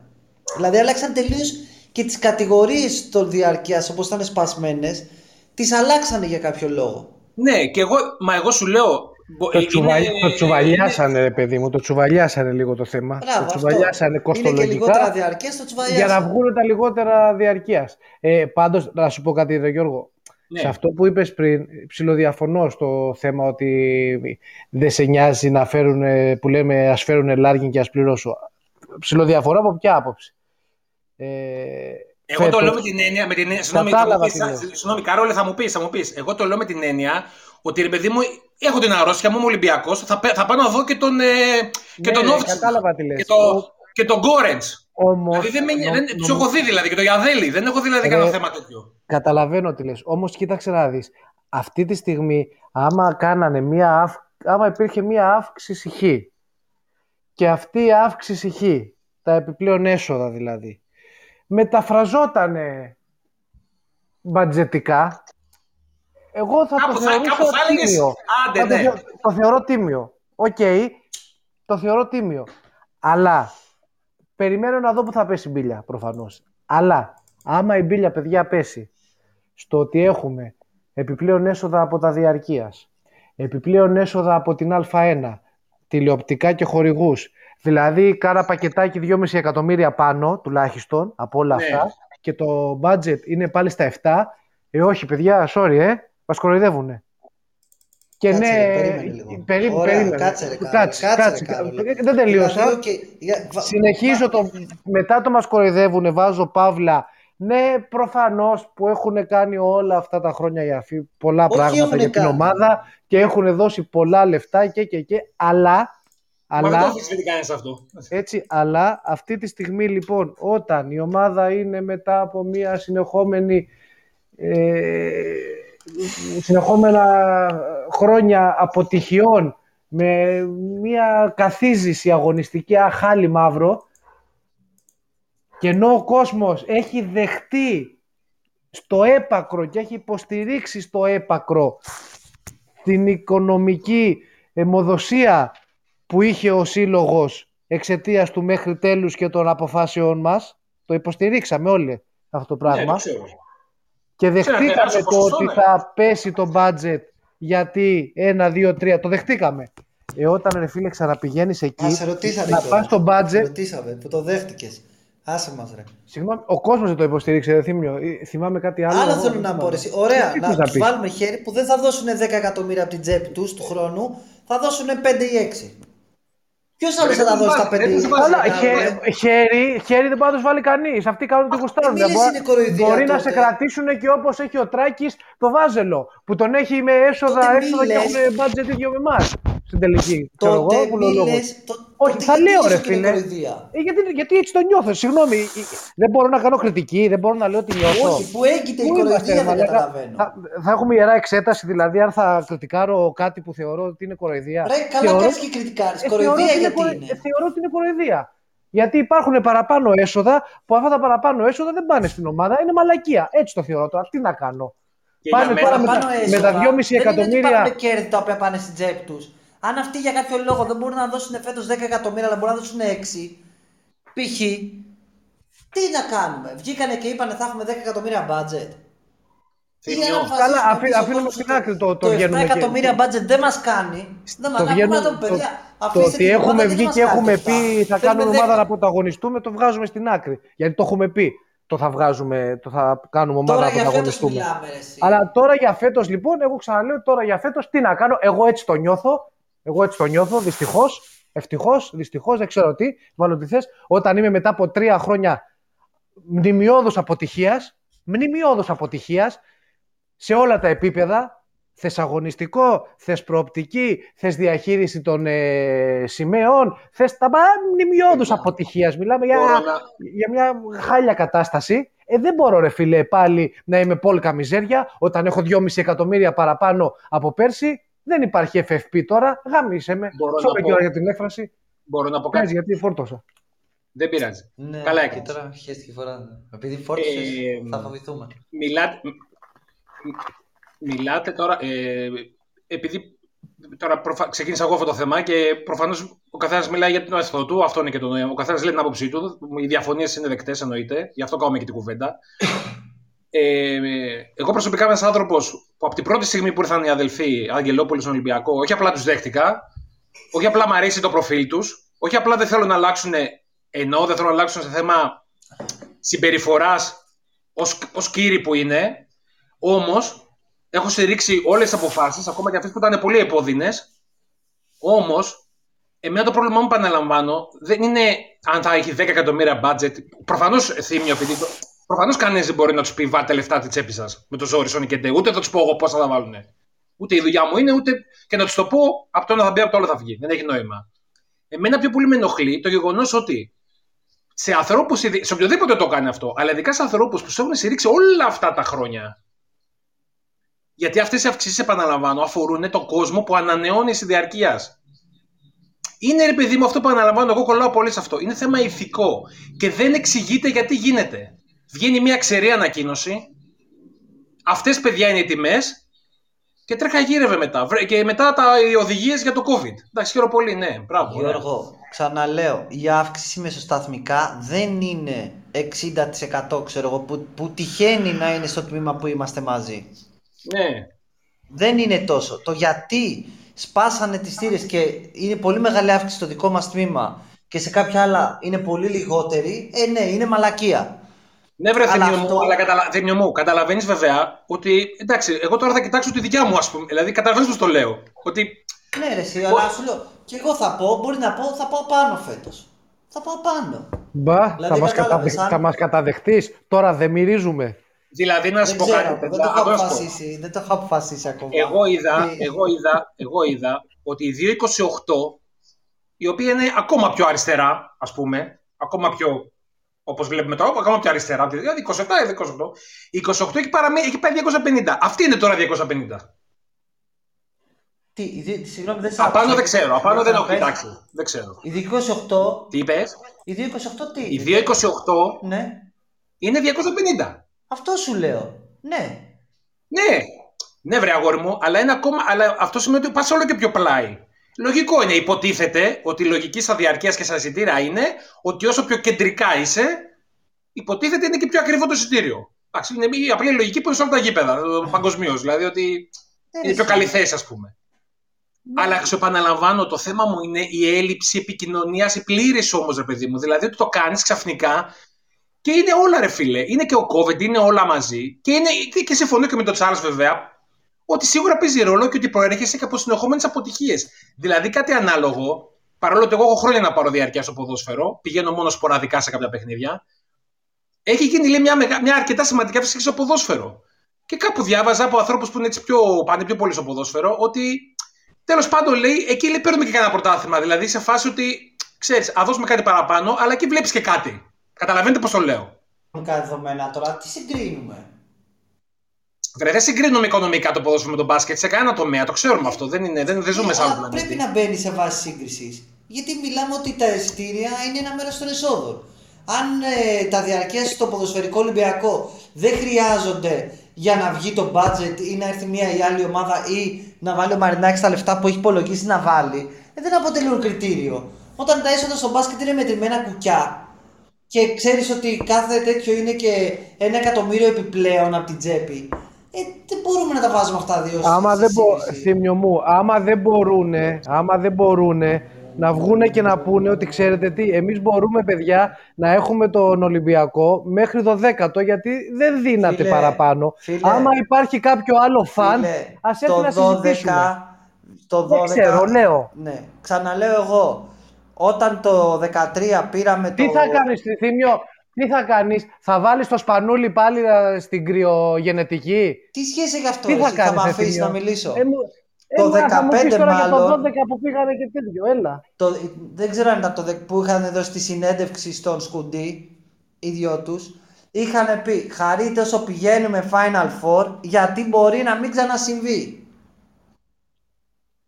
Δηλαδή, άλλαξαν τελείως και τις κατηγορίες των διαρκείας, όπως ήταν σπασμένες, τις αλλάξανε για κάποιο λόγο. Ναι, και εγώ, μα εγώ σου λέω, Μπο- Το, είναι- τσουβαλ... το τσουβαλιάσανε, ρε παιδί μου, το τσουβαλιάσανε λίγο το θέμα. Μπράβο, το αυτό. τσουβαλιάσανε Είναι και λιγότερα κοστολογικά διαρκέ, το τσουβαλιάσανε. για να βγουν τα λιγότερα διαρκείας. Ε, Πάντως, να σου πω κάτι, ρε Γιώργο. Ναι. Σε αυτό που είπες πριν, ψιλοδιαφωνώ στο θέμα ότι δεν σε νοιάζει να φέρουν, που λέμε ας φέρουν λάργιν και ας πληρώσω. Ψιλοδιαφορώ από ποια άποψη. Ε, Εγώ το φέτος- λέω με την έννοια. Με την έννοια συγγνώμη, θα Κατάλαβα μου πεις, τι λες. συγγνώμη, Καρόλε, θα μου πεις. Θα μου πεις. Εγώ το λέω με την έννοια ότι ρε παιδί μου, έχω την αρρώστια μου, είμαι Ολυμπιακός. Θα, πέ- θα πάω να δω και τον, ε, και Ναι, τον ναι, Όφτσιν. κατάλαβα τι λες. Και, το, και τον Γκόρεντ. Όμως, Δηλαδή δεν με, νο- δεν, νομ- τους έχω δει δηλαδή και το Γιαδέλη. Δεν έχω δει δηλαδή Ρε, κανένα θέμα τέτοιο. Καταλαβαίνω τι λες. Όμως κοίταξε να δεις. Αυτή τη στιγμή, άμα κάνανε μία αύ... άμα υπήρχε μία αύξηση χ και αυτή η αύξηση χ, τα επιπλέον έσοδα δηλαδή, μεταφραζότανε μπατζετικά, εγώ θα Κάπου το θα- θεωρούσα κάπου θα έλεγες, τίμιο. άντε, Θα το, ναι. θεω- το θεωρώ τίμιο. Οκ, το θεωρώ τίμιο. Αλλά περιμένω να δω που θα πέσει η μπίλια προφανώς. Αλλά άμα η μπίλια παιδιά πέσει στο ότι έχουμε επιπλέον έσοδα από τα διαρκείας, επιπλέον έσοδα από την Α1, τηλεοπτικά και χορηγούς, δηλαδή κάνα πακετάκι 2,5 εκατομμύρια πάνω τουλάχιστον από όλα Ναι. αυτά και το budget είναι πάλι στα 7, ε όχι παιδιά, sorry ε, μας κοροϊδεύουνε. Και Κάτσε, ναι, ρε, περίμενε λίγο. περί- Ωραία, περίμενε. κάτσε, ρε, Κάρολε, κάτσε, κάτσε, κάτσε. ρε, Κάρολε. Δεν τελείωσα. Δηλαδή, οκ, για- βα- Συνεχίζω το. Μετά το μας κοροϊδεύουνε, βάζω παύλα. Ναι, προφανώς που έχουν κάνει όλα αυτά τα χρόνια οι αφοί πολλά Όχι, πράγματα έχουνε για την κάνει. ομάδα και έχουν δώσει πολλά λεφτά και και και. Αλλά, Μα δεν το αλλά, αμφισβητεί κανείς αυτό. έτσι, αλλά αυτή τη στιγμή λοιπόν όταν η ομάδα είναι μετά από μια συνεχόμενη ε, συνεχόμενα χρόνια αποτυχιών με μια καθίζηση αγωνιστική αχάλι μαύρο και ενώ ο κόσμος έχει δεχτεί στο έπακρο και έχει υποστηρίξει στο έπακρο την οικονομική αιμοδοσία που είχε ο Σύλλογος εξαιτίας του μέχρι τέλους και των αποφάσεων μας. Το υποστηρίξαμε όλοι αυτό το Ναι, πράγμα. το ξέρω. Και ένα δεχτήκαμε τεράστιο το ποσοστό, ότι ναι. θα πέσει το budget γιατί ένα, δύο, τρία. Το δεχτήκαμε. Ε, όταν ρε φίλε ξαναπηγαίνεις εκεί, Α, σε ρωτήσαμε να τώρα. πας στο Σε budget, ρωτήσαμε που το δέχτηκες. Άσε μας ρε. συγγνώμη, ο κόσμος δεν το υποστήριξε, δεν θύμιο. Ε, Θυμάμαι κάτι άλλο. Άλλο εγώ θέλω δεν να πω. θυμάμαι. ρε, εσύ. Ωραία, Τι να θες να του πεις; βάλουμε χέρι που δεν θα δώσουν 10 εκατομμύρια από την τσέπη τους του χρόνου, θα δώσουν 5 ή 6. Ποιος άλλο Ρε, θα τα δεν δώσει τους τα βάζει, 5 ή δεν 6. τους βάζει, Καλά, Καλά, χέ- χέρι, χέρι δεν μπορεί να του βάλει κανείς. Αυτοί κάνουν τι γουστάρουν. μη λες Μπορεί- είναι κοροϊδία Μπορεί να τότε. σε κρατήσουν και όπως έχει ο Τράκης το Βάζελο. Που τον έχει με έσοδα, Τότε μη έξοδα και λες. έχουν budget ίδιο με εμάς. Στην τελική. Ξέρω Τότε εγώ, που λέω μη λόγο. λες, το- Όχι, τότε θα γιατί λέω ρε είσαι και είναι φίλε. κοροϊδία. Ε, γιατί, γιατί έτσι το νιώθω. Συγγνώμη, ε, δεν μπορώ να κάνω κριτική, δεν μπορώ να λέω τι νιώθω. Όχι, που έγκυται η Πού είμαστε, κοροϊδία ρε δεν μαλάκα; καταλαβαίνω. Θα, θα έχουμε ιερά εξέταση, δηλαδή, αν θα κριτικάρω κάτι που θεωρώ ότι είναι κοροϊδία. Ρε, καλά Θεωρώ- κάνεις και κριτικάρεις. ε, θεωρώ Κοροϊδία ότι γιατί κορο- είναι; ε, Θεωρώ ότι είναι κοροϊδία. Γιατί υπάρχουν παραπάνω έσοδα που αυτά τα παραπάνω έσοδα δεν πάνε στην ομάδα. Είναι μαλακία. Έτσι το θεωρώ τώρα. Τι να κάνω. Και Πάνε για μένα- τώρα με Παραπάνω τα- έσοδα με τα 2,5 δεν είναι ότι εκατομμύρια. υπάρχουν κέρδη τα οποία πάνε στην τσέπη τους. Αν αυτοί για κάποιο λόγο δεν μπορούν να δώσουν φέτος 10 εκατομμύρια, αλλά μπορούν να δώσουν 6, π.χ. Τι να κάνουμε; Βγήκανε και είπανε θα έχουμε 10 εκατομμύρια budget. Ή Θύμιο. αν αποφασίσουμε Καλά, να αφή- πεις ο αφήνουμε κόσμος στην ότι άκρη το- το το 7 βγαίνουμε και- εκατομμύρια budget δεν μας κάνει. Δεν μα Το, κάνει. βγαίνουμε- το, το, παιδιά, το αφήστε ότι την ομάδα, έχουμε δεν βγει μας και κάνει έχουμε αυτά. πει θα Θέλουμε κάνουμε 10. ομάδα να πρωταγωνιστούμε, το βγάζουμε στην άκρη. Γιατί το έχουμε πει. Το θα βγάζουμε, το θα κάνουμε ομάδα Τώρα να για φέτος πρωταγωνιστούμε. μιλάμε ρε εσύ. Αλλά τώρα για φέτος, λοιπόν, εγώ ξαναλέω τώρα για φέτος τι να κάνω. Εγώ έτσι το νιώθω. Εγώ έτσι το νιώθω, δυστυχώς. Ευτυχώς, δυστυχώς, δεν ξέρω τι. Βάλω τι θες. Όταν είμαι μετά από τρία χρόνια μνημειώδους αποτυχίας, μνημειώδους αποτυχίας σε όλα τα επίπεδα. Θες αγωνιστικό, θες προοπτική, θες διαχείριση των ε, σημαίων, θες τα μνημειώδους αποτυχίας. Μιλάμε για, Μπορώ να- για μια χάλια κατάσταση. Ε, δεν μπορώ, ρε φίλε, πάλι να είμαι πόλκα μιζέρια όταν έχω 2,5 εκατομμύρια παραπάνω από πέρσι. Δεν υπάρχει FFP τώρα. Γάμισε με. Μπορώ να Σώπε πω. και ώρα για την έκφραση. Μπορώ να πω Πες κάτι; γιατί φόρτωσα. Δεν πειράζει. Ναι, Καλά και έκανες. τώρα χαίστηκε φορά. Επειδή φόρτισες, Ε, θα φοβηθούμε. Μιλάτε, μιλάτε τώρα, ε, επειδή τώρα προφα... ξεκίνησα εγώ αυτό το θέμα και προφανώς ο καθένας μιλάει για τον αισθητό του, αυτό είναι και το νόημα. Ο καθένας λέει την άποψή του, οι διαφωνίες είναι δεκτές εννοείται, γι' αυτό κάνουμε και την κουβέντα. Ε, εγώ προσωπικά είμαι ένας άνθρωπος που που από την πρώτη στιγμή που ήρθαν οι αδελφοί Αγγελόπουλοι στον Ολυμπιακό, όχι απλά τους δέχτηκα, όχι απλά μου αρέσει το προφίλ τους, όχι απλά δεν θέλω να αλλάξουν, ενώ δεν θέλω να αλλάξουν σε θέμα συμπεριφοράς ως κύριοι που είναι, όμως έχω στηρίξει όλες τις αποφάσεις, ακόμα και αυτές που ήταν πολύ επώδυνες. Όμως, εμένα το πρόβλημά μου, επαναλαμβάνω, δεν είναι αν θα έχει 10 εκατομμύρια budget. Προφανώς θύμιο, επειδή Προφανώς κανείς δεν μπορεί να τους πει βάλτε λεφτά τη τσέπη σας με το ζόρι Sonic και Ούτε θα τους πω εγώ πώ θα τα βάλουν. Ούτε η δουλειά μου είναι, ούτε και να τους το πω από το ένα θα μπει, από το άλλο θα βγει. Δεν έχει νόημα. Εμένα πιο πολύ με ενοχλεί το γεγονός ότι σε ανθρώπους, σε οποιοδήποτε το κάνει αυτό, αλλά ειδικά σε ανθρώπους που σου έχουν στηρίξει όλα αυτά τα χρόνια. Γιατί αυτές οι αυξήσεις, επαναλαμβάνω, αφορούν τον κόσμο που ανανεώνει η διαρκεία. Είναι ρε παιδί μου αυτό που αναλαμβάνω, εγώ κολλάω πολύ σε αυτό. Είναι θέμα ηθικό και δεν εξηγείται γιατί γίνεται. Βγαίνει μια ξερή ανακοίνωση. Αυτές παιδιά είναι οι τιμές. Και τρέχα γύρευε μετά. Και μετά τα, οι οδηγίες για το COVID. Εντάξει, χαίρομαι πολύ, ναι. Μπράβο. Ναι. Γιώργο, ξαναλέω, η αύξηση μεσοσταθμικά δεν είναι 60% ξέρω εγώ, που, που τυχαίνει να είναι στο τμήμα που είμαστε μαζί. Ναι. Δεν είναι τόσο. Το γιατί σπάσανε τις θύρες και είναι πολύ μεγάλη αύξηση στο δικό μας τμήμα και σε κάποια άλλα είναι πολύ λιγότερη, ε ναι, είναι μαλακία. Ναι, βρε αλλά θεμιό μου, αλλά καταλα... μου, καταλαβαίνεις βέβαια ότι. Εντάξει, εγώ τώρα θα κοιτάξω τη δικιά μου, ας πούμε. Δηλαδή, καταλαβαίνεις πώς το λέω. Ότι... Ναι, ρε, εσύ, αλλά σου λέω. Και εγώ θα πω, μπορεί να πω, θα πάω πάνω φέτος. Θα πάω πάνω. Μπα, δηλαδή, θα μας καταδεχ... αν... καταδεχτείς. Τώρα δεν μυρίζουμε. Δηλαδή, να σου πω κάτι. Δεν το έχω αποφασίσει, δεν το έχω αποφασίσει ακόμα. Εγώ είδα, εγώ είδα, εγώ είδα ότι η 228, η οποία είναι ακόμα πιο αριστερά, ας πούμε, ακόμα πιο Όπως βλέπουμε τώρα, ακόμα πιο αριστερά. Δηλαδή 27 ή 28. 28 έχει, παραμεί, έχει πάει 250. Αυτή είναι τώρα 250. Τι, η, συγγνώμη, δεν Απάνω δεν ξέρω. Απάνω δεν έχω κοιτάξει. Δεν ξέρω. Η 228. Τι είπες; Η 228 τι. Η 228 ναι. είναι 250. Αυτό σου λέω. Ναι. Ναι. Ναι, βρε αγόρι μου, αλλά, είναι ακόμα, αλλά αυτό σημαίνει ότι πας όλο και πιο πλάι. Λογικό είναι. Υποτίθεται ότι η λογική στα διαρκεία και στα εισιτήρια είναι ότι όσο πιο κεντρικά είσαι, υποτίθεται είναι και πιο ακριβό το εισιτήριο. Εντάξει, είναι η απλή λογική που είναι σε όλα τα γήπεδα παγκοσμίως. Δηλαδή ότι είναι πιο καλή θέση, ας πούμε. Ναι. Αλλά σου επαναλαμβάνω, το θέμα μου είναι η έλλειψη επικοινωνίας, η πλήρης όμως, ρε παιδί μου. Δηλαδή ότι το κάνεις ξαφνικά και είναι όλα, ρε φίλε. Είναι και ο COVID, είναι όλα μαζί. Και, είναι, και συμφωνώ και με τον Τσάρλς, βέβαια, ότι σίγουρα παίζει ρόλο και ότι προέρχεσαι και από συνεχόμενες αποτυχίες. Δηλαδή κάτι ανάλογο, παρόλο ότι εγώ έχω χρόνια να πάρω διαρκεία στο ποδόσφαιρο, πηγαίνω μόνο σποραδικά σε κάποια παιχνίδια, έχει γίνει λέει, μια, μια αρκετά σημαντική αύξηση στο ποδόσφαιρο. Και κάπου διάβαζα από ανθρώπους που είναι έτσι πιο, πάνε πιο πολύ στο ποδόσφαιρο ότι τέλος πάντων λέει, εκεί λέει, παίρνουμε και κανένα πρωτάθλημα. Δηλαδή σε φάση ότι ξέρεις, α δώσουμε κάτι παραπάνω, αλλά εκεί βλέπεις και κάτι. Καταλαβαίνετε πώς το λέω. Κάτι δεδομένα τώρα, τι συγκρίνουμε; Βρε, δεν συγκρίνουμε οικονομικά το ποδόσφαιρο με τον μπάσκετ σε κανένα τομέα. Το ξέρουμε αυτό. Δεν, είναι, δεν, δεν ζούμε σε άλλο Πρέπει να μπαίνει σε βάση σύγκρισης. Γιατί μιλάμε ότι τα εισιτήρια είναι ένα μέρος των εσόδων. Αν ε, τα διαρκέσει στο ποδοσφαιρικό Ολυμπιακό δεν χρειάζονται για να βγει το budget ή να έρθει μια ή άλλη ομάδα ή να βάλει ο Μαρινάκης τα λεφτά που έχει υπολογίσει να βάλει, ε, δεν αποτελούν κριτήριο. Όταν τα έσοδα στο μπάσκετ είναι μετρημένα κουκιά και ξέρεις ότι κάθε τέτοιο είναι και ένα εκατομμύριο επιπλέον από την τσέπη, ε, δεν μπορούμε να τα βάζουμε αυτά δύο άμα δεν, μπο... μου, άμα δεν μπορούν, άμα δεν μπορούν να βγουν και να πούνε ότι ξέρετε τι, εμείς μπορούμε παιδιά να έχουμε τον Ολυμπιακό μέχρι το 10ο γιατί δεν δύναται παραπάνω. Φίλε, άμα υπάρχει κάποιο άλλο φαν, ας έρθει να συζητήσουμε. Το 12, δεν ξέρω, λέω. Ναι, ξαναλέω εγώ. Όταν το 13 πήραμε τι το... Τι θα κάνεις, Θήμιο, τι θα κάνεις, θα βάλεις το σπανούλι πάλι ε, στην κρυογενετική; Τι σχέση έχει αυτό, Τι θα, κάνεις, θα με αφήσεις να μιλήσω; Ε, το 15 ε, μάλλον. Για το 12 που πήγανε και τέτοιο, έλα. Το, δεν ξέρω αν ήταν το που είχαν δώσει τη συνέντευξη στον Σκουντή, οι δυο τους. Είχαν πει χαρείτε όσο πηγαίνουμε Final Four γιατί μπορεί να μην ξανασυμβεί.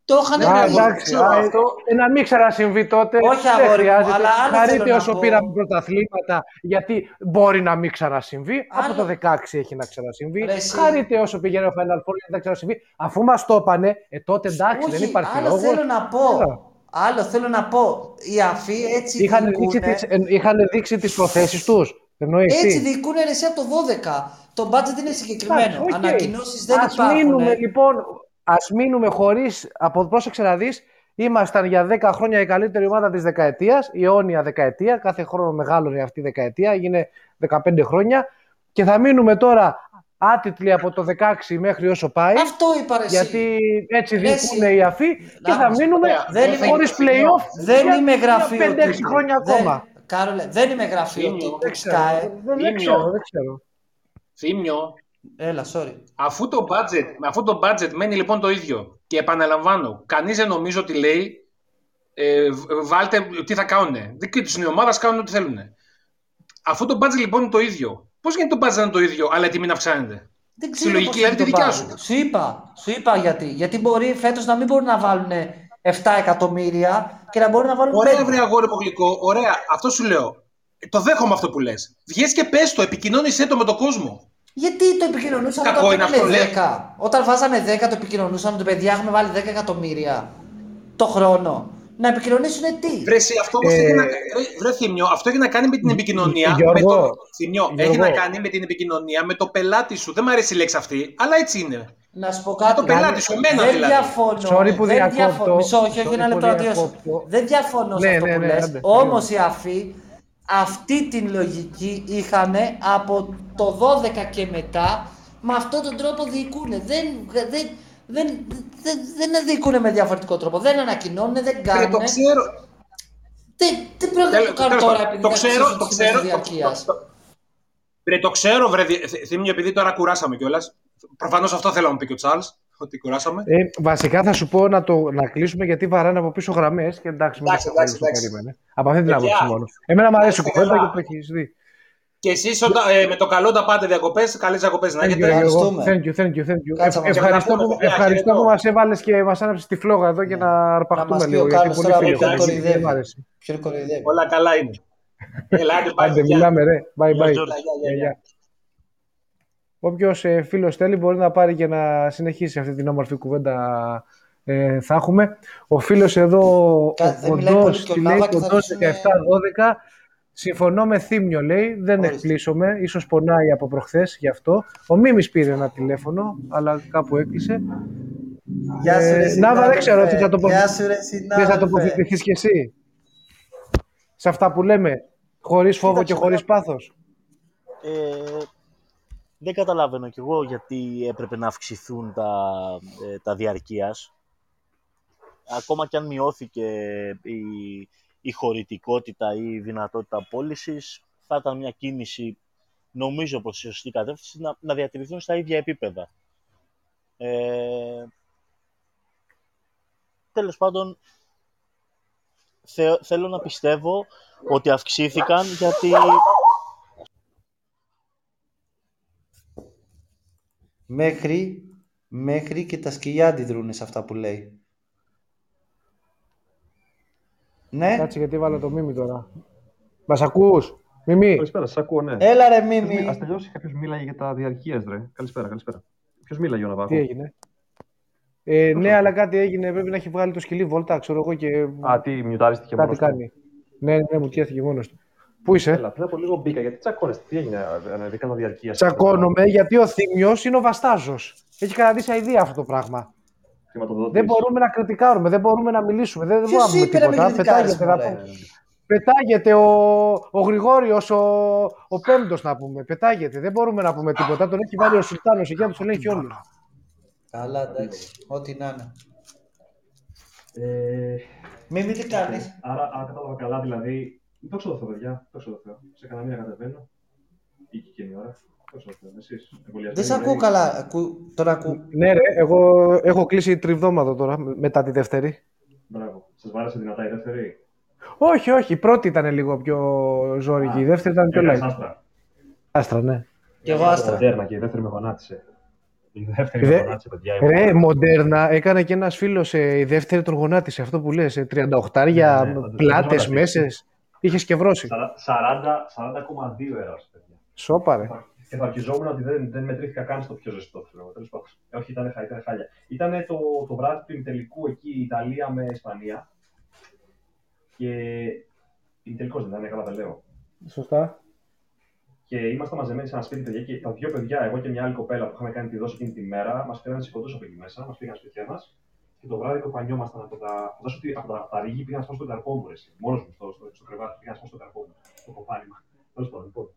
Το είχαν πει. Εντάξει, αυτό. Ε, να μην ξανασυμβεί τότε. Όχι αγόρι αλλά άλλο Χαρείτε όσο πήραμε πρωταθλήματα, γιατί μπορεί να μην ξανασυμβεί. Από το 16 έχει να ξανασυμβεί. Χαρείτε όσο πηγαίνει ο Final Four για να ξανασυμβεί. Αφού μας το είπανε, ε, τότε εντάξει, δεν υπάρχει άλλο λόγος. θέλω να πω. Άλλο θέλω να πω. Οι αφοί έτσι είχαν δείξει, τις, ε, είχαν δείξει τις προθέσεις τους. Εννοείς Έτσι τι. διοικούν ρε εσύ από το 12. Το budget είναι συγκεκριμένο. Εντάξει, οκ. Ανακοινώσεις δεν Ας υπάρχουν. Μείνουμε, λοιπόν, ας μείνουμε χωρίς, από πρόσεξε να δεις, ήμασταν για 10 χρόνια η καλύτερη ομάδα της δεκαετίας, η αιώνια δεκαετία, κάθε χρόνο μεγάλωνε αυτή η δεκαετία, έγινε 15 χρόνια και θα μείνουμε τώρα άτιτλοι από το 16 μέχρι όσο πάει, Αυτό είπα ρε εσύ. γιατί έτσι Ρε, διοικούν εσύ. οι αφοί και Να θα μας- μείνουμε Ωραία, δεν είμαι- χωρίς play-off Δεν για- είμαι γραφείο. για 5-6 τύπου. χρόνια Δεν- ακόμα. Κάρολε, δεν είμαι γραφείο Θύμιο. τύπου Δεν ξέρω, Sky. δεν- δεν Θύμιο. Ξέρω, δεν ξέρω. Θύμιο, Έλα, sorry. αφού το budget, αφού το budget μένει λοιπόν το ίδιο και επαναλαμβάνω, κανείς δεν νομίζω ότι λέει ε, β- βάλτε τι θα κάνουν. Δική τους είναι η ομάδα, ας κάνουν ό,τι θέλουν. Αφού το budget λοιπόν είναι το ίδιο, πώς γίνεται το budget να είναι το ίδιο, αλλά η τιμή να αυξάνεται; Δεν Στη λογική, πώς δηλαδή, είναι τη το δικιά budget. σου. Σου είπα, σου είπα γιατί. Γιατί μπορεί φέτος να μην μπορούν να βάλουν 7 εκατομμύρια και να μπορούν να βάλουν 5. Ωραία, βρε αγόρι μου γλυκό, ωραία, αυτό σου λέω. Το δέχομαι αυτό που λες. Βγες και πες το, επικοινώνησέ το με τον κόσμο. Γιατί το επικοινωνούσαν Κακό όταν είναι ήταν αυτό, 10. Όταν βάζανε 10 το επικοινωνούσαν ότι παιδιά έχουμε βάλει 10 εκατομμύρια το χρόνο. Να επικοινωνήσουν τι; Βρε, εσύ, αυτό όμως Ε, έχει να... ρε, βρε, Θήμιο, αυτό έχει να κάνει με την επικοινωνία. Γιώργο, με το... Θήμιο, έχει Γιώργο. να κάνει με την επικοινωνία με το πελάτη σου. Δεν μου αρέσει η λέξη αυτή, αλλά έτσι είναι. Να σου πω κάτι. το πελάτη σου, εμένα δεν δηλαδή. διαφωνώ. Sorry που δεν διακόπτω. διαφωνώ. Μισό, όχι, όχι, Sorry ένα που λεπτό να τελειώσω. διακόπτω. Δεν διαφωνώ σε Ναι, αυτό ναι, που ναι, λες. άντε, Όμως οι αφοί αυτή την λογική είχαν από το 12 και μετά με αυτόν τον τρόπο διοικούν. Δεν, δεν, δεν, δεν, δεν διοικούν με διαφορετικό τρόπο. Δεν ανακοινώνουν, δεν Ρε, κάνουν. το ξέρω. Δεν, δεν πρέπει να Τέλος- το κάνουν τέλος τώρα πάντων, επειδή το θα ξέρω, αυξήσουν το τις τιμές ξέρω. της το- διαρκείας. το- το- Ρε, το ξέρω, βρε, Θ- Θ- Θήμιο, επειδή τώρα κουράσαμε κιόλας. Προφανώς αυτό θέλω να μου πει και ο Τσάρλ, ότι κουράσαμε. Ε, βασικά θα σου πω να, το, να κλείσουμε γιατί βαράνε από πίσω γραμμές και εντάξει, μην Εντάξει, το εντάξει, το εντάξει. περίμενε. Από αυτή την Παιδιά, άποψη μόνο. Εμένα μου αρέσει η είστε κουβέντα καλά. και το έχεις δει. Και εσείς με το καλό τα πάτε διακοπές, καλές διακοπές να Thank you, έχετε. Γιώργο. ευχαριστούμε. Thank you, thank you, thank you. Κάτσε, Ε, μας ευχαριστώ ξαναπούμε, που, παιδιά, ευχαριστώ χαιρετώ. που μας έβαλες και μας άναψες τη φλόγα εδώ και να Να αρπαχτούμε μας πει λίγο. ο Γιατί Κάρλος πολύ τώρα φίλοι που έχουμε. κοροϊδεύει. Δεν μ' άρεσε. Ποιον κοροϊδεύει. Όλα καλά είναι. Έλα, άντε, πάει. Άντε, γεια. μιλάμε ρε. Bye Γεια, bye. Γιώργο. Γεια, γεια, γεια. Γεια. Όποιος ε, φίλος θέλει μπορεί να πάρει και να συνεχίσει αυτή την όμορφη κουβέντα ε, θα έχουμε. Ο φίλος εδώ, Κα- ο δεν μιλάει πολύ Κοντός, και ο τι λέει, Λάβα και θα Κοντός αφήσουμε- 17-12, συμφωνώ με Θύμιο λέει, δεν Ορίστε. εκπλήσωμαι, ίσως πονάει από προχθές γι' αυτό. Ο Μίμης πήρε ένα τηλέφωνο, αλλά κάπου έκλεισε. Γεια σου, Ε, ρε, Νάβα, δεν ξέρω τι συνάδελφε. θα το πω. Γεια σου, ρε, Δεν θα συνάδελφε. τοποθετηθείς κι εσύ σε αυτά που λέμε, χωρίς φόβο και Κοίταξε, χωρίς πάθος. Ε, δεν καταλαβαίνω κι εγώ γιατί έπρεπε να αυξηθούν τα, ε, τα διαρκείας. Ακόμα κι αν μειώθηκε η, η χωρητικότητα ή η δυνατότητα πώλησης, θα ήταν μια κίνηση, νομίζω προς τη σωστή κατεύθυνση, να, να διατηρηθούν στα ίδια επίπεδα. Ε, τέλος πάντων, θε- θέλω να πιστεύω ότι αυξήθηκαν γιατί Μέχρι, μέχρι και τα σκυλιά αντιδρούν σε αυτά που λέει. Ναι. Κάτσε γιατί βάλω το Μίμη τώρα. Μας ακούς, Μίμη. Καλησπέρα, σας ακούω, ναι. Έλα ρε Α Μίμη. τελειώσει, κάποιος μίλαγε για τα διαρκείας, ρε. Καλησπέρα, καλησπέρα. Ποιος μίλαγε ο Ναβάχο. Τι έγινε; Ε, ναι, αλλά κάτι έγινε. Πρέπει να έχει βγάλει το σκυλί βόλτα, ξέρω εγώ και Α, τι μιουτάριστηκε κάτι μόνος. κάνει. Ναι, ναι, μου πιάστηκε μόνος του. Πού είσαι, Έλα, πριν από λίγο μπήκα, γιατί τσακώνεστε, τι έγινε, ανεβήκαν τα διαρκεία. Τσακώνομαι γιατί ο Θήμιος είναι ο Βαστάζος. Έχει κρατήσει αηδία αυτό το πράγμα. Δεν μπορούμε να κριτικάρουμε, δεν μπορούμε να μιλήσουμε, δεν δεν Ποιος μπορούμε είπε να μην τίποτα. κριτικάρεις, Πετάγεται, να μωρέ. πούμε. Πετάγεται ο, ο Γρηγόριος, ο, ο πέμπτος να πούμε. Πετάγεται, δεν μπορούμε να πούμε τίποτα. Τον έχει βάλει ο Σουλτάνος εκεί, τους ελέγχει όλους. Καλά, εντάξει. Ό,τι να είναι. Ε, Μίμη τι κάνεις. άρα, άρα κατάλαβα καλά, δηλαδή. Δόξα τω Θεώ, παιδιά. Δόξα τω Θεώ. Σε κανένα μήνα κατεβαίνω. Ή και εκείνη η ώρα. Δόξα τω Θεώ. Εσείς, εμβολιασμένοι, Δεν σε ακούω λέει. καλά. Ακού... Τον ακού. Ναι ρε, εγώ έχω κλείσει τριβδόματο τώρα, με- μετά τη δεύτερη. Μπράβο. Σας βάρεσε δυνατά η δεύτερη. Όχι, όχι, η πρώτη ήταν λίγο πιο ζώρικη, η δεύτερη ήταν πιο Έκανες light. άστρα. Άστρα, ναι. Και εγώ άστρα. Μοντέρνα και η δεύτερη με γονάτισε. Η δεύτερη Δε- με γονάτισε, παιδιά. Ρε, μοντέρνα, έκανε και ένας φίλος ε, η δεύτερη τον γονάτισε, αυτό που λες, ε, 38 Ναι, ναι, όντως, πλάτες, όντως, μέσες. Είχες σκευρώσει. 40,2 έρας, παιδιά. Σόπα, ρε. Και θα αρχιζόμουν ότι δεν, δεν μετρήθηκα καν στο πιο ζεστό. Ξέρω. Τέλος πάντων. Ε, Όχι, ήταν, χα- ήταν χάλια. Ήταν το, το βράδυ του ημιτελικού εκεί Ιταλία με Ισπανία. Και ημιτελικός δεν ήταν, καλά τα λέω. Σωστά. Και ήμασταν μαζεμένοι σε ένα σπίτι, παιδιά, και τα δύο παιδιά, εγώ και μια άλλη κοπέλα που είχαμε κάνει τη δόση εκείνη τη μέρα, μας πήραν σηκωτού από εκεί μέσα, μας πήγαν σπίτια μας. Και το βράδυ κοπανιόμασταν από τα. Φαντάζομαι ότι από τα, από τα ρίγη πήγαν σπάσει στον καρπό μου. Μόνος μου στο, στο, στο κρεβάτι πήγαν σπάσει στον καρπό μου. Το κοπάνημα. Τέλος πάντων, λοιπόν.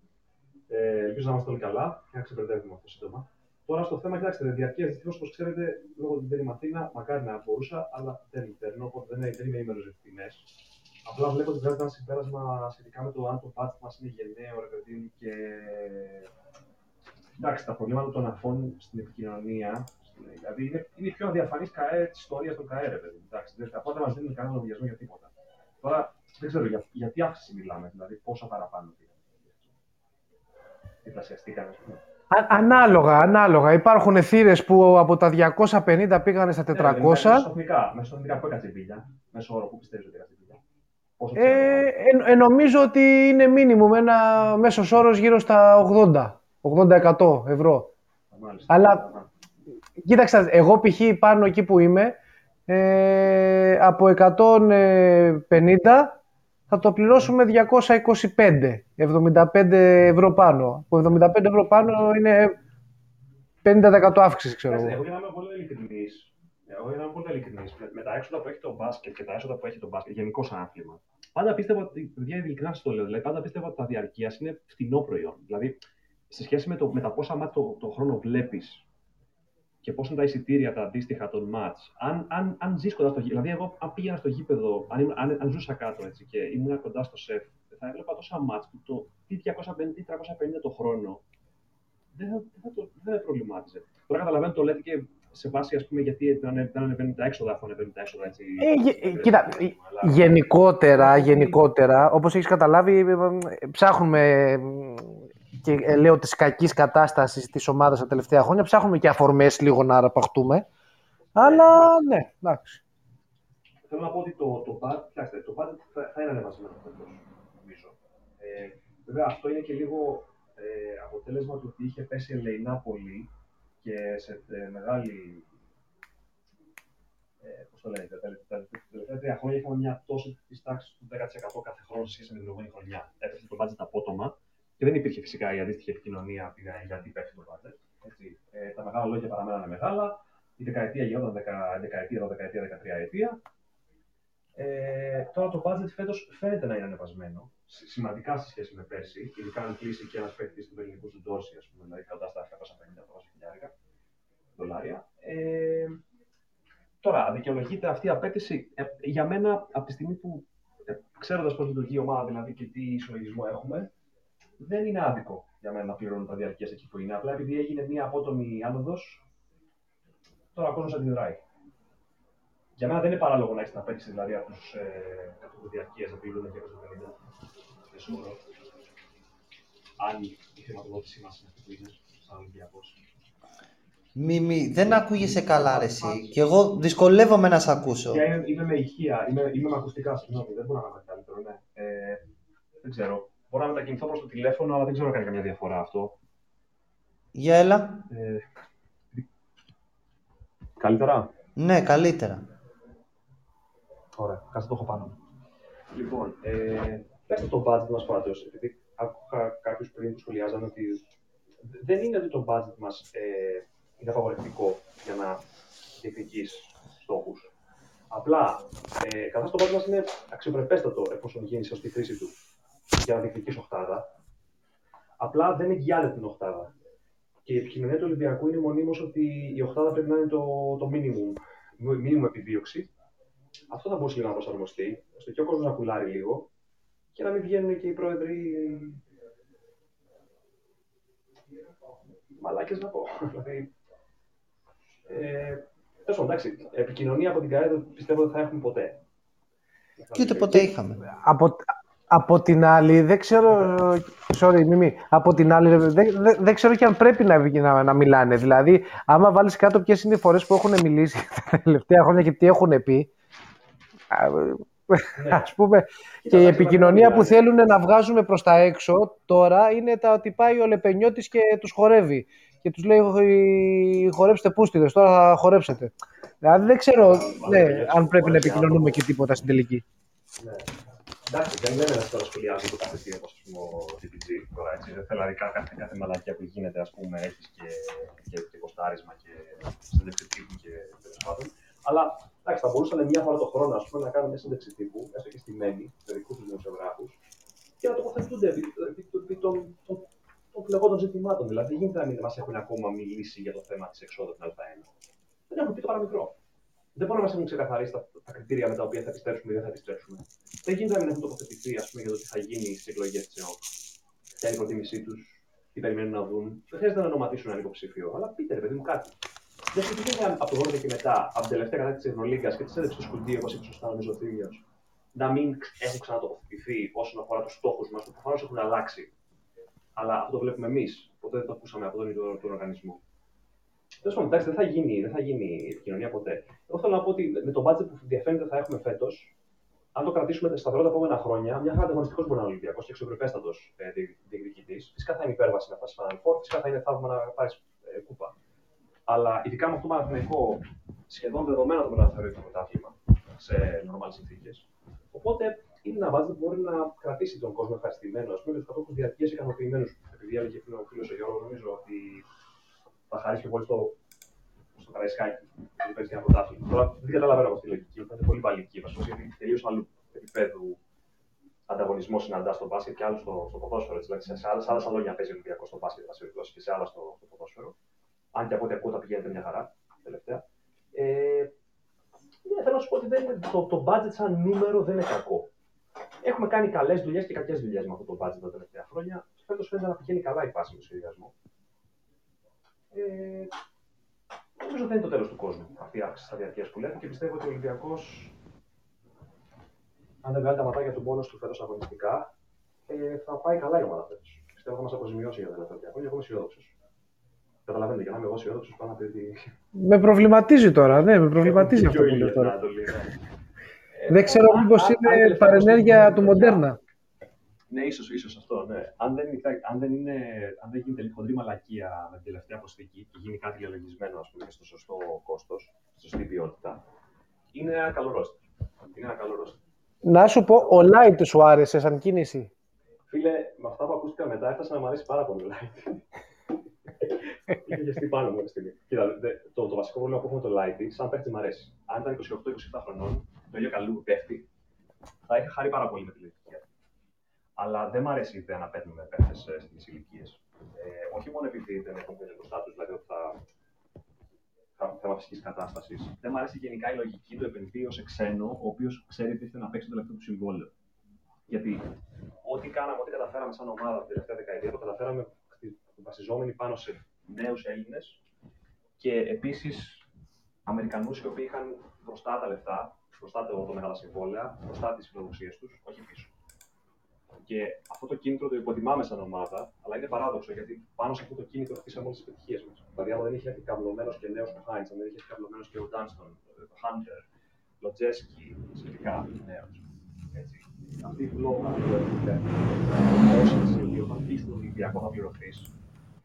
Ε, ελπίζω να είμαστε όλοι καλά και να ξεπερδεύουμε αυτό σύντομα. Τώρα στο θέμα, κοιτάξτε, διαρκείας δυστυχώς, όπως ξέρετε, λόγω του δεν είμαι Αθήνα, μακάρι να μπορούσα, αλλά δεν παίρνω, οπότε δεν, δεν είμαι ήμερος για τιμές. Απλά βλέπω ότι βγάζετε ένα συμπέρασμα σχετικά με το αν το patch μας είναι γενναίο, ρε παιδί μου, και. Εντάξει, τα προβλήματα των αφών στην επικοινωνία, δηλαδή είναι, είναι η πιο αδιαφανή ΚαΕ της ιστορίας των ΚαΕ, ρε παιδί μου. Εντάξει, δεν, αυτά δεν μας δίνουν κανένα λογαριασμό για τίποτα. Τώρα δεν ξέρω για, για τι αύξηση μιλάμε, δηλαδή πόσα παραπάνω πήγαν. Διπλασιαστήκαν, ας πούμε. Α- ανάλογα, ανάλογα. Υπάρχουν θύρες που από τα 250 πήγανε στα 400. Ναι, Μεσοεθνικά, μεσοεθνικά που έκατσε η πίλια. Μέσω όρο που πιστεύεις ότι έκατσε η πίλια. Πόσο Ε, ε, ε, νομίζω ότι είναι μήνυμο ένα μέσος όρος γύρω στα 80, 80-100 ευρώ. Μάλιστα. Αλλά κοίταξε, εγώ π.χ. πάνω εκεί που είμαι, ε, από 150 θα το πληρώσουμε 225, 75 ευρώ πάνω. Από 75 ευρώ πάνω είναι 50% αύξηση, ξέρω Κοιτάξτε, εγώ. Εγώ για να είμαι πολύ ειλικρινής, εγώ για να είμαι πολύ ειλικρινής, με, με τα έξοδα που έχει το μπάσκετ και τα έσοδα που έχει το μπάσκετ, γενικώ σαν άθλημα, πάντα πίστευα ότι, παιδιά, ειλικρινά σας το λέω, δηλαδή, πάντα πίστευα ότι τα διαρκείας είναι φτηνό προϊόν. Δηλαδή, σε σχέση με, το, με τα πόσα μάτια το, το χρόνο βλέπεις και πώς είναι τα εισιτήρια τα αντίστοιχα των μάτ, αν, αν, αν ζεις κοντά στο γήπεδο, δηλαδή, εγώ αν πήγαινα στο γήπεδο, αν, ήμουν- αν, αν ζούσα κάτω έτσι, και ήμουν κοντά στο σεφ, θα έβλεπα τόσα μάτ που το τι 250 ή 350 το χρόνο δεν θα, δεν θα, το, δεν θα προβλημάτιζε. Τώρα καταλαβαίνω το λέτε και σε βάση, ας πούμε, γιατί δεν ανε- δεν ανεβαίνουν τα έξοδα, αφού ανεβαίνουν τα έξοδα έτσι. Ε, γε- ε, κοίτα, ε, Αλλά- γενικότερα, γενικότερα, όπως έχεις καταλάβει, ε, ε, ψάχνουμε ε, και ε, λέω της κακής κατάστασης της ομάδας τα τελευταία χρόνια, ψάχνουμε και αφορμές λίγο να αραπαχτούμε. Αλλά ναι, εντάξει. Θέλω να πω ότι το, το, budget, κοιτάξτε, το budget θα, θα είναι ανεβασμένο φέτος, νομίζω. Ε, βέβαια, αυτό είναι και λίγο ε, αποτέλεσμα του ότι είχε πέσει ελεηνά πολύ και σε ε, μεγάλη. Ε, πώς το λένε, τα τελε- τα τελευταία τρία χρόνια είχαμε μια πτώση της τάξης του 10% κάθε χρόνο σε σχέση με την προηγούμενη χρονιά. Έπεσε το budget απότομα και δεν υπήρχε φυσικά η αντίστοιχη επικοινωνία από την ΑΕ γιατί πέφτει το budget. Έτσι. Ε, τα μεγάλα λόγια παραμένανε μεγάλα. Η δεκαετία γινόταν δεκα, δεκαετία, δεκαετία, δεκατρία ετία. Ε, τώρα το budget φέτος φαίνεται να είναι ανεβασμένο. Σ- Σημαντικά σε σχέση με πέρσι. Ειδικά αν κλείσει και ένας παίκτης του ελληνικού του Ντόρση, ας πούμε, δηλαδή κοντά στα 750 χιλιάρικα δολάρια. Ε, τώρα, δικαιολογείται αυτή η απέτηση ε, για μένα από τη στιγμή που ε, ξέροντας πώς λειτουργεί η ομάδα δηλαδή και τι συλλογισμό έχουμε, δεν είναι άδικο για μένα να πληρώνουν τα διαρκείας εκεί που είναι. Απλά επειδή έγινε μια απότομη άνοδος, τώρα ο κόσμος αντιδράει. Για μένα δεν είναι παράλογο να έχεις την απέτηση δηλαδή από τους ε, διαρκείας να πληρώνουν 250 μέσω όρο. Αν η χρηματοδότησή μας είναι αυτή που είναι, σαν Ολυμπιακό. Μη, μη, δεν ακούγεσαι καλά ρε εσύ. Και εγώ δυσκολεύομαι να σε ακούσω. Για είμαι, είμαι με ηχεία, είμαι, είμαι με ακουστικά, συγγνώμη, δεν μπορώ να είμαι καλύτερο, ναι. Ε, δεν ξέρω. Μπορώ να μετακινηθώ προς το τηλέφωνο, αλλά δεν ξέρω αν κάνει καμιά διαφορά αυτό. Για έλα. Ε, καλύτερα; Ναι, καλύτερα. Ωραία, κάτσε το έχω πάνω. μου. Λοιπόν, ε, πέστε το budget μας πάντως, επειδή άκουγα κάποιους πριν που σχολιάζαν ότι δεν είναι ότι το budget μας ε, είναι φαβορευτικό για να διεκδικείς στόχους. Απλά, ε, καθώς το budget μας είναι αξιοπρεπέστατο εφόσον γίνει σωστή χρήση του για να διεκδικείς οχτάδα, απλά δεν εγγυάται την οχτάδα. Και η επικοινωνία του Ολυμπιακού είναι μονίμως ότι η οχτάδα πρέπει να είναι το, το minimum, minimum επιδίωξη αυτό θα μπορούσε λίγο να προσαρμοστεί, ώστε και ο κόσμος να κουλάρει λίγο και να μην βγαίνουν και οι πρόεδροι. Μαλάκες να πω. Δηλαδή. Ε, Τέλος πάντων, εντάξει. Επικοινωνία από την ΚΑΕ δεν πιστεύω ότι θα έχουμε ποτέ. Και ούτε ποτέ είχαμε. Από, από την άλλη, δεν ξέρω. Sorry, Μιμή. Από την άλλη, δεν, δεν, δεν ξέρω και αν πρέπει να, να, να μιλάνε. Δηλαδή, άμα βάλεις κάτω ποιες είναι οι φορές που έχουν μιλήσει τα τελευταία χρόνια και τι έχουν πει. Α πούμε, και η επικοινωνία που θέλουν να βγάζουν προς τα έξω τώρα είναι τα ότι πάει ο Λεπενιώτης και τους χορεύει. Και τους λέει: Χορέψτε πούστιδες, τώρα θα χορέψετε. Δηλαδή δεν ξέρω ναι, αν πρέπει να επικοινωνούμε και τίποτα στην τελική. Ναι. Εντάξει, δεν λέμε να τώρα σχολιάζει το κάθε τι όπως ας πούμε ο DPG τώρα έτσι. Δεν θέλω δηλαδή κάθε, κάθε μαλακία που γίνεται ας πούμε έχεις και, και, και κοστάρισμα και συνέντευξη τύπου και τέλος πάντων. Αλλά εντάξει, θα μπορούσαν μια φορά το χρόνο ας πούμε, να κάνουν μια συνέντευξη τύπου, έστω και στημένη, με δικούς τους δημοσιογράφους, και να τοποθετούνται επί, επί, επί των, των, των φλεγόντων ζητημάτων. Δηλαδή, δεν γίνεται να μην μας έχουν ακόμα μιλήσει για το θέμα της εξόδου την Α1. Δεν έχουν πει το παραμικρό. Δεν μπορούν να μα έχουν ξεκαθαρίσει τα, τα κριτήρια με τα οποία θα επιστρέψουμε ή δεν θα επιστρέψουμε. Δεν γίνεται να μην έχουν τοποθετηθεί ας πούμε, για το τι θα γίνει στις εκλογές της ΕΟΚ. Ποια είναι η προτίμησή τους, τι περιμένουν να δουν. Δεν χρειάζεται να ονοματίσουν ένα υποψήφιο, αλλά πείτε ρε παιδί μου κάτι. Δεν συμβαίνει από το 12 και μετά, από την τελευταία κατά της Ευρωλίγκας και της έδειξε στο σκουντί, όπως είπε σωστά νομίζω ο Θήμιος, να μην έχουν ξανατοποθετηθεί όσον αφορά τους στόχους μας, που προφανώς έχουν αλλάξει. Αλλά αυτό το βλέπουμε εμείς. Ποτέ δεν το ακούσαμε από τον ίδιο τον οργανισμό. Τέλος πάντων, εντάξει, δεν θα γίνει, δεν θα γίνει επικοινωνία ποτέ. Εγώ θέλω να πω ότι με το budget που διαφαίνεται θα έχουμε φέτος, αν το κρατήσουμε σταθερό τα επόμενα χρόνια, μια χαρά ανταγωνιστικός μπορεί να είναι Ολυμπιακός και αξιοπρεπέστατο ε, διεκδικητής. Φυσικά θα είναι υπέρβαση να φτάσει Final Four, φυσικά θα είναι θαύμα να πάρεις ε, κούπα. Αλλά ειδικά με αυτό το μαθηματικό, σχεδόν δεδομένο το μεταφέρει το πρωτάθλημα σε νορμάλ συνθήκες. Οπότε είναι ένα budget που μπορεί να κρατήσει τον κόσμο ευχαριστημένο, ας πούμε, και τους κατόχου διαρκείας ικανοποιημένους. Επειδή έλεγε πριν ο φίλος ο Γιώργος, νομίζω ότι θα χαρίσει πιο πολύ στο, στο Καραϊσκάκι, που παίζει ένα πρωτάθλημα. Τώρα δεν καταλαβαίνω από αυτή τη λογική, είναι πολύ βαλική βασικό, γιατί τελείως άλλου επίπεδου ανταγωνισμό συναντά στο μπάσκετ και άλλους στο, στο ποδόσφαιρο. Δηλαδή σε άλλα, άλλα σαλόνια παίζει Ολυμπιακός στο μπάσκετ, και σε άλλα στο, στο ποδόσφαιρο. Αν και από ό,τι ακούω τα πηγαίνετε μια χαρά τελευταία. Ε, ναι, θέλω να σου πω ότι δεν, το, το budget σαν νούμερο δεν είναι κακό. Έχουμε κάνει καλές δουλειές και κακές δουλειές με αυτό το budget τα τελευταία χρόνια. Φέτος φαίνεται να πηγαίνει καλά η φάση με σχεδιασμό. Ε, νομίζω δεν είναι το τέλος του κόσμου αυτή η αύξηση στα διαρκεία που λέτε και πιστεύω ότι ο Ολυμπιακός, αν δεν βγάλει τα ματάκια του μόνο του φέτος αγωνιστικά, ε, θα πάει καλά η ομάδα φέτος. Πιστεύω θα μας αποζημιώσει για τα τελευταία χρόνια. Εγώ είμαι αισιόδοξος. Καταλαβαίνετε, για να είμαι εγώ αισιόδοξος πάνω από τη. Με προβληματίζει τώρα, ναι, με προβληματίζει αυτό που λέω τώρα. Δεν ξέρω μήπως είναι παρενέργεια τους Μοντέρνα. Ναι, ίσως ίσως αυτό. Ναι. Αν, δεν, αν, δεν είναι, αν δεν γίνει τελείω χοντρή μαλακία με την τελευταία προσθήκη και γίνει κάτι διαλογισμένο ας πούμε, στο σωστό κόστος, στη σωστή ποιότητα, είναι ένα καλό ρόστερ. Είναι ένα καλό ρόστερ. Να σου πω, ο Light σου άρεσε σαν κίνηση; Φίλε, με αυτά που ακούστηκαν μετά έφτασα να μου αρέσει πάρα πολύ ο Light. Είχε γεστεί πάνω μου αυτή στιγμή. Κοίτα, το, το βασικό πρόβλημα που έχουμε το Light, σαν παίχτη μου αρέσει. Αν ήταν 28-27 χρονών, το ίδιο καλού που πέφτει, θα είχα χάρη πάρα πολύ με τη ηλικία. Αλλά δεν μου αρέσει η ιδέα να παίρνουμε παίχτε στις ηλικίες. Ε, όχι μόνο επειδή δεν έχουν παίξει μπροστά του, δηλαδή ότι θα, θα θέμα φυσικής κατάστασης. Δεν μου αρέσει γενικά η λογική του επενδύω σε ξένο, ο οποίος ξέρει τι θέλει να παίξει το τελευταίο του συμβόλαιο. Γιατί ό,τι κάναμε, ό,τι καταφέραμε σαν ομάδα την τελευταία δεκαετία, το καταφέραμε βασιζόμενοι πάνω σε νέους Έλληνες και επίσης Αμερικανούς οι οποίοι είχαν μπροστά τα λεφτά, μπροστά το, το μεγάλα συμβόλαια, μπροστά τις φιλοδοξίες τους, όχι πίσω. Και αυτό το κίνητρο το υποτιμάμε σαν ομάδα, αλλά είναι παράδοξο γιατί πάνω σε αυτό το κίνητρο χτίσαμε όλες τις επιτυχίες μας. Δηλαδή, άμα δεν είχε έρθει καυλωμένος και νέος ο Χάιντς, αν δεν είχε έρθει καυλωμένος και ο Ντάνστον, ο Χάντερ, Λοτζέσκι, σχετικά νέος. Αυτή η φλόγα που έχουμε, όσοι όταν πει στον Ολυμπιακό θα πληρωθείς,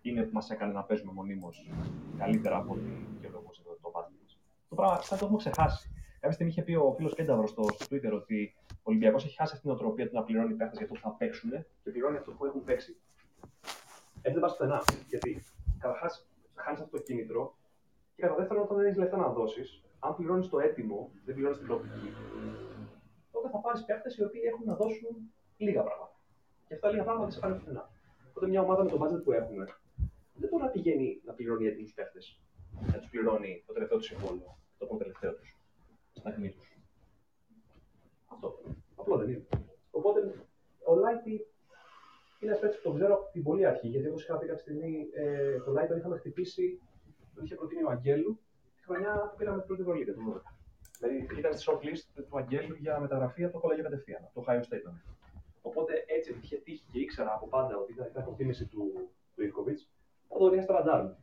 είναι που μας έκανε να παίζουμε μονίμως καλύτερα από ό,τι δικαιολογούσε το, το μας. Το πράγμα σαν το έχουμε ξεχάσει. Κάποια στιγμή είχε πει ο φίλος Κένταβρο στο, στο Twitter ότι ο Ολυμπιακός έχει χάσει αυτή την οτροπία του να πληρώνει παίχτες για το που θα παίξουν και πληρώνει αυτό που έχουν παίξει. Έτσι δεν πας πουθενά. Γιατί καταρχάς χάνεις αυτό το κίνητρο και κατά δεύτερον, όταν δεν έχεις λεφτά να δώσεις, αν πληρώνεις το έτοιμο, δεν πληρώνεις την προοπτική, τότε θα πάρεις παίχτες οι οποίοι έχουν να δώσουν λίγα πράγματα. Και αυτά λίγα πράγματα δεν σε πάνε πουθενά. Οπότε μια ομάδα με το budget που έχουμε δεν μπορεί να πηγαίνει να πληρώνει έτοιμους παίχτες. Να τους πληρώνει το τελευταίο του συμβόλαιο, το πρώτο τελευταίο τους, στα αιχμή τους. Αυτό. Απλό δεν είναι. Οπότε ο Λάιτι είναι ένα παίκτη που τον ξέρω από την πολύ αρχή. Γιατί όπως είχα πει κάποια στιγμή, ε, το Λάιτι τον είχαμε χτυπήσει, τον είχε προτείνει ο Αγγέλου τη χρονιά που πήραμε την πρώτη Ευρωλίγα του 12. Δηλαδή ήταν στη shortlist του Αγγέλου για μεταγραφή από το κολέγιο κατευθείαν, το Ohio State. Οπότε έτσι είχε τύχει και ήξερα από πάντα ότι ήταν η προτίμηση του, του Ιβκοβιτ, θα το ρίχνει στα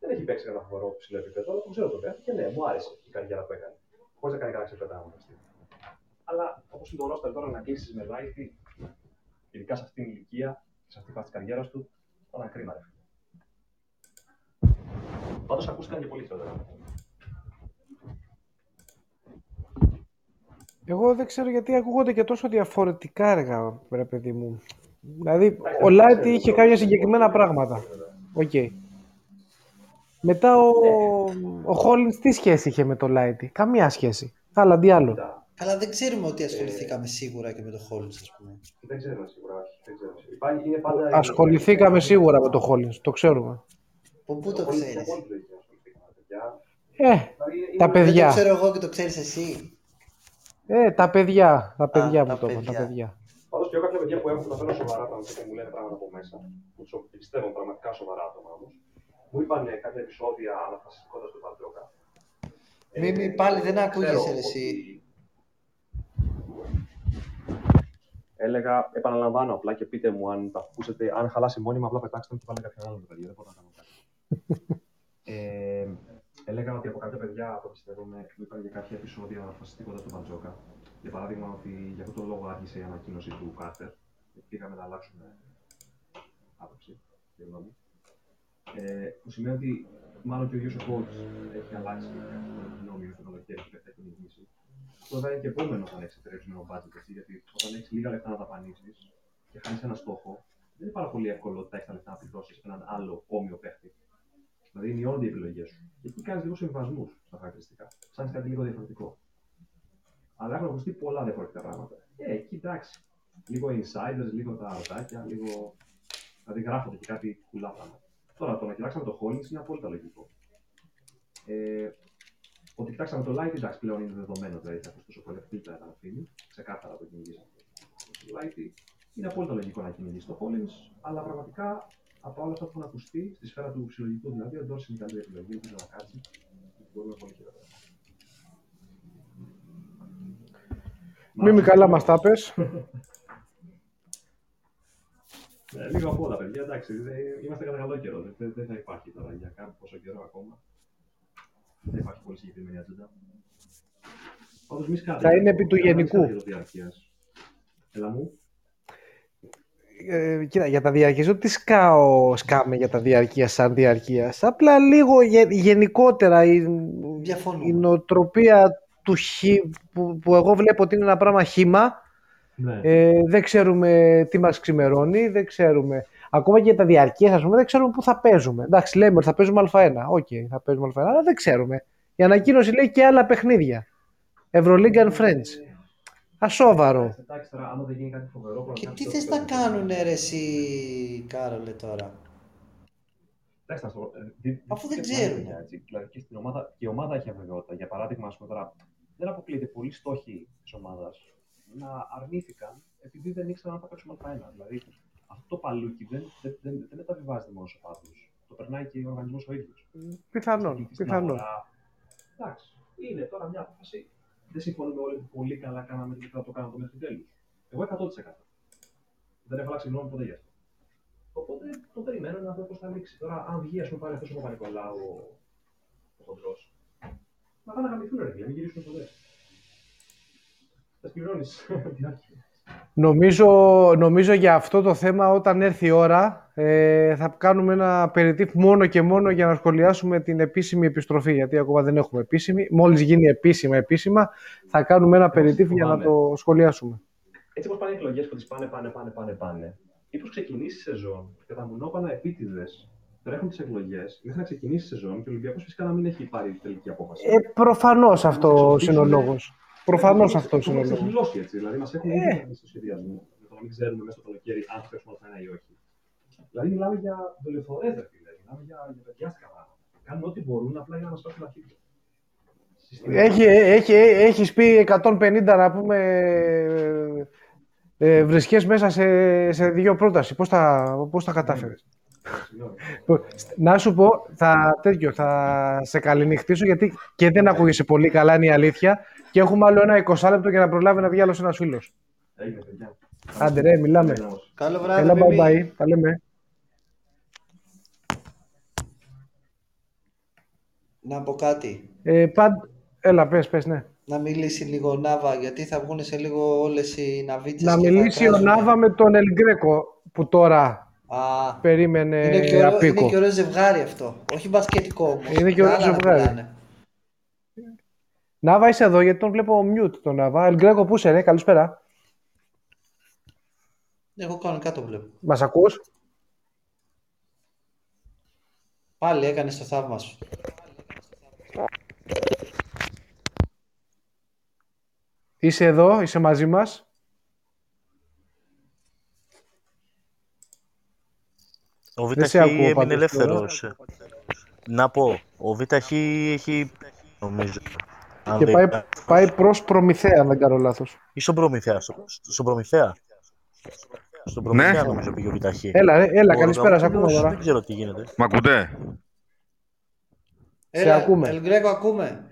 Δεν έχει παίξει κανένα χώρο ψηλό επίπεδο, αλλά το ξέρω το παίχτη και ναι, μου άρεσε η καριέρα που έκανε. Χωρίς να κάνει κανένα ξεπέταγμα. Αλλά όπως είναι το ρόστερ τώρα να κλείσεις με Λάιφη, ειδικά σε αυτήν την ηλικία, σε αυτή τη φάση της καριέρας του, θα είναι κρίμα. Πάντως ακούστηκαν και πολύ χειρότερα. Εγώ δεν ξέρω γιατί ακούγονται και τόσο διαφορετικά έργα, ρε παιδί μου. Δηλαδή, ο Light είχε κάποια συγκεκριμένα πράγματα. Οκ. Μετά ο, ο Hollins τι σχέση είχε με το Light; Καμία σχέση. Αλλά τι άλλο. Καλά, δεν ξέρουμε ότι ασχοληθήκαμε σίγουρα και με το Hollins, ας πούμε. Δεν ξέρω σίγουρα. όχι, Δεν ξέρω. Υπάρχει, είναι πάντα... Ασχοληθήκαμε σίγουρα με το Hollins. Το ξέρουμε. Από πού το Πολύ- ξέρεις; πολύ λογική ασχοληθήκαμε, παιδιά. Ε, Δηλαδή, είναι- τα είναι- Δεν το παιδιά. ξέρω εγώ και το ξέρεις εσύ. Ε, τα παιδιά. Τα παιδιά τα μου το είπαν. Τα παιδιά. παιδιά. Πάντως και εγώ κάποια παιδιά που έχω που τα φέρνω σοβαρά πράγματα και μου λένε πράγματα από μέσα, που του πιστεύω πραγματικά σοβαρά άτομα όμως, μου είπαν ε, κάποια επεισόδια αναφασιστικότητας του Παντζόκα. Μη, μη, πάλι δεν ακούγεσαι, ξέρω ρε, εσύ. Ότι- Έλεγα, επαναλαμβάνω απλά και πείτε μου αν τα ακούσετε. Αν χαλάσει μόνιμα, απλά πετάξτε μου και βάλε κάποιον άλλον παιδιά. Δεν μπορώ να κάνω κάτι. ε, έλεγα ότι από κάποια παιδιά που πιστεύουμε μου είπαν για κάποια επεισόδια αναφασιστικότητα του Μπαντζόκα. Για παράδειγμα, ότι για αυτόν τον λόγο άρχισε η ανακοίνωση του Κάρτερ. Πήγαμε να αλλάξουμε άποψη και γνώμη. Ε, που σημαίνει ότι μάλλον και ο ίδιο ο coach έχει αλλάξει τη γνώμη για το καλοκαίρι και θα έχει νικήσει. Αυτό θα είναι και επόμενο όταν έχεις περιορισμένο budget. Έτσι, γιατί όταν έχεις λίγα λεφτά να δαπανίσει και χάνεις ένα στόχο, δεν είναι πάρα πολύ εύκολο όταν έχεις τα λεφτά να πληρώσεις έναν άλλο όμοιο παίχτη. Δηλαδή μειώνονται οι επιλογές σου. Και εκεί κάνεις λίγο συμβασμούς στα χαρακτηριστικά. Ψάχνεις κάτι λίγο διαφορετικό. Αλλά έχουν ακουστεί πολλά διαφορετικά πράγματα. Ε, εκεί εντάξει. Λίγο insiders, λίγο τα αρτάκια, λίγο. Δηλαδή γράφονται και κάτι κουλά πράγματα. Τώρα το να κοιτάξαμε το Hollins είναι απόλυτα λογικό. Ε, ότι κοιτάξαμε το Light, εντάξει, πλέον είναι δεδομένο, δηλαδή θα ακούσει τόσο πολύ φίλτρα να αφήνει. Ξεκάθαρα το κυνηγήσαμε. Το Light είναι απόλυτα λογικό να κυνηγήσει το Hollins, αλλά πραγματικά από όλα αυτά που έχουν ακουστεί στη σφαίρα του συλλογικού, δηλαδή ο Ντόρση είναι η καλύτερη επιλογή, δεν να κάτσει. Μπορούμε πολύ χειρότερα. Μη μη καλά μας τα πες. Ε, λίγο από όλα, παιδιά. Εντάξει, δεν- είμαστε κατά καλό καιρό. Δεν, δεν θα υπάρχει τώρα για κάποιο πόσο καιρό ακόμα. Δεν υπάρχει πολύ συγκεκριμένη ατζέντα. Πάντως, μη σκάτε. Θα είναι επί του Κανένα γενικού. σκάτε για το διαρκείας. Έλα μου. Ε, κοίτα, για τα διαρκείας, δεν τη σκάω, σκάμε για τα διαρκείας σαν διαρκείας. Απλά λίγο γε- γενικότερα η, Διαφωνούμε. η νοοτροπία του χ, που, που εγώ βλέπω ότι είναι ένα πράγμα χύμα. Ναι. Ε, δεν ξέρουμε τι μας ξημερώνει, δεν ξέρουμε. Ακόμα και για τα διαρκείας, ας πούμε, δεν ξέρουμε πού θα παίζουμε. Εντάξει, λέμε ότι θα παίζουμε Α1. Οκ, θα παίζουμε Α1, αλλά δεν ξέρουμε. Η ανακοίνωση λέει και άλλα παιχνίδια. Ευρωλίγκα and Friends. Ασόβαρο. Εντάξει, τώρα, άμα δεν γίνει κάτι φοβερό, Και πραγματικά τι το θες παίρνω. να κάνουνε ρε εσύ, Κάρολε, τώρα; Εντάξει, να σου πω, ε, δι- Αφού δι- δεν και ξέρουν. πράγματα, έτσι. Δηλαδή και στην ομάδα, και η ομάδα έχει αβεβαιότητα. Για παράδειγμα, ας πούμε τώρα, δεν αποκλείεται πολλοί στόχοι της ομάδας να αρνήθηκαν επειδή δεν ήξεραν αν θα παίξουμε Α1. Δηλαδή, αυτό το παλούκι δεν, δεν, δεν, δεν μεταβιβάζεται μόνο στου οπαδού. Το περνάει και ο οργανισμός ο ίδιος. Πιθανόν, Στην πιθανόν. αγορά. Εντάξει, είναι τώρα μια απόφαση. Δεν συμφωνούμε όλοι που πολύ καλά κάναμε και θα το κάναμε μέχρι τέλου. Εγώ 100%. Δεν έχω αλλάξει γνώμη ποτέ γι' αυτό. Οπότε το περιμένω να δω πώς θα λήξει. Τώρα, αν βγει, ας πούμε, πάλι αυτός ο Παπα-Νικολάου, ο χοντρός, να πάνε να γαμηθούν ρε, φίλε, μην γυρίσουν ποτέ. Θα πληρώνει. Νομίζω, νομίζω για αυτό το θέμα όταν έρθει η ώρα ε, θα κάνουμε ένα περιτύπ μόνο και μόνο για να σχολιάσουμε την επίσημη επιστροφή γιατί ακόμα δεν έχουμε επίσημη. Μόλις γίνει επίσημα επίσημα θα κάνουμε ένα περιτύπ για να το σχολιάσουμε. Έτσι όπως πάνε οι εκλογές που τις πάνε, πάνε, πάνε, πάνε, πάνε. Μήπω ξεκινήσει η σεζόν και τα μουνόπανα επίτηδες τρέχουν τις εκλογές μέχρι να ξεκινήσει η σεζόν και ο Ολυμπιακός φυσικά να μην έχει πάρει τελική απόφαση. Ε, προφανώς αυτό είναι ο λόγος. Προφανώς Ε, αυτός το είναι ο έχουμε λόγος. εξαγγελώσει έτσι. Δηλαδή, μας έχουν Ε. ήδη κάνει στο σχεδιασμό. Για το να μην ξέρουμε μέσα στο καλοκαίρι αν θα παίξουμε ένα ή όχι. Δηλαδή, μιλάμε για δολιοφορέ, ρε φίλε. Μιλάμε για, για παιδιάστικα πράγματα. Κάνουν ό,τι μπορούν απλά για να μας πάρουν τα αρχίδια. Έχει, έχει, έχεις πει 150 να πούμε ε, ε, βρισκές μέσα σε, σε δύο πρόταση. Πώς τα, πώς τα κατάφερες; Συγγνώμη. Να σου πω, θα, τέτοιο, θα σε καληνυχτήσω γιατί και δεν ακούγεσαι πολύ καλά, είναι η αλήθεια. Και έχουμε άλλο ένα 20 λεπτό για να προλάβει να βγει άλλος ένας φίλος. Έγινε, παιδιά. Άντε ρε, μιλάμε. Καλό βράδυ, Έλα, bye Μιμή. bye. Τα λέμε. Να πω κάτι. Ε, πάντ... Έλα, πες, πες, ναι. Να μιλήσει λίγο ο Νάβα, γιατί θα βγουν σε λίγο όλες οι ναβίτσες Να και θα μιλήσει ο κράζουν. Νάβα με τον Ελγκρέκο που τώρα Α, περίμενε είναι και, ωραίο, απίκο. είναι και ωραίο ζευγάρι αυτό. Όχι μπασκετικό όμως. Είναι και ωραίο Άλλα να ζευγάρι. μιλάνε. Νάβα, είσαι εδώ γιατί τον βλέπω mute τον Νάβα. Ελγκρέκο, πού είσαι, ρε, καλησπέρα. Εγώ κανονικά το βλέπω. Μας ακούς; Πάλι έκανες το θαύμα σου. Είσαι εδώ, είσαι μαζί μας. Ο Δεν σε Β' ακούω έμεινε πάντως ελεύθερος. Να πω, ο Β' έχει, νομίζω. Αν Και δεν- πάει, πάει προς Προμηθέα, αν δεν κάνω λάθος. Ή στον Προμηθέα. στο- Στον Προμηθέα. Στον Προμηθέα νομίζω πήγε ο Β' Έλα, ρε, έλα, Ο καλησπέρα, σε Γαβρόπουλος ακούμε Δεν τώρα. ξέρω τι γίνεται. Μ' ακούτε; Σε ακούμε. Ελγκρέκο, ακούμε.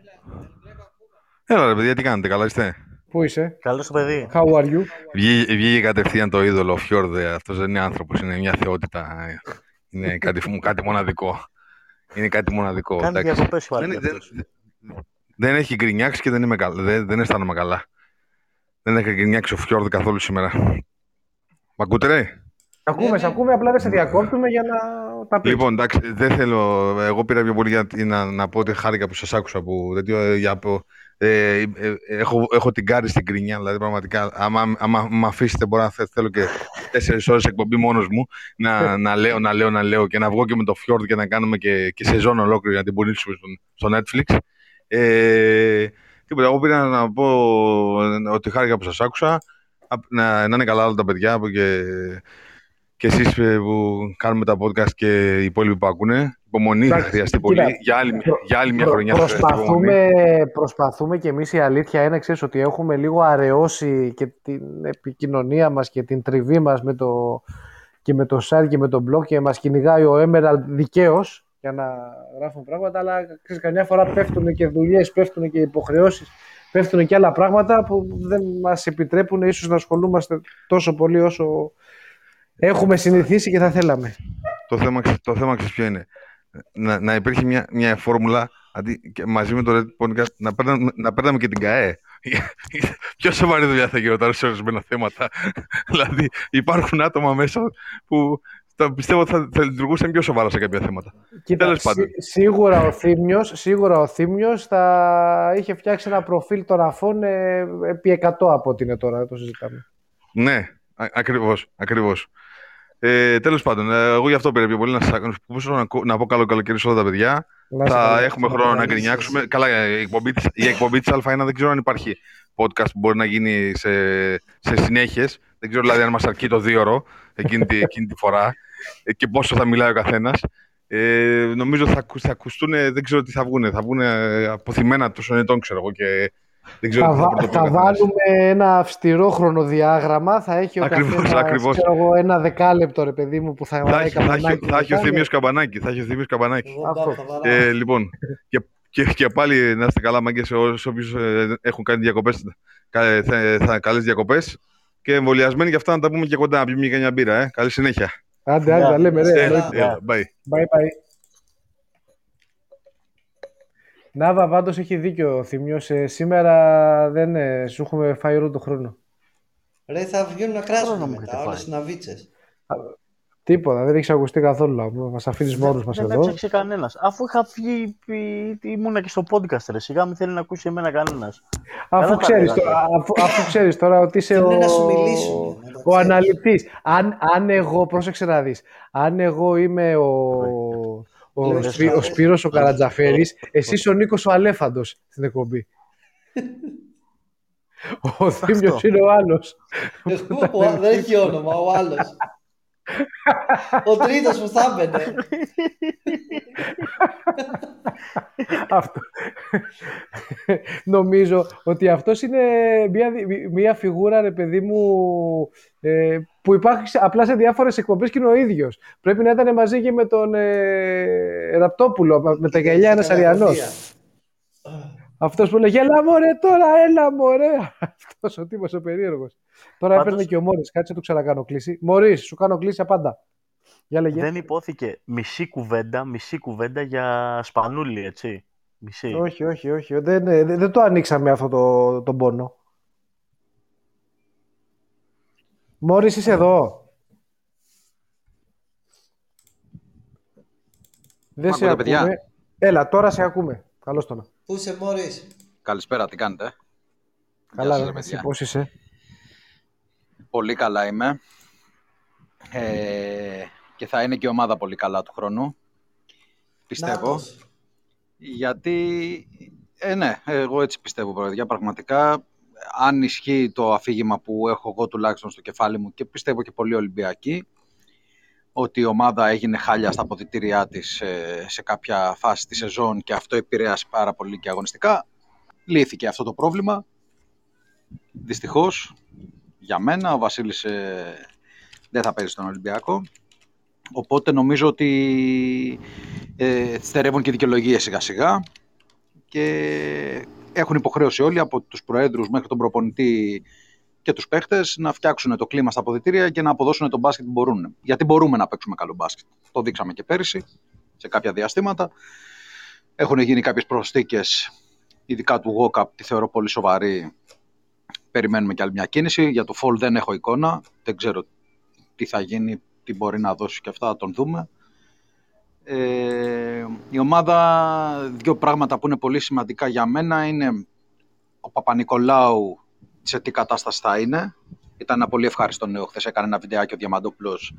Έλα ρε παιδιά, τι κάνετε, καλά είστε; Πού είσαι, Καλό το παιδί. how are you; Βγήκε, βγήκε κατευθείαν το είδωλο, ο Φιόρδε. Αυτός δεν είναι άνθρωπος, είναι μια θεότητα. Είναι κάτι, κάτι μοναδικό. Είναι κάτι μοναδικό. Κάνει εντάξει. διακοπές πάλι δεν, δεν, αυτός. Δεν έχει γκρινιάξει και δεν, είμαι καλά, δεν, δεν αισθάνομαι καλά. Δεν έχει γκρινιάξει ο Φιόρδε καθόλου σήμερα. Μ' ακούτε ρε; Ακούμε, σε ακούμε, απλά δεν σε διακόπτουμε για να τα πεις. Λοιπόν, εντάξει, δεν θέλω. Εγώ πήρα πιο πολύ για να, να πω ότι χάρηκα που σας άκουσα. Που, τέτοιο, ε, για, πω- ε, ε, ε, έχω, έχω την κάρη στην κρινιά. Δηλαδή, πραγματικά, άμα, άμα με αφήσετε, μπορώ να θε- θέλω και τέσσερις ώρες εκπομπή μόνος μου να, να λέω, να λέω, να λέω και να βγω και με το Fjord και να κάνουμε και, και σεζόν ολόκληρη να την πουλήσουμε στο, στο Netflix. Ε, τίποτα, εγώ πήρα να πω ε, ότι χάρηκα που σας άκουσα. Απ- Να, να είναι καλά όλα τα παιδιά που και, και εσείς ε, που κάνουμε τα podcast και οι υπόλοιποι που ακούνε. Υπομονή θα Εντάξει, χρειαστεί κοίτα, πολύ. Για άλλη, προ- για άλλη μια Προ- χρονιά θα χρειαστεί υπομονή. προσπαθούμε, προσπαθούμε και εμείς η αλήθεια είναι ξέρεις, ότι έχουμε λίγο αραιώσει και την επικοινωνία μας και την τριβή μας με το, και με το site και με το blog και μας κυνηγάει ο Emerald δικαίως για να γράφουν πράγματα αλλά ξέρεις, καμιά φορά πέφτουν και δουλειές, πέφτουν και υποχρεώσεις πέφτουν και άλλα πράγματα που δεν μας επιτρέπουν ίσως να ασχολούμαστε τόσο πολύ όσο έχουμε συνηθίσει και θα θέλαμε. Το θέμα, ξε- το θέμα ξέρεις ποιο είναι. Να, να υπήρχε μια, μια φόρμουλα αντί, και μαζί με το Red Podcast να παίρναμε, να παίρναμε και την ΚΑΕ. Πιο σοβαρή δουλειά θα γινόταν σε ορισμένα θέματα. δηλαδή υπάρχουν άτομα μέσα που θα, πιστεύω ότι θα, θα λειτουργούσαν πιο σοβαρά σε κάποια θέματα. Κοίτα, Τέλος πάντων. σί- σίγουρα ο Θήμιος, σίγουρα ο Θήμιος θα είχε φτιάξει ένα προφίλ των αφών ε, επί 100 από ό,τι είναι τώρα, δεν το συζητάμε. Ναι, α, ακριβώς, ακριβώς. Ε, Τέλος πάντων, ε, εγώ γι' αυτό πήρα πιο πολύ να, σας, ακούσω, να, ακού- να πω καλό καλοκαίρι σε όλα τα παιδιά. Να είσαι θα καλά. έχουμε χρόνο να γκρινιάξουμε. Καλά, η εκπομπή, της, η εκπομπή της Α1 δεν ξέρω αν υπάρχει podcast που μπορεί να γίνει σε, σε συνέχειες. Δεν ξέρω δηλαδή αν μας αρκεί το δύο ώρο εκείνη, τη- εκείνη τη φορά ε, και πόσο θα μιλάει ο καθένας. Ε, νομίζω θα, ακου- θα ακουστούν, δεν ξέρω τι θα βγουν. Θα βγουν ε, αποθυμένα τόσων ετών, ξέρω εγώ. Και δεν ξέρω Θα, τι θα βα- πρωτοπεί ο θα καθένας. βάλουμε ένα αυστηρό χρονοδιάγραμμα, θα έχει ο Ακριβώς, καθένας, ακριβώς. ξέρω εγώ, ένα δεκάλεπτο ρε παιδί μου που θα Θα βαράει έχει, θα, έχει, καμπανάκι θα έχει ο μετά. Θήμιος Καμπανάκη. Θα έχει ο Θήμιος Καμπανάκη. Εγώ Αυτό. μπα, θα βαράω. Ε, λοιπόν, και, και, και πάλι να είστε καλά, μάγκες, όσοι όποιους, ε, έχουν κάνει διακοπές, κα, θα, θα, καλές διακοπές και εμβολιασμένοι για αυτά να τα πούμε και κοντά, να πιούμε και μια μπύρα, ε. Καλή συνέχεια. Άντε, άντε, τα λέμε ρε. Έλα. εννοείται. Έλα, bye. Bye bye. Νάβα, πάντως έχει δίκιο ο Θήμιος. Ε, σήμερα δεν ε, σου έχουμε φάει όλο το χρόνο. Ρε, θα βγαίνουν να κράσουν Χρόνο μου μετά, έχετε όλες οι ναβίτσες. Τίποτα, δεν έχει ακουστεί καθόλου. Μας αφήνεις μόνος μας Δεν με εδώ. έψαξε κανένας. Αφού είχα βγει, πι- ήμουνα και στο podcast, ρε. Σιγά μην θέλει να ακούσει εμένα κανένας. Αφού Καλά τα ξέρεις, λέγατε. τώρα, αφού, αφού ξέρεις τώρα ότι είσαι Θέλουν ο, να σου μιλήσουν, να το ο ξέρεις. αναλυτής. Αν, αν εγώ, πρόσεξε να δεις, αν εγώ είμαι ο, ο, Λες, Σπύ- ο λες. Σπύρος ο Καρατζαφέρης, εσύ είσαι ο Νίκος ο Αλέφαντος στην εκπομπή. ο Θήμιος είναι ο άλλος. Εγώ, ο- δεν έχει όνομα, ο άλλος. Ο τρίτος που θα έμπαινε. Αυτό. Νομίζω ότι αυτός είναι μια, μια φιγούρα, ρε παιδί μου, ε, που υπάρχει σε- απλά σε διάφορες εκπομπές και είναι ο ίδιος. Πρέπει να ήταν μαζί και με τον ε, Ραπτόπουλο, με τα γυαλιά ένας Αριανός. Αυτός που λέγε έλα μωρέ τώρα, έλα μωρέ. Αυτός ο τύπος ο περίεργος. Τώρα Πάντως- έπαιρνε και ο Μόρις, κάτσε του ξανακάνω κλίση. Μωρίς, σου κάνω κλίση απάντα. Για λέγε. Δεν υπόθηκε μισή κουβέντα, μισή κουβέντα για σπανούλι, έτσι. Μισή. Όχι, όχι, όχι. Δεν, δεν, δεν το ανοίξαμε αυτό το, τον πόνο. Μόρις, είσαι εδώ. Δεν Μ' σε ακούτε, ακούμε. παιδιά; Έλα, τώρα σε ακούμε. Καλώς το να. Πού είσαι, Μόρις; Καλησπέρα, τι κάνετε; Καλά, σας, ρε, ρε, εσύ παιδιά. πώς είσαι; Πολύ καλά είμαι. Ε, και θα είναι και η ομάδα πολύ καλά του χρόνου. Πιστεύω. Νάτος. Γιατί, ε, ναι, εγώ έτσι πιστεύω, παιδιά. Πραγματικά, αν ισχύει το αφήγημα που έχω εγώ τουλάχιστον στο κεφάλι μου και πιστεύω και πολλοί Ολυμπιακοί, ότι η ομάδα έγινε χάλια στα αποδητήριά της ε, σε κάποια φάση της σεζόν και αυτό επηρέασε πάρα πολύ και αγωνιστικά. Λύθηκε αυτό το πρόβλημα. Δυστυχώς, για μένα, ο Βασίλης ε, δεν θα παίζει στον Ολυμπιακό. Οπότε νομίζω ότι ε, στερεύουν και δικαιολογίες σιγά σιγά και έχουν υποχρέωση όλοι από τους προέδρους μέχρι τον προπονητή και τους παίχτες να φτιάξουν το κλίμα στα αποδητήρια και να αποδώσουν τον μπάσκετ που μπορούν. Γιατί μπορούμε να παίξουμε καλό μπάσκετ. Το δείξαμε και πέρυσι σε κάποια διαστήματα. Έχουν γίνει κάποιες προσθήκες, ειδικά του Γόκαπ, τη θεωρώ πολύ σοβαρή. Περιμένουμε κι άλλη μια κίνηση. Για το Fall δεν έχω εικόνα. Δεν ξέρω τι θα γίνει, τι μπορεί να δώσει και αυτά, θα τον δούμε. Ε, η ομάδα, δύο πράγματα που είναι πολύ σημαντικά για μένα είναι ο Παπα-Νικολάου σε τι κατάσταση θα είναι. Ήταν ένα πολύ ευχάριστο νέο. Χθες έκανε ένα βιντεάκι ο Διαμαντόπουλος,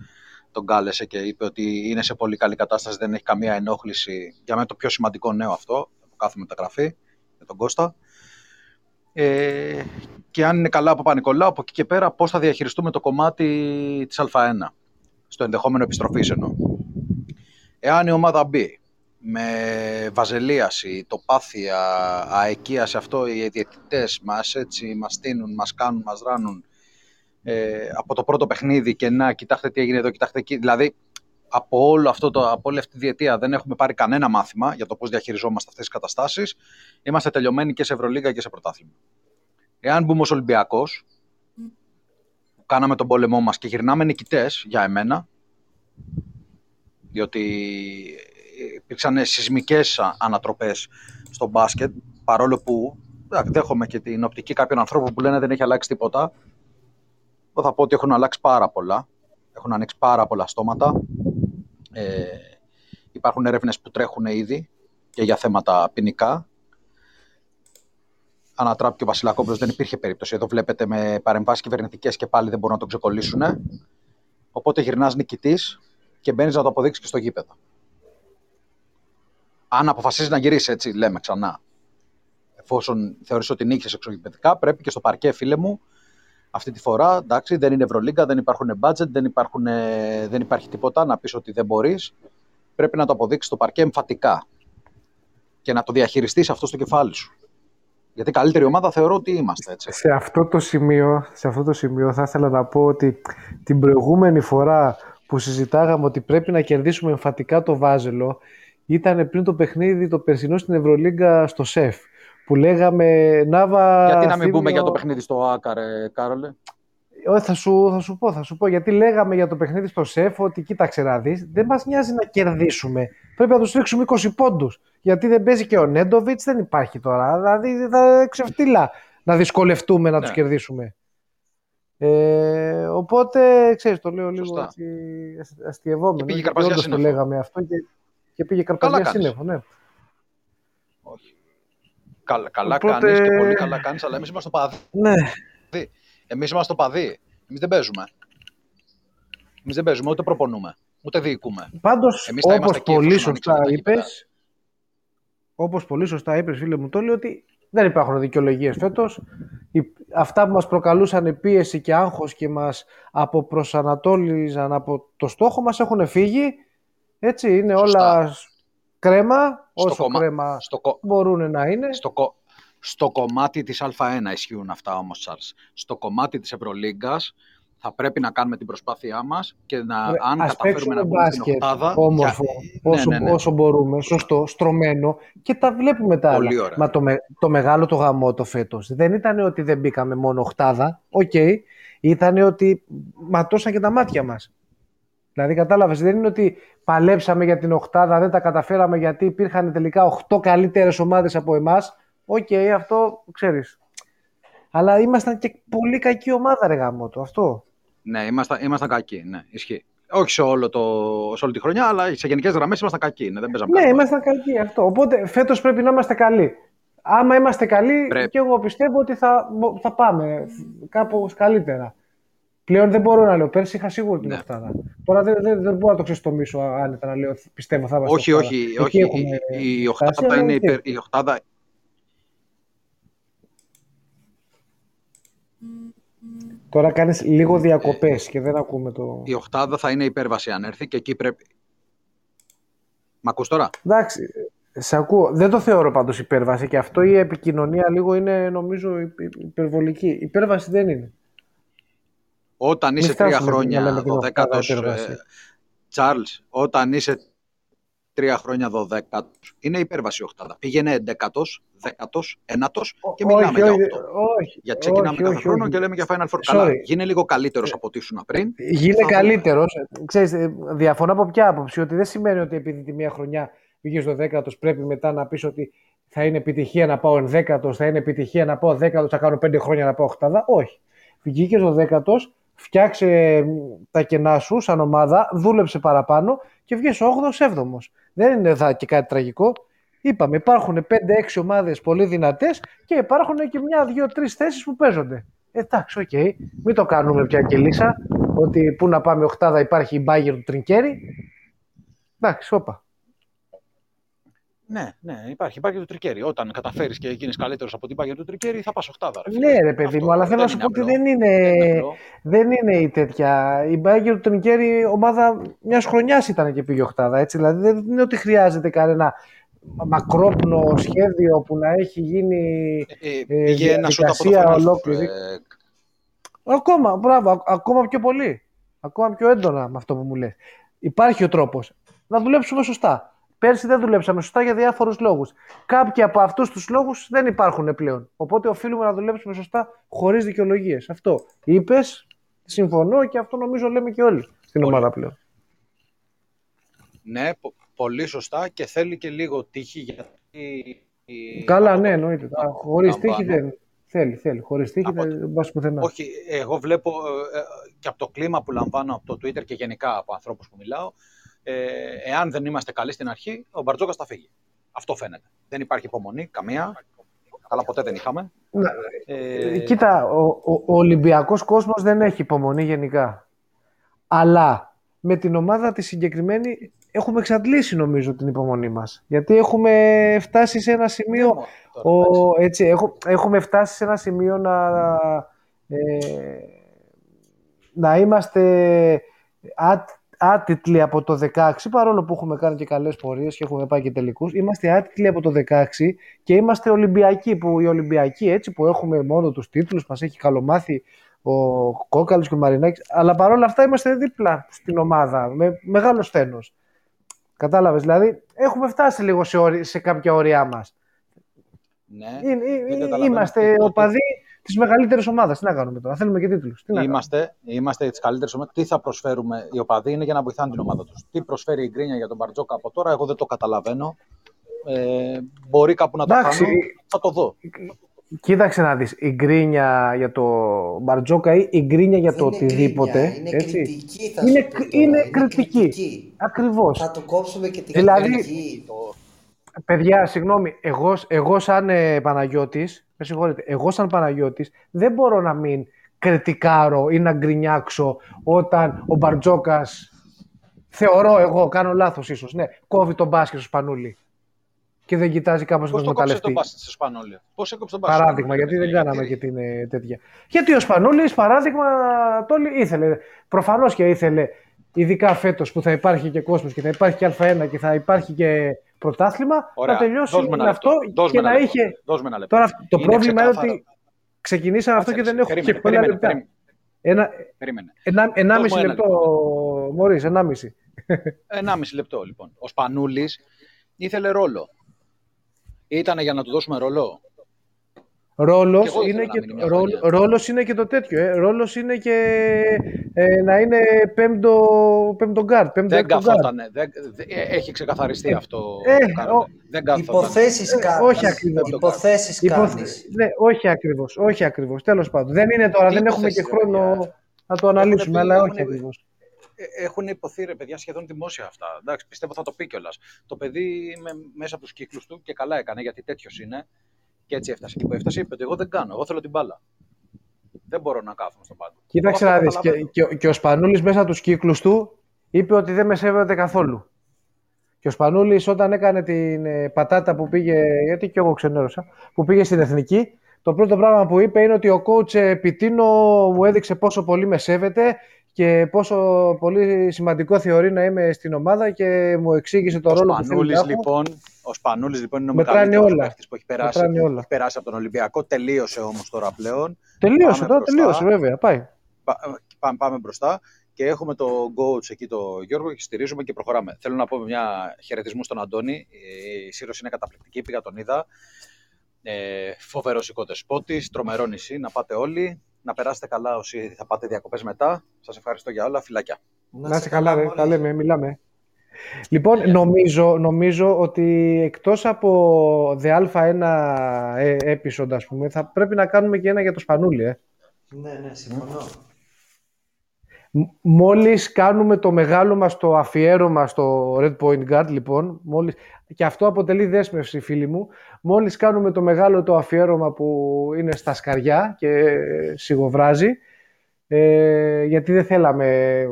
τον κάλεσε και είπε ότι είναι σε πολύ καλή κατάσταση, δεν έχει καμία ενόχληση. Για μένα το πιο σημαντικό νέο αυτό, από κάθε μεταγραφή, με τον Κώστα. Ε, και αν είναι καλά από Παπα-Νικολάου, από εκεί και πέρα πώς θα διαχειριστούμε το κομμάτι της Α1, στο ενδεχόμενο επιστροφής εννοώ. Εάν η ομάδα μπει με βαζελίαση, τοπάθεια, αεκία σε αυτό, οι διαιτητές μας έτσι μας στείνουν, μας κάνουν, μας ράνουν ε, από το πρώτο παιχνίδι και να κοιτάξτε τι έγινε εδώ, κοιτάξτε εκεί. Δηλαδή από, όλο αυτό το, από όλη αυτή τη διετία δεν έχουμε πάρει κανένα μάθημα για το πώς διαχειριζόμαστε αυτές τις καταστάσεις. Είμαστε τελειωμένοι και σε Ευρωλίγα και σε πρωτάθλημα. Εάν μπούμε ως Ολυμπιακός, που κάναμε τον πόλεμό μας και γυρνάμε νικητές για εμένα, διότι υπήρξαν σεισμικές α- ανατροπές στο μπάσκετ, παρόλο που εντάξει, δέχομαι και την οπτική κάποιων ανθρώπων που λένε δεν έχει αλλάξει τίποτα. Εγώ θα πω ότι έχουν αλλάξει πάρα πολλά. Έχουν ανοίξει πάρα πολλά στόματα. Ε, υπάρχουν έρευνες που τρέχουν ήδη και για θέματα ποινικά. Ανατράπηκε ο Βασιλακόπουλος, δεν υπήρχε περίπτωση. Εδώ βλέπετε με παρεμβάσεις κυβερνητικές και πάλι δεν μπορούν να τον ξεκολλήσουν. Οπότε γυρνάς νικητής και μπαίνεις να το αποδείξεις και στο γήπεδο. Αν αποφασίζεις να γυρίσεις, έτσι λέμε ξανά, εφόσον θεωρείς ότι νίκησες εξωγηπαιδικά, πρέπει και στο παρκέ, φίλε μου, αυτή τη φορά, εντάξει, δεν είναι Ευρωλίγκα, δεν υπάρχουν budget, δεν, υπάρχουν, ε, δεν υπάρχει τίποτα να πεις ότι δεν μπορείς. Πρέπει να το αποδείξεις στο παρκέ εμφατικά και να το διαχειριστείς αυτό στο κεφάλι σου. Γιατί καλύτερη ομάδα θεωρώ ότι είμαστε, έτσι. Σε αυτό το σημείο, σε αυτό το σημείο θα ήθελα να πω ότι την προηγούμενη φορά που συζητάγαμε ότι πρέπει να κερδίσουμε εμφατικά το Βάζελο ήταν πριν το παιχνίδι το περσινό στην Ευρωλίγκα στο ΣΕΦ που λέγαμε Νάβα Γιατί να μην Θήμιο- πούμε για το παιχνίδι στο ΆΚΑ, ρε, Κάρολε; Όχι, θα σου, θα σου πω, θα σου πω. Γιατί λέγαμε για το παιχνίδι στο ΣΕΦ ότι κοίταξε να δεις, δεν μας νοιάζει να κερδίσουμε. Πρέπει να τους ρίξουμε 20 πόντους. Γιατί δεν παίζει και ο Νέντοβιτς, δεν υπάρχει τώρα. Δηλαδή θα ξεφτύλα να δυσκολευτούμε να Ναι. τους κερδίσουμε. Ε, οπότε, ξέρεις, το λέω λίγο Σωστά. έτσι, ασ- αστειευόμενο. Και πήγε γιατί Καρπαζιά όντως το σύννεφο. λέγαμε αυτό και, και πήγε καρπαζιά κάνεις. σύννεφο, ναι. Όχι. Καλά, καλά Οπότε- κάνεις και πολύ καλά κάνεις, αλλά εμείς είμαστε το παδί. Ναι, Εμείς είμαστε το παδί. Εμείς δεν παίζουμε. Εμείς δεν παίζουμε, ούτε προπονούμε, ούτε διοικούμε. Πάντως, Εμείς θα είμαστε όπως εκεί πολύ εφόσον σωστά ανοίξουν τα γήπεδα. είπες, όπως πολύ σωστά είπες φίλε μου Τόλι, ότι δεν υπάρχουν δικαιολογίες φέτος. Οι- Αυτά που μας προκαλούσαν πίεση και άγχος και μας αποπροσανατόλιζαν από το στόχο μας έχουν φύγει. Έτσι, είναι Σωστά. όλα σ- κρέμα, Στο όσο κομμα- κρέμα Στο, κο- μπορούν να είναι. στο, κο- στο κομμάτι της Α1 ισχύουν αυτά όμως, Τσάρλς. Στο κομμάτι της Ευρωλίγκας θα πρέπει να κάνουμε την προσπάθειά μας και να, Ρε, αν ας καταφέρουμε παίξουμε να μπούμε στην μπάσκετ οκτάδα... όμορφο, για- όσο, ναι, ναι, ναι. όσο μπορούμε, σωστό, στρωμένο και τα βλέπουμε τα Πολύ άλλα. ωραία. Μα το, με- το μεγάλο το γαμό το φέτος δεν ήταν ότι δεν μπήκαμε μόνο οχτάδα, οκ, ήταν ότι ματώσαν και τα μάτια μας. Δηλαδή κατάλαβες, δεν είναι ότι παλέψαμε για την οχτάδα, δεν τα καταφέραμε γιατί υπήρχαν τελικά οχτώ καλύτερες ομάδες από εμάς. Οκ, αυτό ξέρεις. Αλλά ήμασταν και πολύ κακή ομάδα ρε γαμό το, αυτό. Ναι, ήμασταν, ήμασταν κακοί, ναι, ισχύει. Όχι σε, όλο το, σε όλη τη χρονιά, αλλά σε γενικές γραμμές ήμασταν κακοί. Ναι, δεν παίζαμε Ναι, καλό. ήμασταν κακοί αυτό. Οπότε φέτος πρέπει να είμαστε καλοί. άμα είμαστε καλοί, Πρέπει. και εγώ πιστεύω ότι θα, θα πάμε κάπως καλύτερα. Πλέον δεν μπορώ να λέω. Πέρσι είχα σίγουρα την Ναι. οχτάδα. Τώρα δεν, δεν, δεν μπορώ να το ξεστομίσω άνετα να λέω πιστεύω θα είμαστε Όχι, οχτάδα. όχι, Εκεί όχι. έχουμε Η, η, φτάσει, οχτάδα αλλά είναι οκ. υπερ, η οχτάδα Τώρα κάνεις λίγο διακοπές και δεν ακούμε το... η οχτάδα θα είναι υπέρβαση αν έρθει και εκεί πρέπει. Μ' ακούς τώρα; Εντάξει, σε ακούω. Δεν το θεωρώ πάντως υπέρβαση και αυτό η επικοινωνία λίγο είναι νομίζω υ- υ- υπερβολική. Υπέρβαση δεν είναι. Όταν Μην είσαι τρία φτάσουμε να χρόνια λέμε την οχτάδα δωδέκατος, υπέρβαση. ε, Charles, όταν είσαι τρία χρόνια δωδέκατος, είναι υπέρβαση η οχτάδα. Πήγαινε εντεκατός, δέκατος, ένατος και Όχι, μιλάμε για όχι, αυτό. όχι, Γιατί ξεκινάμε όχι, κάθε όχι, χρόνο όχι. και λέμε για Final Four. Sorry. Καλά, γίνε λίγο καλύτερος από ό,τι ήσουν πριν. Γίνε Θα δούμε. καλύτερος. Ξέρεις, ε, διαφωνώ από ποια άποψη, ότι δεν σημαίνει ότι επειδή τη μία χρονιά πήγε στο δέκατο, πρέπει μετά να πεις ότι θα είναι επιτυχία να πάω ενδέκατος, θα είναι επιτυχία να πάω δέκατος, θα κάνω πέντε χρόνια να πάω οχτάδα. Όχι. Βγήκες στο δέκατο, φτιάξε μ, τα κενά σου σαν ομάδα, δούλεψε παραπάνω και βγες 8ο, 7ο. Δεν είναι θα και κάτι τραγικό. Είπαμε, υπάρχουν 5-6 ομάδες πολύ δυνατές και υπάρχουν και μια, δύο, τρεις θέσεις που παίζονται. Εντάξει, οκ. Μην το κάνουμε πια και λύσα. Ότι πού να πάμε οχτάδα υπάρχει η Μπάγερν του Τρινκέρι. Εντάξει, όπα. Ναι, ναι, υπάρχει. Υπάρχει το Τρινκέρι. Όταν καταφέρεις και γίνεις καλύτερος από την Μπάγερν του Τρινκέρι, θα πας οχτάδα. Ρε, φίλε. Ναι, ρε παιδί Αυτό μου, αλλά θέλω να σου είναι πω ότι απλό. δεν είναι, είναι απλό. δεν είναι η τέτοια. Η Μπάγερν του Τρινκέρι ομάδα μιας χρονιάς ήταν και πήγε οχτάδα. Έτσι. Δηλαδή δεν είναι ότι χρειάζεται κανένα μακρόπνο σχέδιο που να έχει γίνει Ε, ε, πήγε ένα σούτ από το διαδικασία Final Four, ολόκληρη. ε, Ακόμα, μπράβο, α- ακόμα πιο πολύ. Ακόμα πιο έντονα με αυτό που μου λες. Υπάρχει ο τρόπος να δουλέψουμε σωστά. Πέρσι δεν δουλέψαμε σωστά για διάφορους λόγους. Κάποιοι από αυτούς τους λόγους δεν υπάρχουν πλέον. Οπότε οφείλουμε να δουλέψουμε σωστά χωρίς δικαιολογίες. Αυτό είπες, συμφωνώ και αυτό νομίζω λέμε και όλοι στην Όλοι. ομάδα πλέον. Ναι, πο- πολύ σωστά και θέλει και λίγο τύχη γιατί. Καλά, ναι, εννοείται. Α, Χωρίς Λαμβάνω. τύχη δεν θέλει. θέλει. Χωρίς τύχη Από- δεν πας πουθενά. Όχι, εγώ βλέπω ε, ε, και από το κλίμα που λαμβάνω από το Twitter και γενικά από ανθρώπους που μιλάω, ε, εάν δεν είμαστε καλοί στην αρχή, ο Μπαρτζόκας θα φύγει. Αυτό φαίνεται. Δεν υπάρχει υπομονή, καμία. Καλά, ποτέ δεν είχαμε. Ναι. Ε, Κοίτα, ο, ο, ο Ολυμπιακός κόσμος δεν έχει υπομονή γενικά. Αλλά με την ομάδα τη συγκεκριμένη έχουμε εξαντλήσει νομίζω την υπομονή μας. Γιατί έχουμε φτάσει σε ένα σημείο... δεν μόνο τώρα, εντάξει. Ο, έτσι, έχω, έχουμε φτάσει σε ένα σημείο να, ε, να είμαστε άτ, άτιτλοι από το 16, παρόλο που έχουμε κάνει και καλές πορείες και έχουμε πάει και τελικούς. Είμαστε άτιτλοι από το 16 και είμαστε Ολυμπιακοί, που οι Ολυμπιακοί έτσι που έχουμε μόνο τους τίτλους, μας έχει καλομάθει ο Κόκαλος και ο Μαρινάκης, αλλά παρόλα αυτά είμαστε δίπλα στην ομάδα, με μεγάλο στένος. Κατάλαβες, δηλαδή έχουμε φτάσει λίγο σε, όρι- σε κάποια όρια μας. Ναι, Είναι- ε- δεν ε- καταλαβαίνω είμαστε τι- οπαδοί της μεγαλύτερης ομάδας. Τι να κάνουμε τώρα, θέλουμε και τίτλους. Είμαστε, είμαστε τι καλύτερε ομάδε. Τι θα προσφέρουμε οι οπαδοί είναι για να βοηθάνε την ομάδα τους. Τι προσφέρει η γκρίνια για τον Μπαρτζόκα από τώρα, εγώ δεν το καταλαβαίνω. Ε, μπορεί κάπου να το Εντάξει, κάνω. Θα το δω. Κοίταξε να δεις, η γκρίνια για το Μπαρτζόκα ή η γκρίνια για το Είναι οτιδήποτε. γκρίνια, είναι έτσι. κριτική θα είναι, σου πω τώρα, είναι κριτική. κριτική. Ακριβώς. Θα του κόψουμε και την Δηλαδή- κριτική. Το... Παιδιά, συγγνώμη, εγώ, εγώ σαν ε, Παναγιώτης, με συγχωρείτε, εγώ σαν Παναγιώτης δεν μπορώ να μην κριτικάρω ή να γκρινιάξω όταν ο Μπαρτζόκας, θεωρώ εγώ, κάνω λάθος ίσως, ναι, κόβει τον μπάσκετ στο σπανούλι και δεν κοιτάζει κάπως να Πώς τον το κόψε εκμεταλλευτεί. τον μπάσκετ στο Σπανόλιο. Πώς έκοψε τον μπάσκετ. Παράδειγμα, γιατί δεν κάναμε και την ε, τέτοια. Γιατί ο Σπανούλης, παράδειγμα, το όλη- ήθελε. Προφανώς και ήθελε, ειδικά φέτος που θα υπάρχει και κόσμος και θα υπάρχει και Α1 και θα υπάρχει και πρωτάθλημα, Ωραία. να τελειώσει Δώσ' με ένα με αυτό λεπτό. Δώσ' και με να ένα λεπτό. είχε. Δώσ' με ένα λεπτό. Τώρα το Είναι πρόβλημα είναι ξεκάθαρο. ότι ξεκινήσαμε αυτό και δεν έχω Περίμενε, και πολλά περίμενε, λεπτά. περίμενε. Ένα, Περίμενε. ένα, Δώσ' ενάμιση μου ένα λεπτό, Μωρίς, ενάμιση. Ενάμιση λεπτό λοιπόν. Ο Σπανούλης ήθελε ρόλο. Ήτανε για να του δώσουμε ρόλο; Ρόλος Κι εγώ ήθελα είναι, να και, μείνει μια ρόλ, χρονιά. ρόλος είναι και το τέτοιο. Ε. Ρόλος είναι και ε, να είναι πέμπτο, πέμπτο γκάρτ, πέμπτο Δεν έκτο γκάρτ. καθότανε. Δεν, δε- ε, έχει ξεκαθαριστεί αυτό. ε, που κάνανε. ο- δεν καθόταν. Υποθέσεις Ε, κάνεις. όχι ακριβώς. Υποθέσεις Υποθε- κάνεις. Ναι, όχι ακριβώς, όχι ακριβώς. Τέλος πάντων. Δεν είναι τώρα, Τι δεν έχουμε και υποθέσεις, ρε χρόνο παιδιά. να το αναλύσουμε, πει- αλλά έχουν όχι πει- ακριβώς. Ε, Έχουν υποθεί ρε παιδιά σχεδόν δημόσια αυτά. Εντάξει, πιστεύω θα το πει κιόλας. Το παιδί με, μέσα από τους κύκλους του και καλά έκανε γιατί τέτοιος είναι. Και έτσι έφτασε εκεί που έφτασε, είπε ότι εγώ δεν κάνω, εγώ θέλω την μπάλα. Δεν μπορώ να κάθομαι στον πάγκο. Κοίταξε Εγώ να αυτό δεις, και, καταλαβαίνω. και, ο- και ο Σπανούλης μέσα τους κύκλους του είπε ότι δεν με σέβεται καθόλου. Και ο Σπανούλης όταν έκανε την ε, πατάτα που πήγε, γιατί και εγώ ξενέρωσα, που πήγε στην Εθνική, το πρώτο πράγμα που είπε είναι ότι ο coach ε, Πιτίνο μου έδειξε πόσο πολύ με σέβεται και πόσο πολύ σημαντικό θεωρεί να είμαι στην ομάδα και μου εξήγησε το Ο ρόλο που θέλει Σπανούλης, να έχω. λοιπόν, ο Σπανούλης λοιπόν είναι ο Μετράνε μεγαλύτερος όλα. παίκτης που έχει περάσει, Μετράνε που όλα. έχει περάσει από τον Ολυμπιακό. Τελείωσε όμως τώρα πλέον. Τελείωσε Πάμε τώρα, μπροστά. τελείωσε βέβαια, πάει. Πα- Πάμε, πάμε μπροστά και έχουμε το coach εκεί το Γιώργο και στηρίζουμε και προχωράμε. Θέλω να πω μια χαιρετισμού στον Αντώνη. Ε, Η Σύρος είναι καταπληκτική, πήγα τον είδα. Ε, φοβερός οικοδεσπότης, τρομερό νησί, να πάτε όλοι. Να περάσετε καλά όσοι θα πάτε διακοπές μετά. Σας ευχαριστώ για όλα, φιλάκια. Να είσαι καλά, ρε, μόλις. τα λέμε, μιλάμε. Λοιπόν, νομίζω, νομίζω ότι εκτός από ΔΕΑ1 ε, episode, ας πούμε, θα πρέπει να κάνουμε και ένα για το Σπανούλι, ε. Ναι, ναι, συμφωνώ. Μ- Μόλις κάνουμε το μεγάλο μας το αφιέρωμα στο Red Point Guard, λοιπόν, μόλις, και αυτό αποτελεί δέσμευση, φίλοι μου, μόλις κάνουμε το μεγάλο το αφιέρωμα που είναι στα σκαριά και σιγοβράζει, ε, γιατί δεν θέλαμε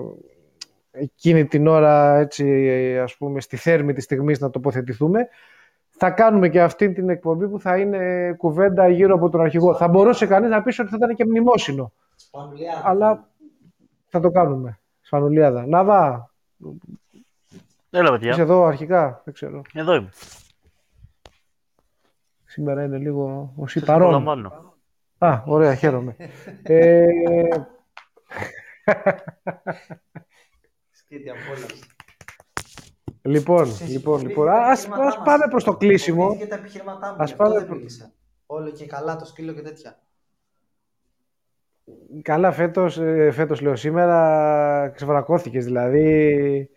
εκείνη την ώρα, έτσι, ας πούμε, στη θέρμη της στιγμής να τοποθετηθούμε, θα κάνουμε και αυτή την εκπομπή που θα είναι κουβέντα γύρω από τον αρχηγό. Θα μπορούσε κανείς να πεις ότι θα ήταν και μνημόσυνο, Σπανουλιά. αλλά θα το κάνουμε. Σφανουλιάδα. Ναβά, Έλα, παιδιά. είσαι εδώ αρχικά, δεν ξέρω. Εδώ είμαι. Σήμερα είναι λίγο ο Σας παρόν. απολαμβάνω. Α, ωραία, χαίρομαι. ε, Σπίτι απόλαυση. λοιπόν, Εσείς λοιπόν, πείτε λοιπόν, τα ας, επιχειρήματά ας μας. πάμε προς το κλείσιμο. Πείτε τα επιχειρήματά μου. Ας γι' αυτό πάμε δεν προ- μίλησα. Όλο και καλά το σκύλο και τέτοια. Καλά, φέτος, ε, φέτος λέω σήμερα ξεβρακώθηκες, δηλαδή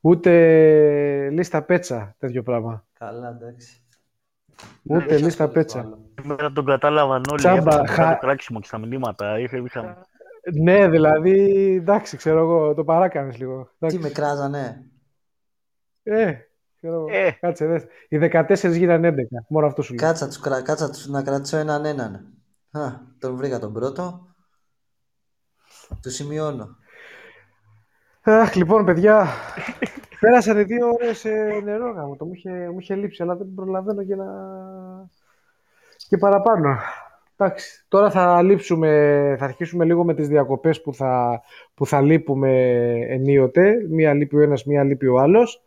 ούτε λίστα πέτσα τέτοιο πράγμα. Καλά, εντάξει. Ούτε Δεν λίστα ασχοληθώ πέτσα. άλλο. Σήμερα τον κατάλαβαν όλοι. Τσάμπα, Τσάμπα, χα- το κράξιμο και στα μηνύματα. Είχα, είχα... Ναι, δηλαδή, εντάξει, ξέρω εγώ, το παράκανες λίγο. Τι Εντάξει. με κράζανε; Ε, ξέρω εγώ. Ε. Κάτσε, δες. Οι 14 γίνανε 11, μόνο αυτό σου λέω. Κάτσα, τους, κρα- κάτσα τους να κρατήσω έναν έναν. Α, τον βρήκα τον πρώτο. Του σημειώνω. Αχ, λοιπόν, παιδιά, πέρασαν οι δύο ώρες ε, νερό γάμο. Το μου είχε, μου είχε λείψει, αλλά δεν προλαβαίνω και να... και παραπάνω. Εντάξει, τώρα θα λείψουμε, θα αρχίσουμε λίγο με τις διακοπές που θα, που θα λείπουμε ενίοτε. Μία λείπει ο ένας, μία λείπει ο άλλος.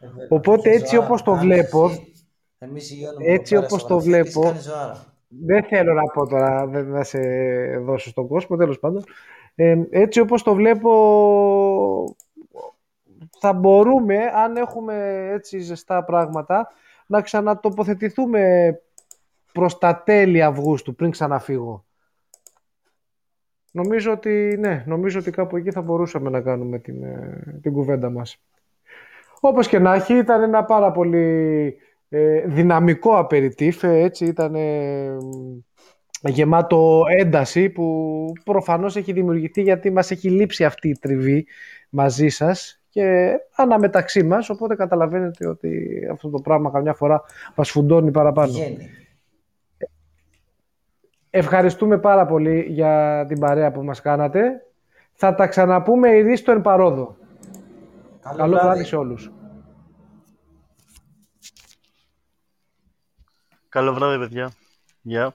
Ε, βέβαια. Οπότε Και έτσι ζωάρα. όπως το Αν βλέπω, εσύ- Εμείς υγιώνουμε έτσι εδώ πέρα όπως στο το γραφείο και εσύ βλέπω, κάνεις ζωάρα. δεν θέλω να πω τώρα, δεν θα σε δώσω στον κόσμο, τέλος πάντων. Ε, έτσι όπως το βλέπω, θα μπορούμε, αν έχουμε έτσι ζεστά πράγματα, να ξανατοποθετηθούμε προς τα τέλη Αυγούστου, πριν ξαναφύγω. Νομίζω ότι, ναι, νομίζω ότι κάπου εκεί θα μπορούσαμε να κάνουμε την, ε, την κουβέντα μας. Όπως και να έχει, ήταν ένα πάρα πολύ ε, δυναμικό απεριτήφ, ε, έτσι, ήταν ε, γεμάτο ένταση που προφανώς έχει δημιουργηθεί γιατί μας έχει λείψει αυτή η τριβή μαζί σας και αναμεταξύ μας, οπότε καταλαβαίνετε ότι αυτό το πράγμα καμιά φορά μας φουντώνει παραπάνω. Βγαίνει. Ευχαριστούμε πάρα πολύ για την παρέα που μας κάνατε. Θα τα ξαναπούμε ειρή εν παρόδο. Καλό βράδυ σε όλους. Καλό βράδυ, παιδιά. Γεια.